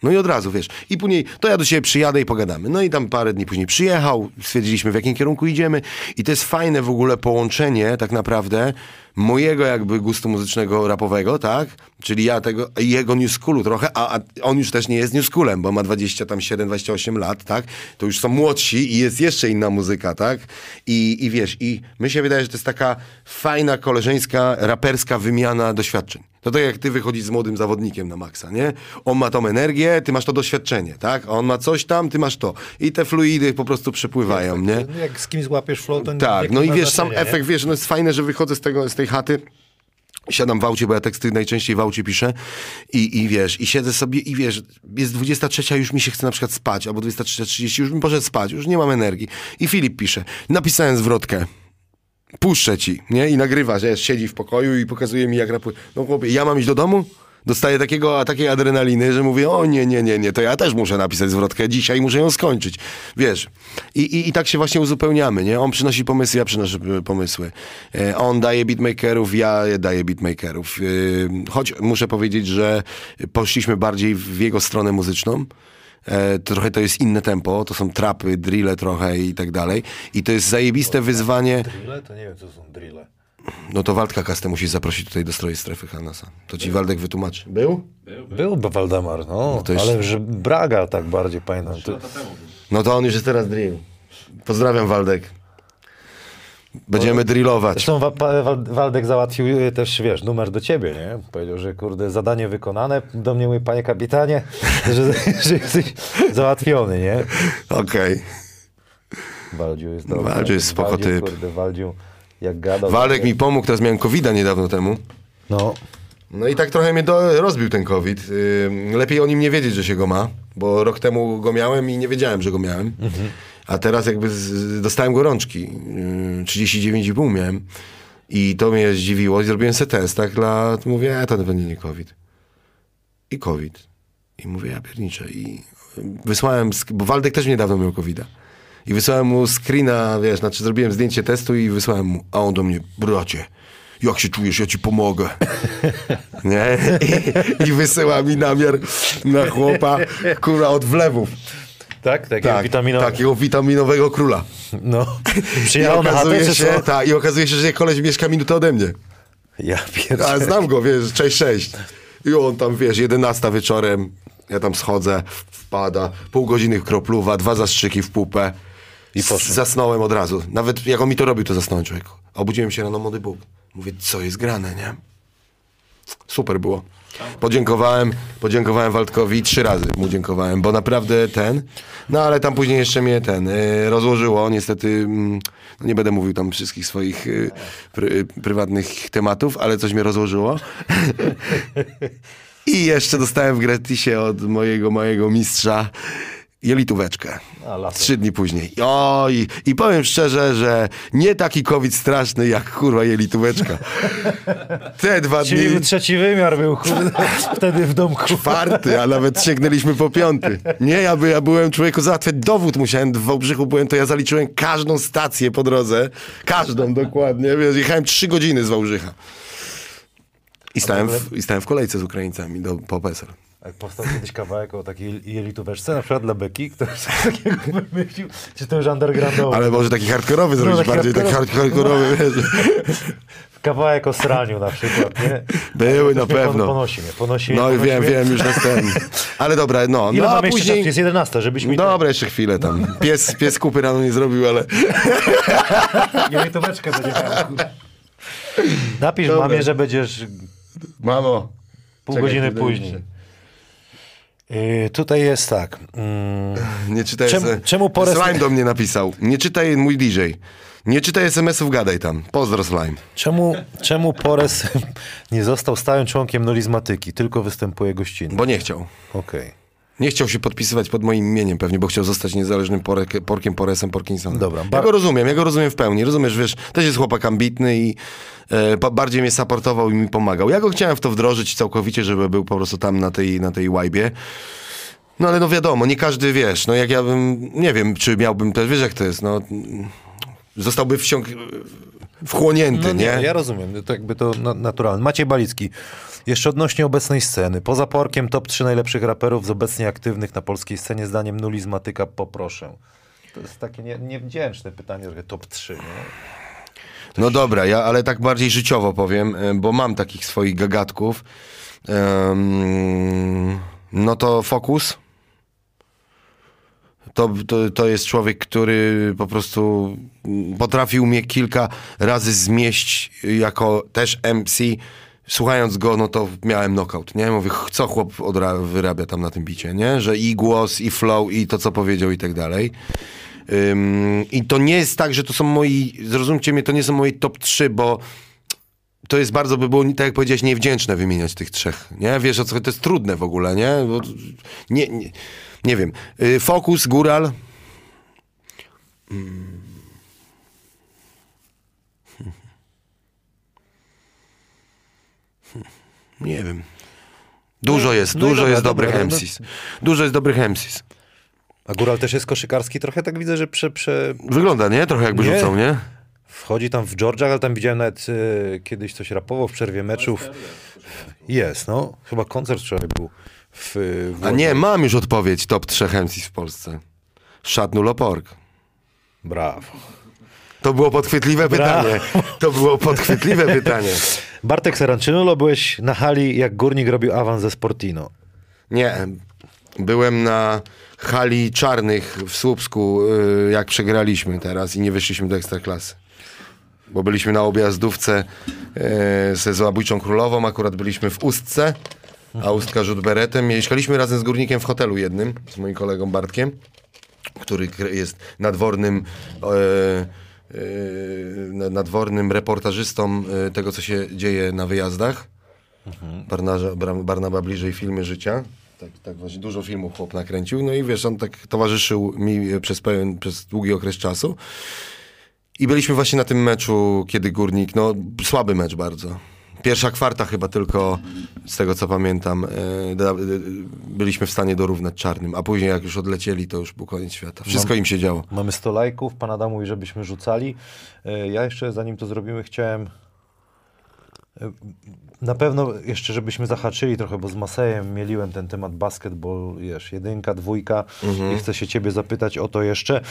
No i od razu, wiesz. I później, to ja do ciebie przyjadę i pogadamy. No i tam parę dni później przyjechał, stwierdziliśmy w jakim kierunku idziemy. I to jest fajne w ogóle połączenie tak naprawdę mojego jakby gustu muzycznego rapowego, tak? Czyli ja tego, jego new schoolu trochę, a, a on już też nie jest new schoolem, bo ma 27, 28 lat, tak? To już są młodsi i jest jeszcze inna muzyka, tak? I, I wiesz, i my się wydaje, że to jest taka fajna, koleżeńska, raperska wymiana doświadczeń. To tak jak ty wychodzisz z młodym zawodnikiem na maksa, nie? On ma tą energię, ty masz to doświadczenie, tak? On ma coś tam, ty masz to. I te fluidy po prostu przepływają, nie? Jak z kimś złapiesz flow, to Tak, nikt no nie i wiesz, sam nie? efekt, wiesz, no jest fajne, że wychodzę z, tego, z tej chaty, siadam w aucie, bo ja teksty najczęściej w aucie piszę i, i wiesz, i siedzę sobie i wiesz, jest 23, już mi się chce na przykład spać, albo 23.30, już bym poszedł spać, już nie mam energii. I Filip pisze, napisałem zwrotkę, puszczę ci, nie? I nagrywa, że siedzi w pokoju i pokazuje mi jak rapuje. No chłopie, ja mam iść do domu? Dostaję takiego, takiej adrenaliny, że mówię, o nie, nie, nie, nie, to ja też muszę napisać zwrotkę dzisiaj, muszę ją skończyć. Wiesz, i, i, i tak się właśnie uzupełniamy, nie? On przynosi pomysły, ja przynoszę pomysły. E, on daje beatmakerów, ja daję beatmakerów. E, choć muszę powiedzieć, że poszliśmy bardziej w jego stronę muzyczną. E, trochę to jest inne tempo, to są trapy, drille trochę i tak dalej. I to jest zajebiste wyzwanie. Drille? To nie wiem, co są drille. No to Waldka Kastę musisz zaprosić tutaj do strojej strefy Hanasa. To ci Waldek wytłumaczy. Był? Był Waldemar, no, to jeszcze- ale że Braga tak bardziej pamiętam. To, No to on już jest teraz drill. Pozdrawiam Waldek. Będziemy drillować. Zresztą Wa- Waldek załatwił e, też, wiesz, numer do ciebie, nie? Powiedział, że kurde, zadanie wykonane. Do mnie mówi, panie kapitanie, że, że jesteś załatwiony, nie? Okej. Waldziu jest dobry. Waldziu jest spoko Waldziu, typ. Kurde, Waldziu, jak gadał. Waldek mi pomógł, teraz miałem covid niedawno temu. No, No i tak trochę mnie do, rozbił ten COVID. Ym, lepiej o nim nie wiedzieć, że się go ma, bo rok temu go miałem i nie wiedziałem, że go miałem. A teraz jakby z, dostałem gorączki. Yy, 39,5 miałem. I to mnie zdziwiło. I zrobiłem sobie test, tak? Dla, mówię, e, to będzie nie COVID. I COVID. I mówię, ja pierniczę. I wysłałem, bo Waldek też niedawno miał covid I wysłałem mu screena, wiesz, znaczy zrobiłem zdjęcie testu i wysłałem mu, a on do mnie, bracie, jak się czujesz, ja ci pomogę. Nie? I, I wysyła mi namiar na chłopa, kurwa, od wlewów. tak? Takiego Tak, witaminowego. takiego witaminowego króla. No. I Przyjechał okazuje się, tak, I okazuje się, że koleś mieszka minutę ode mnie. Ja A pierdolę. znam go, wiesz, cześć, cześć. I on tam, wiesz, 11 wieczorem, ja tam schodzę, wpada, pół godziny kropluwa, dwa zastrzyki w pupę. I poszło. Zasnąłem od razu. Nawet jak on mi to robił, to zasnąłem człowieku. Obudziłem się rano, młody Bóg. Mówię, co jest grane, nie? Super było. Podziękowałem, podziękowałem Waldkowi trzy razy mu dziękowałem, bo naprawdę ten, no ale tam później jeszcze mnie ten y, rozłożyło, niestety mm, no nie będę mówił tam wszystkich swoich y, pry, prywatnych tematów, ale coś mnie rozłożyło. I jeszcze dostałem w gratisie od mojego mojego mistrza jelitóweczkę. A. Trzy dni później. O, i, I powiem szczerze, że nie taki COVID straszny jak kurwa jelitóweczka. Te dwa dni... Czyli trzeci wymiar był, kurde, wtedy w domku. Czwarty, a nawet sięgnęliśmy po piąty. Nie, ja, by, ja byłem człowieku załatwiać dowód, musiałem w Wałbrzychu byłem, to ja zaliczyłem każdą stację po drodze. Każdą dokładnie. Wiesz, Jechałem trzy godziny z Wałbrzycha. I stałem, w, I stałem w kolejce z Ukraińcami do, po PESEL. Jak powstał kiedyś kawałek o takiej jelitóweczce, na przykład dla Beki, ktoś takiego wymyślił, czy to już undergroundowo. Ale może taki hardkorowy zrobić, taki bardziej taki hard- hardkorowy, wiesz. Kawałek o sraniu na przykład, nie? Były na pewno. Ponosi mnie, ponosi mnie, No i ponosi wiem, mnie. wiem, już następny. Ale dobra, no. Ile no a później... Jest 11, żebyśmy... Dobra, jeszcze chwilę tam. Pies, pies kupy rano nie zrobił, ale... Jelitóweczkę będzie miał. Napisz Dobra. mamie, że będziesz Mamo. pół Czekaj, godziny później. Yy, tutaj jest tak. Mm, Nie czytaj Czemu- se- czemu Pores- Slime do mnie napisał. Nie czytaj mój DJ. Nie czytaj SMS-ów, gadaj tam. Pozdro Slime. czemu, czemu Pores nie został stałym członkiem nulizmatyki, tylko występuje gościnnie? Bo nie chciał. Okej. Nie chciał się podpisywać pod moim imieniem pewnie, bo chciał zostać niezależnym porek, porkiem Poresem Parkinsonem. Dobra, Ja bar- go rozumiem, ja go rozumiem w pełni. Rozumiesz, wiesz, też jest chłopak ambitny i e, bardziej mnie supportował i mi pomagał. Ja go chciałem w to wdrożyć całkowicie, żeby był po prostu tam na tej, na tej łajbie. No ale no wiadomo, nie każdy wiesz, no jak ja bym, nie wiem, czy miałbym też, wiesz jak to jest, no zostałby wsiąk... wchłonięty, No nie? nie, ja rozumiem, to jakby to na, naturalne. Maciej Balicki, jeszcze odnośnie obecnej sceny. Poza Porkiem top 3 najlepszych raperów z obecnie aktywnych na polskiej scenie zdaniem Nulizmatyka poproszę. To jest takie nie, niewdzięczne pytanie, trochę top 3, nie? No dobra, ja ale tak bardziej życiowo powiem, e, bo mam takich swoich gagatków. Em, no to Fokus. To, to, to jest człowiek, który po prostu potrafił mnie kilka razy zmieść jako też MC. Słuchając go, no to miałem knockout, nie? Mówię, co chłop odra- wyrabia tam na tym bicie, nie? Że i głos, i flow, i to, co powiedział, i tak dalej. Ym, I to nie jest tak, że to są moi, zrozumcie mnie, to nie są moje top 3, bo to jest bardzo, by było, tak jak powiedziałeś, niewdzięczne wymieniać tych trzech, nie? Wiesz o co, to jest trudne w ogóle, nie? Bo, nie, nie, nie wiem. Y, Fokus, Góral. Mm. Nie wiem. Dużo jest, no dużo dobra, jest dobra, dobrych MCs. Dużo jest dobrych MCs. A Góral też jest koszykarski, trochę tak widzę, że prze, prze... Wygląda, nie? Trochę jakby Nie. rzucał, nie? wchodzi tam w Georgiach, ale tam widziałem nawet e, kiedyś coś rapował w przerwie meczów. Jest, no. Chyba koncert wczoraj był w, w A nie, mam już odpowiedź top 3 MCs w Polsce. Szatnu Lopork. Brawo. To było podchwytliwe pytanie. To było podchwytliwe pytanie. Bartek Saranczynulo, byłeś na hali, jak Górnik robił awans ze Sportino. Nie, byłem na hali czarnych w Słupsku, y, jak przegraliśmy teraz i nie wyszliśmy do Ekstraklasy. Bo byliśmy na objazdówce y, ze Złabójczą Królową, akurat byliśmy w Ustce, a Ustka rzut beretem. Mieszkaliśmy razem z Górnikiem w hotelu jednym, z moim kolegą Bartkiem, który jest nadwornym... na- nadwornym reportażystą e, tego, co się dzieje na wyjazdach. Bra- Barnaba bliżej filmy życia. Tak, tak właśnie dużo filmów chłop nakręcił. No i wiesz, on tak towarzyszył mi e, przez pewien, przez długi okres czasu. I byliśmy właśnie na tym meczu, kiedy Górnik, no słaby mecz bardzo. Pierwsza kwarta chyba tylko, z tego co pamiętam, e, e, byliśmy w stanie dorównać czarnym, a później jak już odlecieli, to już był koniec świata. Wszystko im się działo. Mamy 100 lajków, pan Adam mówi, żebyśmy rzucali. E, Ja jeszcze, zanim to zrobimy, chciałem na pewno jeszcze, żebyśmy zahaczyli trochę, bo z Masejem mieliłem ten temat basketball, wiesz, jedynka, dwójka i chcę się ciebie zapytać o to jeszcze,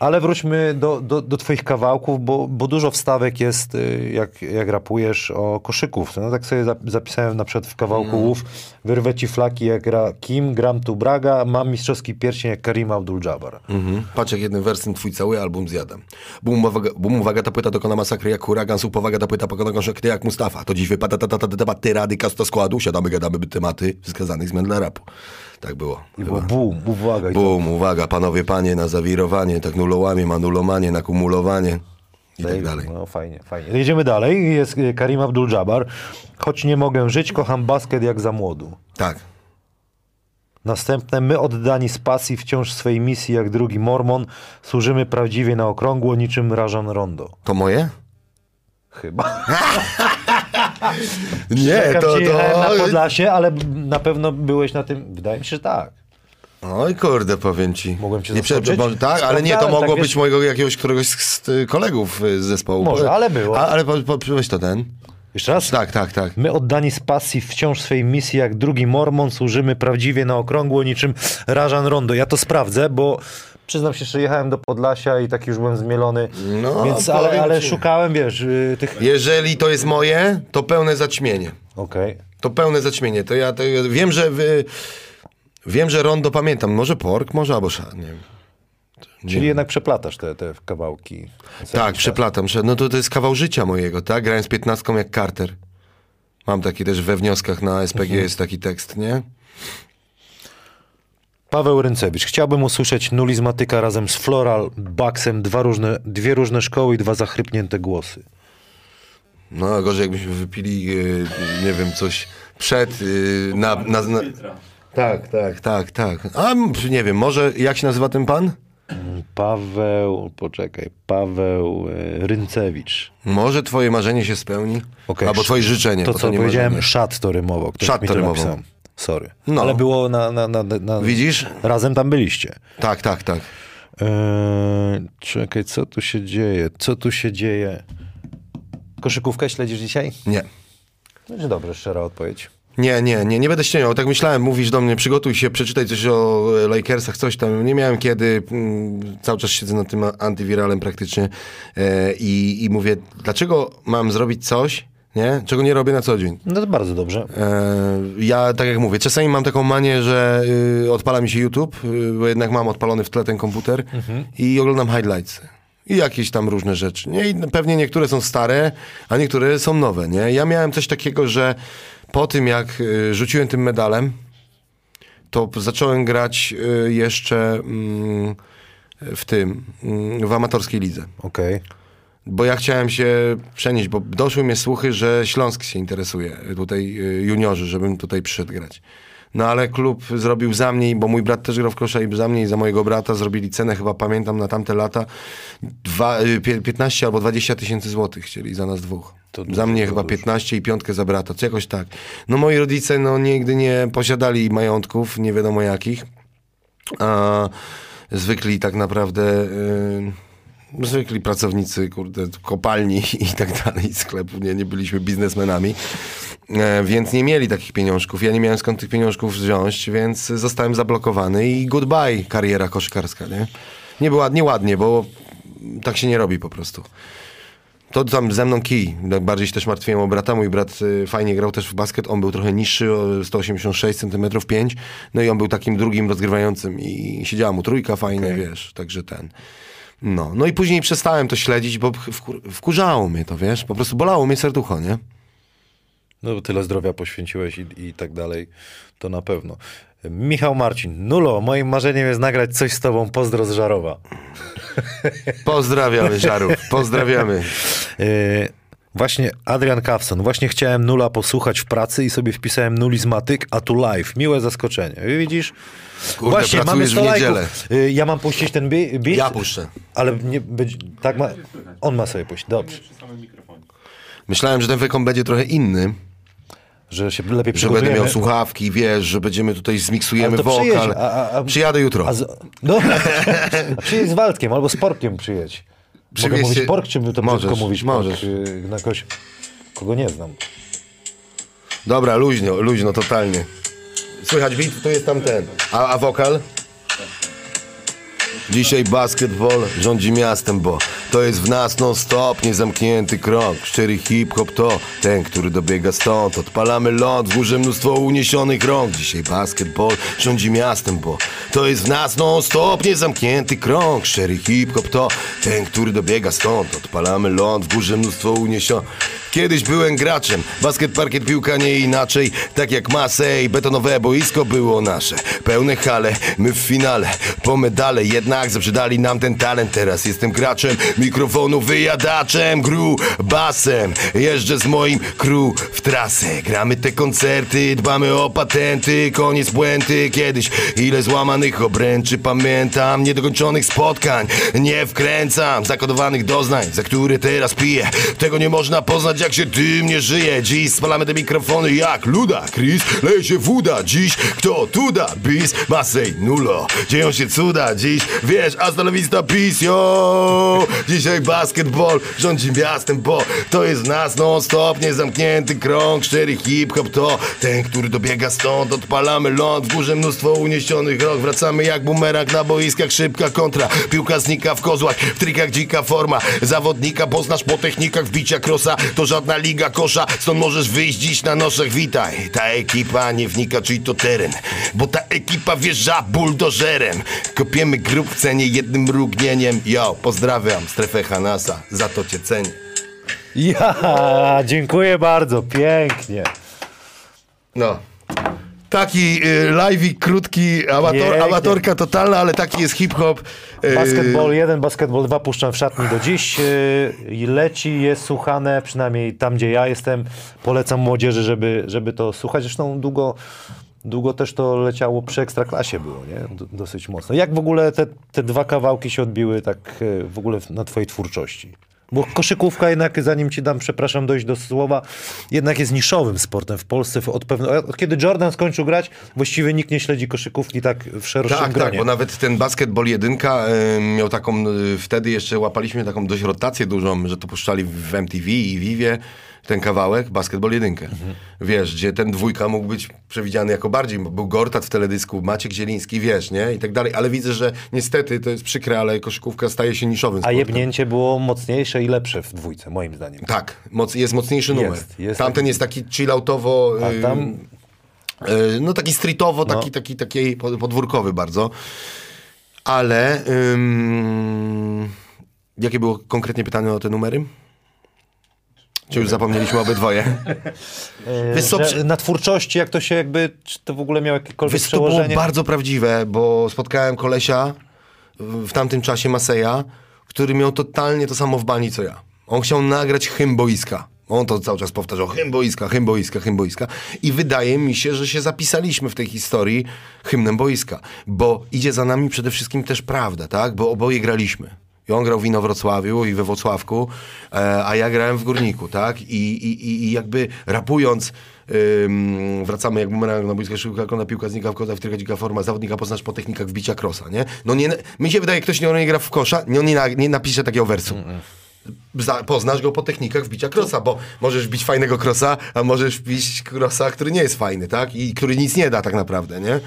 ale wróćmy do, do, do twoich kawałków, bo, bo dużo wstawek jest, y, jak, jak rapujesz o koszyków. No tak sobie zap- zapisałem na przykład w kawałku Łów, wyrwę ci flaki jak gra Kim, gram tu Braga, mam mistrzowski pierścień jak Karim Abdul-Jabbar. Mhm. Patrz jak jednym wersem twój cały album zjadam. Bum uwaga, bum, uwaga ta płyta dokona masakry jak huragan, słup powaga ta płyta pokona konszekty jak Mustafa. To dziś wypada ta ta ta ta ty rady kasta składu, siadamy gadamy by tematy wskazanych zmian dla rapu. Tak było. I było boom, uwaga. Bum, uwaga, panowie panie, na zawirowanie, tak nulołamie, manulomanie, na kumulowanie i tak dalej. No fajnie, fajnie. Jedziemy dalej. Jest y, Karim Abdul-Jabbar. Choć nie mogę żyć, kocham basket jak za młodu. Tak. Następne, my oddani z pasji wciąż swej misji jak drugi mormon, służymy prawdziwie na okrągło niczym Rajan Rondo. To moje? Chyba. Nie, to, jechałem na to... Podlasie, ale na pewno byłeś na tym, wydaje mi się, że tak. Oj kurde, powiem ci. Mogłem cię nie prze- zaskoczyć? bo- Tak, ale nie, to mogło tak, być wiesz- mojego jakiegoś któregoś z, z kolegów y, z zespołu. Może, ale było. A, ale po, po, weź to ten. Jeszcze raz? Tak, tak, tak. My oddani z pasji wciąż swej misji jak drugi mormon, służymy prawdziwie na okrągło niczym Rajan Rondo. Ja to sprawdzę, bo przyznam się, że jechałem do Podlasia i tak już byłem zmielony, No, więc ale, ale szukałem, wiesz, y, tych... Jeżeli to jest moje, to pełne zaćmienie. Okej. To pełne zaćmienie. To ja, to ja wiem, że wy, wiem, że Rondo pamiętam. Może Pork, może Abosza, nie wiem. Czyli jednak przeplatasz te, te kawałki. Tak, przeplatam. No to, to jest kawał życia mojego, tak? Grałem z piętnastką jak Carter. Mam taki też we wnioskach na SPG Mhm. jest taki tekst, nie? Paweł Ręcewicz. Chciałbym usłyszeć nulizmatyka razem z Floral, Baxem, dwa różne, dwie różne szkoły i dwa zachrypnięte głosy. No, a gorzej jakbyśmy wypili, yy, nie wiem, coś przed, yy, na, na, na, Tak, tak, tak, tak. A nie wiem, może jak się nazywa ten pan? Paweł, poczekaj, Paweł e, Ryncewicz. Może twoje marzenie się spełni? Okej, Albo twoje życzenie. To co nie powiedziałem, marzenie. szat to. Ktoś Szat to rymowo. Sorry. No. Ale było na, na, na, na... Widzisz? Razem tam byliście. Tak, tak, tak. Eee, czekaj, co tu się dzieje? Co tu się dzieje? Koszykówkę śledzisz dzisiaj? Nie. Będzie dobrze, szczera odpowiedź. Nie, nie, nie, nie będę ścieniał. Tak myślałem, mówisz do mnie, przygotuj się, przeczytaj coś o e, Lakersach, coś tam. Nie miałem kiedy, mm, cały czas siedzę nad tym antywiralem praktycznie e, i, i mówię, dlaczego mam zrobić coś, nie? czego nie robię na co dzień. No to bardzo dobrze. E, Ja, tak jak mówię, czasami mam taką manię, że y, odpala mi się YouTube, y, bo jednak mam odpalony w tle ten komputer i oglądam highlights. I jakieś tam różne rzeczy. Nie? I pewnie niektóre są stare, a niektóre są nowe. Nie? Ja miałem coś takiego, że po tym jak y, rzuciłem tym medalem, to zacząłem grać y, jeszcze mm, w tym, mm, w amatorskiej lidze. Okej. Bo ja chciałem się przenieść, bo doszły mnie słuchy, że Śląsk się interesuje, tutaj y, juniorzy, żebym tutaj przyszedł grać. No ale klub zrobił za mnie, bo mój brat też grał w kosza i za mnie i za mojego brata zrobili cenę, chyba pamiętam na tamte lata, dwa, y, pie- 15 albo 20 tysięcy złotych chcieli za nas dwóch. To za dużo, mnie to chyba dużo. 15 i piątkę za brata, co jakoś tak. No moi rodzice no nigdy nie posiadali majątków, nie wiadomo jakich. A zwykli tak naprawdę... Y, Zwykli pracownicy, kurde, kopalni i tak dalej, sklepu, nie, nie byliśmy biznesmenami, e, więc nie mieli takich pieniążków. Ja nie miałem skąd tych pieniążków wziąć, więc zostałem zablokowany i goodbye kariera koszykarska, nie? Nie było ładnie, ładnie, bo tak się nie robi po prostu. To tam ze mną kij. Bardziej się też martwiłem o brata. Mój brat y, fajnie grał też w basket. On był trochę niższy, o 186 cm 5. No i on był takim drugim rozgrywającym i siedziała mu trójka fajnie, wiesz. Także ten. No. no i później przestałem to śledzić, bo wkur wkurzało mnie to, wiesz. Po prostu bolało mnie serducho, nie? No bo tyle zdrowia poświęciłeś i, i tak dalej, to na pewno. Michał Marcin, Nulo, moim marzeniem jest nagrać coś z tobą, pozdro z Żarowa. Pozdrawiamy, Żarów. Pozdrawiamy. Właśnie Adrian Kawson, właśnie chciałem Nula posłuchać w pracy i sobie wpisałem Nulizmatyk, a tu live. Miłe zaskoczenie. Widzisz? Kurde, właśnie, mamy pracujesz w 100 niedzielę. lajków. Yy, ja mam puścić ten beat? Ja puszczę. Ale nie być, tak ma, on ma sobie puścić, dobrze. Myślałem, że ten wykon będzie trochę inny. Że się lepiej Że będę miał słuchawki, wiesz, że będziemy tutaj zmiksujemy wokal. a- a- a- Przyjadę jutro. A z... Dobra, a przyjedź z Waldkiem albo z Porkiem przyjedź. Mogę Przywieźcie- mówić Pork, czy to Możesz, brzydko mówić możesz. Pork? Yy, Na kogoś, kogo nie znam. Dobra, luźno, luźno, totalnie. Słychać beat, tu jest tam ten. A, a wokal? Dzisiaj basketball rządzi miastem, bo to jest w nas non stop, niezamknięty krąg. Szczery hip-hop to ten, który dobiega stąd. Odpalamy ląd, w górze mnóstwo uniesionych rąk. Dzisiaj basketball rządzi miastem, bo to jest w nas non stop, niezamknięty krąg. Szczery hip-hop to ten, który dobiega stąd. Odpalamy ląd, w górze mnóstwo uniesionych. Kiedyś byłem graczem, basket, parkiet, piłka nie inaczej. Tak jak Masej, betonowe boisko było nasze. Pełne hale, my w finale. Po medale, jednak zaprzedali nam ten talent. Teraz jestem graczem, mikrofonu wyjadaczem Gru, basem, jeżdżę z moim crew w trasę. Gramy te koncerty, dbamy o patenty Koniec błędy, kiedyś ile złamanych obręczy Pamiętam, niedokończonych spotkań. Nie wkręcam, zakodowanych doznań Za które teraz piję. Tego nie można poznać jak się tym nie żyje. Dziś spalamy te mikrofony jak luda. Chris, leje się woda Dziś kto tu da? Bis, Masej, Nulo. Dzieją się cuda Dziś. Wiesz, la vista, peace, yo. Dzisiaj basketball rządzi miastem Bo to jest nas non stop Niezamknięty krąg, szczery hip-hop To ten, który dobiega stąd. Odpalamy ląd, w górze mnóstwo uniesionych rok. Wracamy jak bumerang na boiskach. Szybka kontra, piłka znika w kozłach. W trikach dzika forma Zawodnika. Poznasz po technikach wbicia krosa. To żadna liga kosza Stąd możesz wyjść dziś na noszach. Witaj, ta ekipa nie wnika czyj to teren Bo ta ekipa wjeżdża buldożerem. Kopiemy grób w cenie jednym mrugnieniem. Yo, pozdrawiam strefę Hanasa Za to cię cenię. Ja, dziękuję bardzo, pięknie. No. Taki y, live'ik krótki, amator, amatorka totalna, ale taki jest hip-hop. Y, Basketball 1, basketball 2 puszczam w szatni do dziś. I leci, jest słuchane, przynajmniej tam, gdzie ja jestem. Polecam młodzieży, żeby, żeby to słuchać. Zresztą długo, długo też to leciało przy Ekstraklasie było, nie? Dosyć mocno. Jak w ogóle te, te dwa kawałki się odbiły tak e, w ogóle na twojej twórczości? Bo koszykówka jednak, zanim ci dam, przepraszam, dojść do słowa, jednak jest niszowym sportem w Polsce. Od, pewno, od kiedy Jordan skończył grać, właściwie nikt nie śledzi koszykówki tak w szerszym Tak, gronie. tak, bo nawet ten basketball jedynka y, miał taką, y, wtedy jeszcze łapaliśmy taką dość rotację dużą, że to puszczali w MTV i Vivie ten kawałek, basketball jedynkę. Wiesz, gdzie ten dwójka mógł być przewidziany jako bardziej, bo był Gortat w teledysku, Maciek Zieliński, wiesz, nie? I tak dalej, ale widzę, że niestety, to jest przykre, ale koszykówka staje się niszowym A sportem. jebnięcie było mocniejsze i lepsze w dwójce, moim zdaniem. Tak, moc, jest mocniejszy numer. Jest, jest Tamten taki- jest taki chilloutowo, A y, tam y, no taki streetowo, taki, taki, taki pod- podwórkowy bardzo. Ale ym, jakie było konkretnie pytanie o te numery? Czy już zapomnieliśmy obydwoje? Że przy- na twórczości, jak to się jakby, czy to w ogóle miało jakiekolwiek Wiesz, to było przełożenie? bardzo prawdziwe, bo spotkałem kolesia w w tamtym czasie Maseja, który miał totalnie to samo w bani co ja. On chciał nagrać hymn boiska. On to cały czas powtarzał, hymn boiska, hymn boiska, hymn boiska. I wydaje mi się, że się zapisaliśmy w tej historii hymnem boiska. Bo idzie za nami przede wszystkim też prawda, tak? Bo oboje graliśmy. I on grał w Inowrocławiu i we Włocławku, e, a ja grałem w Górniku, tak? I, i, i- jakby rapując, ym, wracamy jak bumerang na boisko, szybka kona, piłka znika w kota, wtryka dzika forma, zawodnika poznasz po technikach wbicia krosa, nie? No nie, mi się wydaje, ktoś nie, nie gra w kosza, nie, nie, nie napisze takiego wersu. Za, poznasz go po technikach wbicia krosa, bo możesz wbić fajnego krosa, a możesz wbić krosa, który nie jest fajny, tak? I który nic nie da tak naprawdę, nie?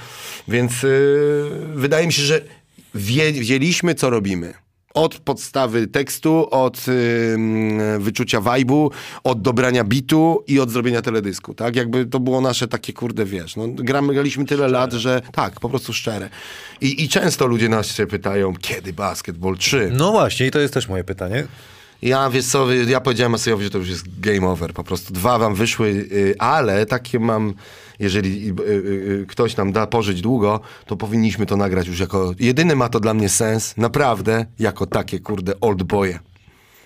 Więc yy, wydaje mi się, że wie, wiedzieliśmy, co robimy. Od podstawy tekstu, od yy, wyczucia vibe'u, od dobrania bitu i od zrobienia teledysku, tak? Jakby to było nasze takie, kurde, wiesz, no, gramy, graliśmy tyle lat, że tak, po prostu szczere. I, I często ludzie nas się pytają, kiedy Basketball 3? No właśnie, i to jest też moje pytanie. Ja, wiesz co, ja powiedziałem Masejowi, że to już jest game over, po prostu dwa wam wyszły, y, ale takie mam, jeżeli y, y, ktoś nam da pożyć długo, to powinniśmy to nagrać już jako, jedyny ma to dla mnie sens, naprawdę, jako takie, kurde, old boye.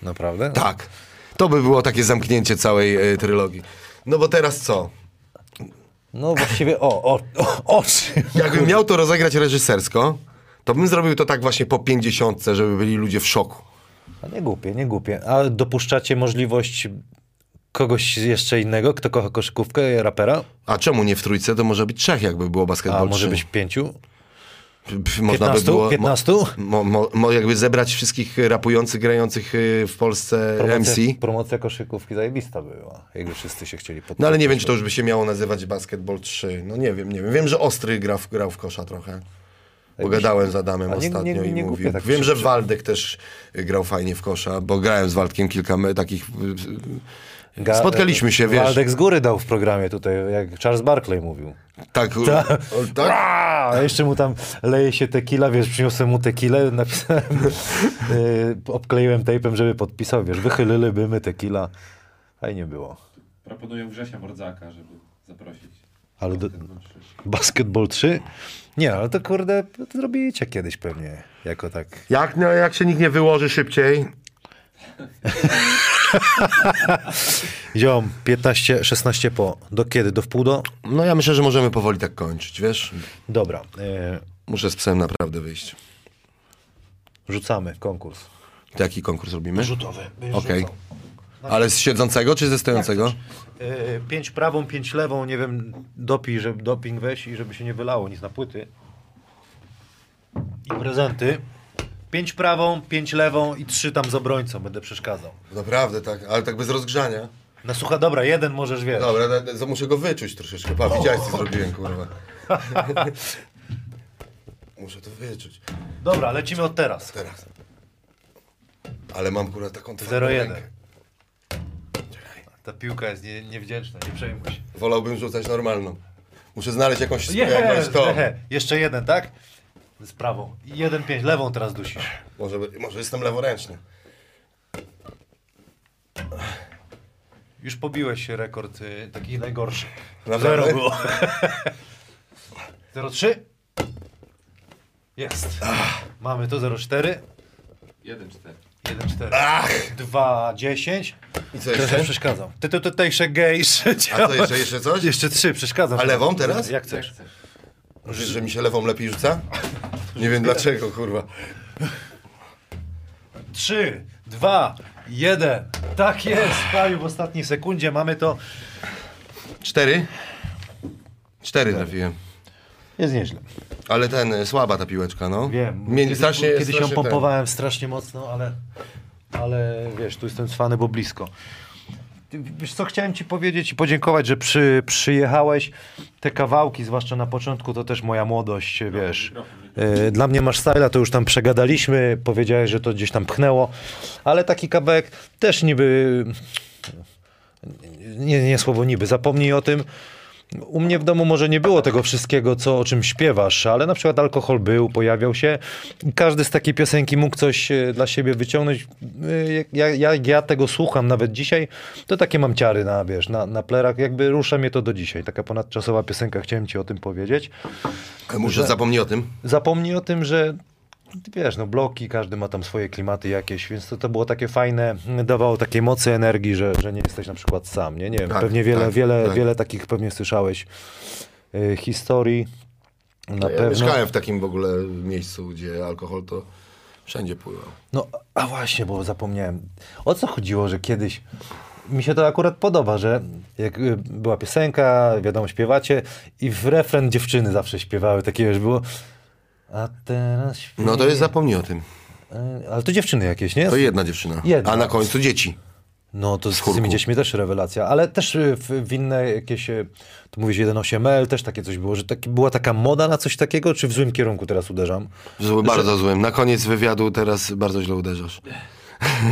Naprawdę? Tak, to by było takie zamknięcie całej y, trylogii. No bo teraz co? No właściwie, o, o, o, oczy. Jakbym miał to rozegrać reżysersko, to bym zrobił to tak właśnie po pięćdziesiątce, żeby byli ludzie w szoku. A nie głupie, nie głupie. A dopuszczacie możliwość kogoś jeszcze innego, kto kocha koszykówkę, rapera? A czemu nie w trójce? To może być trzech, jakby było A basketball może 3. być pięciu? Można 15? by było 15? Mo, mo, mo, jakby zebrać wszystkich rapujących, grających y, w Polsce MC. promocja koszykówki zajebista była, jakby wszyscy się chcieli pod... No ale nie wiem, czy to już by się miało nazywać Basketball 3. No nie wiem, nie wiem. Wiem, że Ostry gra w, grał w kosza trochę. Pogadałem z Adamem nie- ostatnio nie- nie i mówił. tak wiem, że Waldek też y, grał fajnie w kosza, bo grałem z Waldkiem kilka me, takich... y, y, Ga- Spotkaliśmy się, wiesz. Waldek z góry dał w programie tutaj, jak Charles Barkley mówił. Tak, o, tak? A jeszcze mu tam leje się tequila, wiesz, przyniosłem mu tequilę, napisałem, yy, obkleiłem tejpem, żeby podpisał, wiesz, wychylili my tequila. Fajnie było. Proponują Grzesia Mordzaka, żeby zaprosić. Ale do. Basketball 3? Nie, ale to kurde, to zrobicie kiedyś pewnie, jako tak. Jak, no, jak się nikt nie wyłoży szybciej, Ziom, 15, 16 po. Do kiedy? Do wpół do? no ja myślę, że możemy powoli tak kończyć, wiesz? Dobra, yy, Muszę z psem naprawdę wyjść. rzucamy konkurs. Jaki konkurs robimy? Rzutowy. Okej. Ale z siedzącego czy ze stojącego? Yy, pięć prawą, pięć lewą, nie wiem, dopij, żeby doping weź i żeby się nie wylało nic na płyty. I prezenty. Pięć prawą, pięć lewą i trzy tam z obrońcą, będę przeszkadzał. Naprawdę, tak, ale tak bez rozgrzania. Na sucha, dobra, jeden możesz, wiesz. Dobra, da- da- muszę go wyczuć troszeczkę. Pa, widziałeś co zrobiłem, kurwa. muszę to wyczuć. Dobra, lecimy od teraz. Teraz. Ale mam kurwa taką twardą 0-1. rękę. Ta piłka jest nie, niewdzięczna, nie przejmuj się. Wolałbym rzucać normalną. Muszę znaleźć jakąś, jakąś Jest, to. Jeszcze jeden, tak? Z prawą. I jeden pięć, lewą teraz dusisz. Może, może jestem leworęczny. Już pobiłeś się rekord y, takich najgorszych. Naprawdę? Zero było. 0,3? Jest. Mamy to 0,4. 1-4. 1, 4. Ach! 2, 10. I co Teraz jeszcze? przeszkadzam. Ty to tutejsze gejsze A co jeszcze, jeszcze coś? Jeszcze trzy, przeszkadzam. A lewą teraz? Jak chcesz. Że, że mi się lewą lepiej rzuca? Nie wiem dlaczego, kurwa. 3, 2, 1. Tak jest, Kaju, w ostatniej sekundzie mamy to. Cztery? Cztery trafiłem. Jest nieźle. Ale ten, y, słaba ta piłeczka, no. Wiem. Kiedyś strasznie, kiedyś ją strasznie ten. pompowałem strasznie mocno, ale, ale wiesz, tu jestem cwany, bo blisko. Wiesz co, chciałem ci powiedzieć i podziękować, że przy, przyjechałeś. Te kawałki, zwłaszcza na początku, to też moja młodość, wiesz. E, Dla mnie masz styla, to już tam przegadaliśmy, powiedziałeś, że to gdzieś tam pchnęło, ale taki kawałek też niby, nie, nie słowo niby, zapomnij o tym, u mnie w domu może nie było tego wszystkiego, co, o czym śpiewasz, ale na przykład alkohol był, pojawiał się każdy z takiej piosenki mógł coś e, dla siebie wyciągnąć. E, Ja, ja, ja tego słucham nawet dzisiaj, to takie mam ciary na, wiesz, na, na plerach, jakby rusza mnie to do dzisiaj. Taka ponadczasowa piosenka, chciałem ci o tym powiedzieć. Muszę zapomnij o tym. Zapomnij o tym, że wiesz, no bloki, każdy ma tam swoje klimaty jakieś, więc to, to było takie fajne, dawało takiej mocy, energii, że, że nie jesteś na przykład sam, nie? Nie wiem, Tak, pewnie wiele, tak, wiele, tak. wiele takich pewnie słyszałeś y, historii. Na No, ja pewno. mieszkałem w takim w ogóle miejscu, gdzie alkohol to wszędzie pływał. No, a właśnie, bo zapomniałem. O co chodziło, że kiedyś mi się to akurat podoba, że jak y, była piosenka, wiadomo, śpiewacie i w refren dziewczyny zawsze śpiewały, takie już było. A teraz śpiewa. No to jest zapomnij o tym. Y, Ale to dziewczyny jakieś, nie? To jedna dziewczyna. Jedna. A na końcu dzieci. No to z chórku. tymi dziećmi też rewelacja, ale też y, w, w inne jakieś, y, tu mówisz 1.8L, też takie coś było, że taki, była taka moda na coś takiego, czy w złym kierunku teraz uderzam? Zły, bardzo złym. Na koniec wywiadu teraz bardzo źle uderzasz.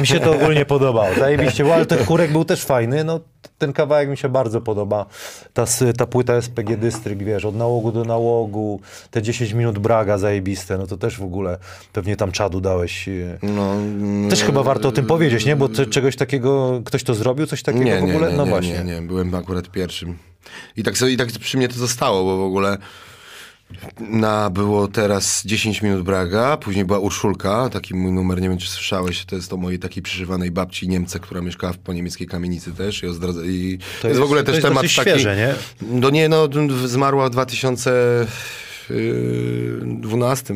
Mi się to ogólnie podobało, zajebiście, bo ale ten chórek był też fajny, no ten kawałek mi się bardzo podoba, ta, ta płyta SPG Dystrykt, wiesz, od nałogu do nałogu, te 10 minut Braga zajebiste, no to też w ogóle pewnie tam czadu dałeś. y. No, Też chyba warto o tym powiedzieć, nie? Bo ty, czegoś takiego, ktoś to zrobił, coś takiego nie, w nie, ogóle? nie, no nie, właśnie. nie, nie, byłem akurat pierwszym. I tak, sobie, I tak przy mnie to zostało, bo w ogóle na było teraz 10 minut Braga, później była Urszulka, taki mój numer, nie wiem czy słyszałeś, to jest o mojej takiej przyszywanej babci Niemce, która mieszkała w po niemieckiej kamienicy też i, i to, jest w ogóle to też jest temat taki... świeże, nie? No nie, no zmarła w 2012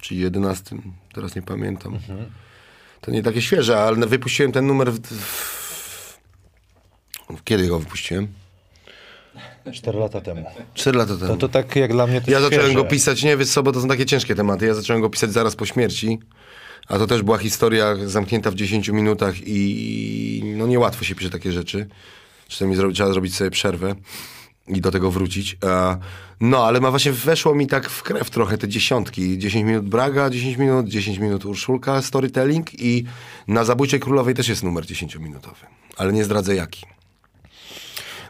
czy 11, teraz nie pamiętam. Mhm. To nie takie świeże, ale wypuściłem ten numer w, w... Kiedy go wypuściłem? 4 lata temu. 4 lata temu. No to tak jak dla mnie to Ja zacząłem świeże. go pisać, nie wiesz co, bo to są takie ciężkie tematy. Ja zacząłem go pisać zaraz po śmierci, a to też była historia zamknięta w 10 minutach i no niełatwo się pisze takie rzeczy. Czasami zro- trzeba zrobić sobie przerwę i do tego wrócić. No, ale ma właśnie weszło mi tak w krew trochę te dziesiątki. 10 minut Braga, 10 minut, 10 minut Urszulka, storytelling i na Zabójczej Królowej też jest numer 10-minutowy. Ale nie zdradzę jaki.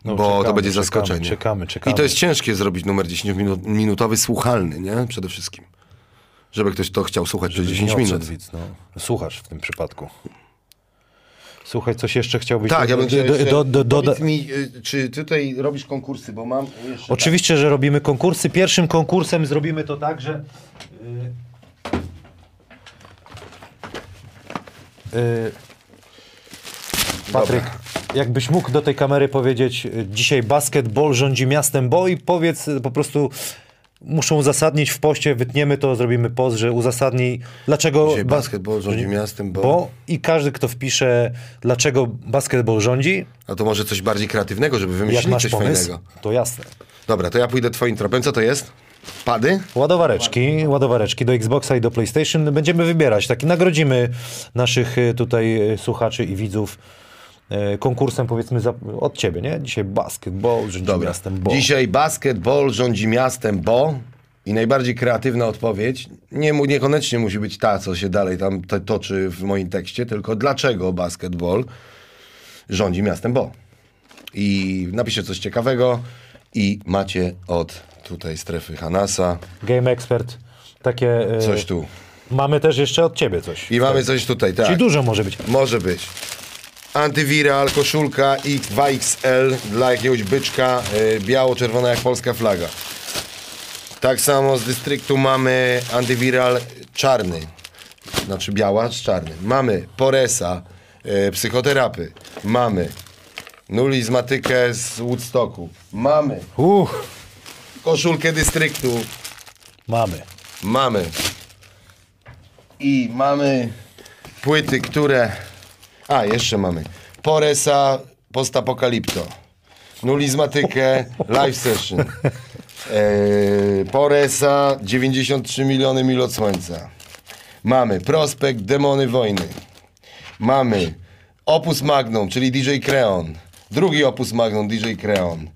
No, bo czekamy, to będzie czekamy, zaskoczenie. czekamy, czekamy. I to jest ciężkie zrobić numer 10-minutowy, słuchalny, nie? Przede wszystkim. Żeby ktoś to chciał słuchać przez 10 Nie minut. widz, no. Słuchasz w tym przypadku. Słuchaj, coś jeszcze chciałbyś... Tak, ja bym do, jeszcze, do, do, do, Powiedz mi, y, czy tutaj robisz konkursy, bo mam jeszcze... Oczywiście, że robimy konkursy. Pierwszym konkursem zrobimy to tak, że... Yy, yy, Patryk, jakbyś mógł do tej kamery powiedzieć, y, dzisiaj basketball rządzi miastem, bo i powiedz y, po prostu, muszą uzasadnić w poście, wytniemy to, zrobimy post, że uzasadnij, dlaczego... Dzisiaj bas- basketball rządzi miastem, bo... Bo i każdy, kto wpisze, dlaczego basketball rządzi, A to może coś bardziej kreatywnego, żeby wymyślić coś pomysł, fajnego. to jasne. Dobra, to ja pójdę twoim tropem. Co to jest? Pady? Ładowareczki, ładowareczki do Xboxa i do PlayStation. Będziemy wybierać. Taki nagrodzimy naszych y, tutaj słuchaczy i widzów konkursem powiedzmy za, od ciebie, nie? Dzisiaj basketball rządzi Dobra. miastem, bo... Dzisiaj basketball rządzi miastem, bo... I najbardziej kreatywna odpowiedź, nie, niekoniecznie musi być ta, co się dalej tam to, toczy w moim tekście, tylko dlaczego basketball rządzi miastem, bo. I napiszcie coś ciekawego i macie od tutaj strefy Hanasa Game Expert, takie... y, coś tu. Mamy też jeszcze od ciebie coś. I mamy coś tutaj, tak. Czyli dużo może być. Może być. Antywiral, koszulka X2XL dla jakiegoś byczka, y, biało-czerwona jak polska flaga. Tak samo z dystryktu mamy antywiral czarny. znaczy biała z czarnym. Mamy Poresa, e, psychoterapy. Mamy nulizmatykę z Woodstocku. Mamy Uff, koszulkę dystryktu. mamy. Mamy. I mamy płyty, które... A, jeszcze mamy. Poresa Postapokalipto. Nulizmatykę Live Session. Eee, Poresa 93 miliony mil od słońca. Mamy Prospekt Demony Wojny. Mamy Opus Magnum, czyli DJ Kreon. Drugi Opus Magnum, DJ Kreon.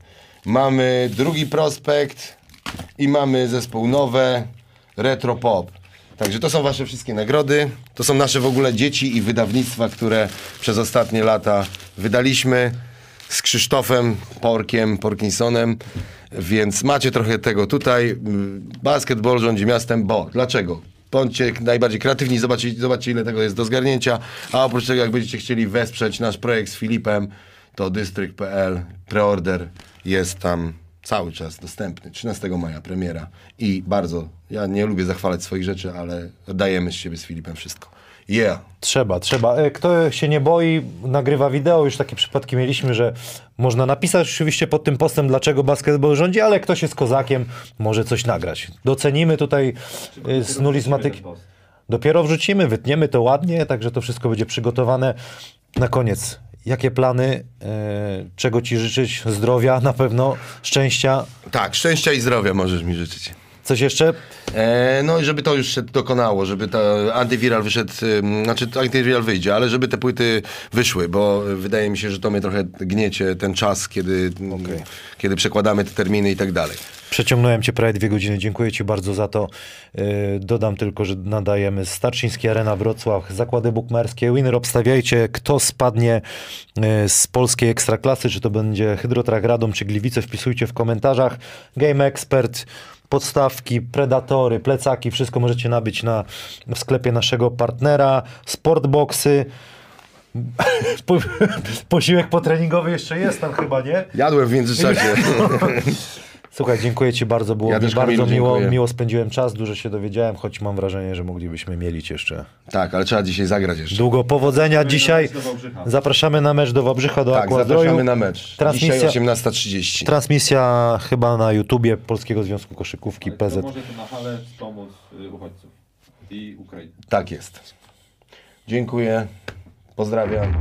Mamy drugi Prospekt i mamy zespół Nowe, Retro Pop. Także to są wasze wszystkie nagrody. To są nasze w ogóle dzieci i wydawnictwa, które przez ostatnie lata wydaliśmy z Krzysztofem Porkiem, Porkinsonem. Więc macie trochę tego tutaj. Basketball rządzi miastem, bo dlaczego? Bądźcie najbardziej kreatywni, zobaczcie, zobaczcie ile tego jest do zgarnięcia. A oprócz tego, jak będziecie chcieli wesprzeć nasz projekt z Filipem, to dystrykt.pl, preorder jest tam cały czas dostępny. 13 maja premiera. I bardzo, ja nie lubię zachwalać swoich rzeczy, ale dajemy z siebie z Filipem wszystko. Yeah! Trzeba, trzeba. E, Kto się nie boi, nagrywa wideo. Już takie przypadki mieliśmy, że można napisać oczywiście pod tym postem, dlaczego basketball rządzi, ale ktoś jest kozakiem, może coś nagrać. Docenimy tutaj e, z nulizmatyki. Dopiero wrzucimy, wytniemy to ładnie, także to wszystko będzie przygotowane. Na koniec, jakie plany, e, czego ci życzyć? Zdrowia na pewno, szczęścia. Tak, szczęścia i zdrowia możesz mi życzyć. Coś jeszcze? E, no i żeby to już się dokonało, żeby to antywiral wyszedł, znaczy antywiral wyjdzie, ale żeby te płyty wyszły, bo wydaje mi się, że to mnie trochę gniecie ten czas, kiedy, mm, kiedy przekładamy te terminy i tak dalej. Przeciągnąłem cię prawie dwie godziny, dziękuję ci bardzo za to. Yy, dodam tylko, że nadajemy Starczyński Arena Wrocław, zakłady bukmerskie, winner obstawiajcie, kto spadnie yy, z polskiej ekstraklasy, czy to będzie Hydrotrak Radom, czy Gliwice, wpisujcie w komentarzach. Game Expert, podstawki, predatory, plecaki, wszystko możecie nabyć na, w sklepie naszego partnera, sportboxy. Po, posiłek potreningowy jeszcze jest tam chyba, nie? Jadłem w międzyczasie. Słuchaj, dziękuję Ci bardzo, było ja mi bardzo Kamilu, miło, miło spędziłem czas, dużo się dowiedziałem, choć mam wrażenie, że moglibyśmy mielić jeszcze. Tak, ale trzeba dzisiaj zagrać jeszcze. Długo powodzenia dzisiaj. Zapraszamy na mecz do Wałbrzycha, do tak, Aquadroju. zapraszamy na mecz. Transmisja, dzisiaj 18.30. Transmisja chyba na YouTubie Polskiego Związku Koszykówki ale PZ. Może to na hale pomóc y, uchodźców i Ukrainy. Tak jest. Dziękuję, pozdrawiam.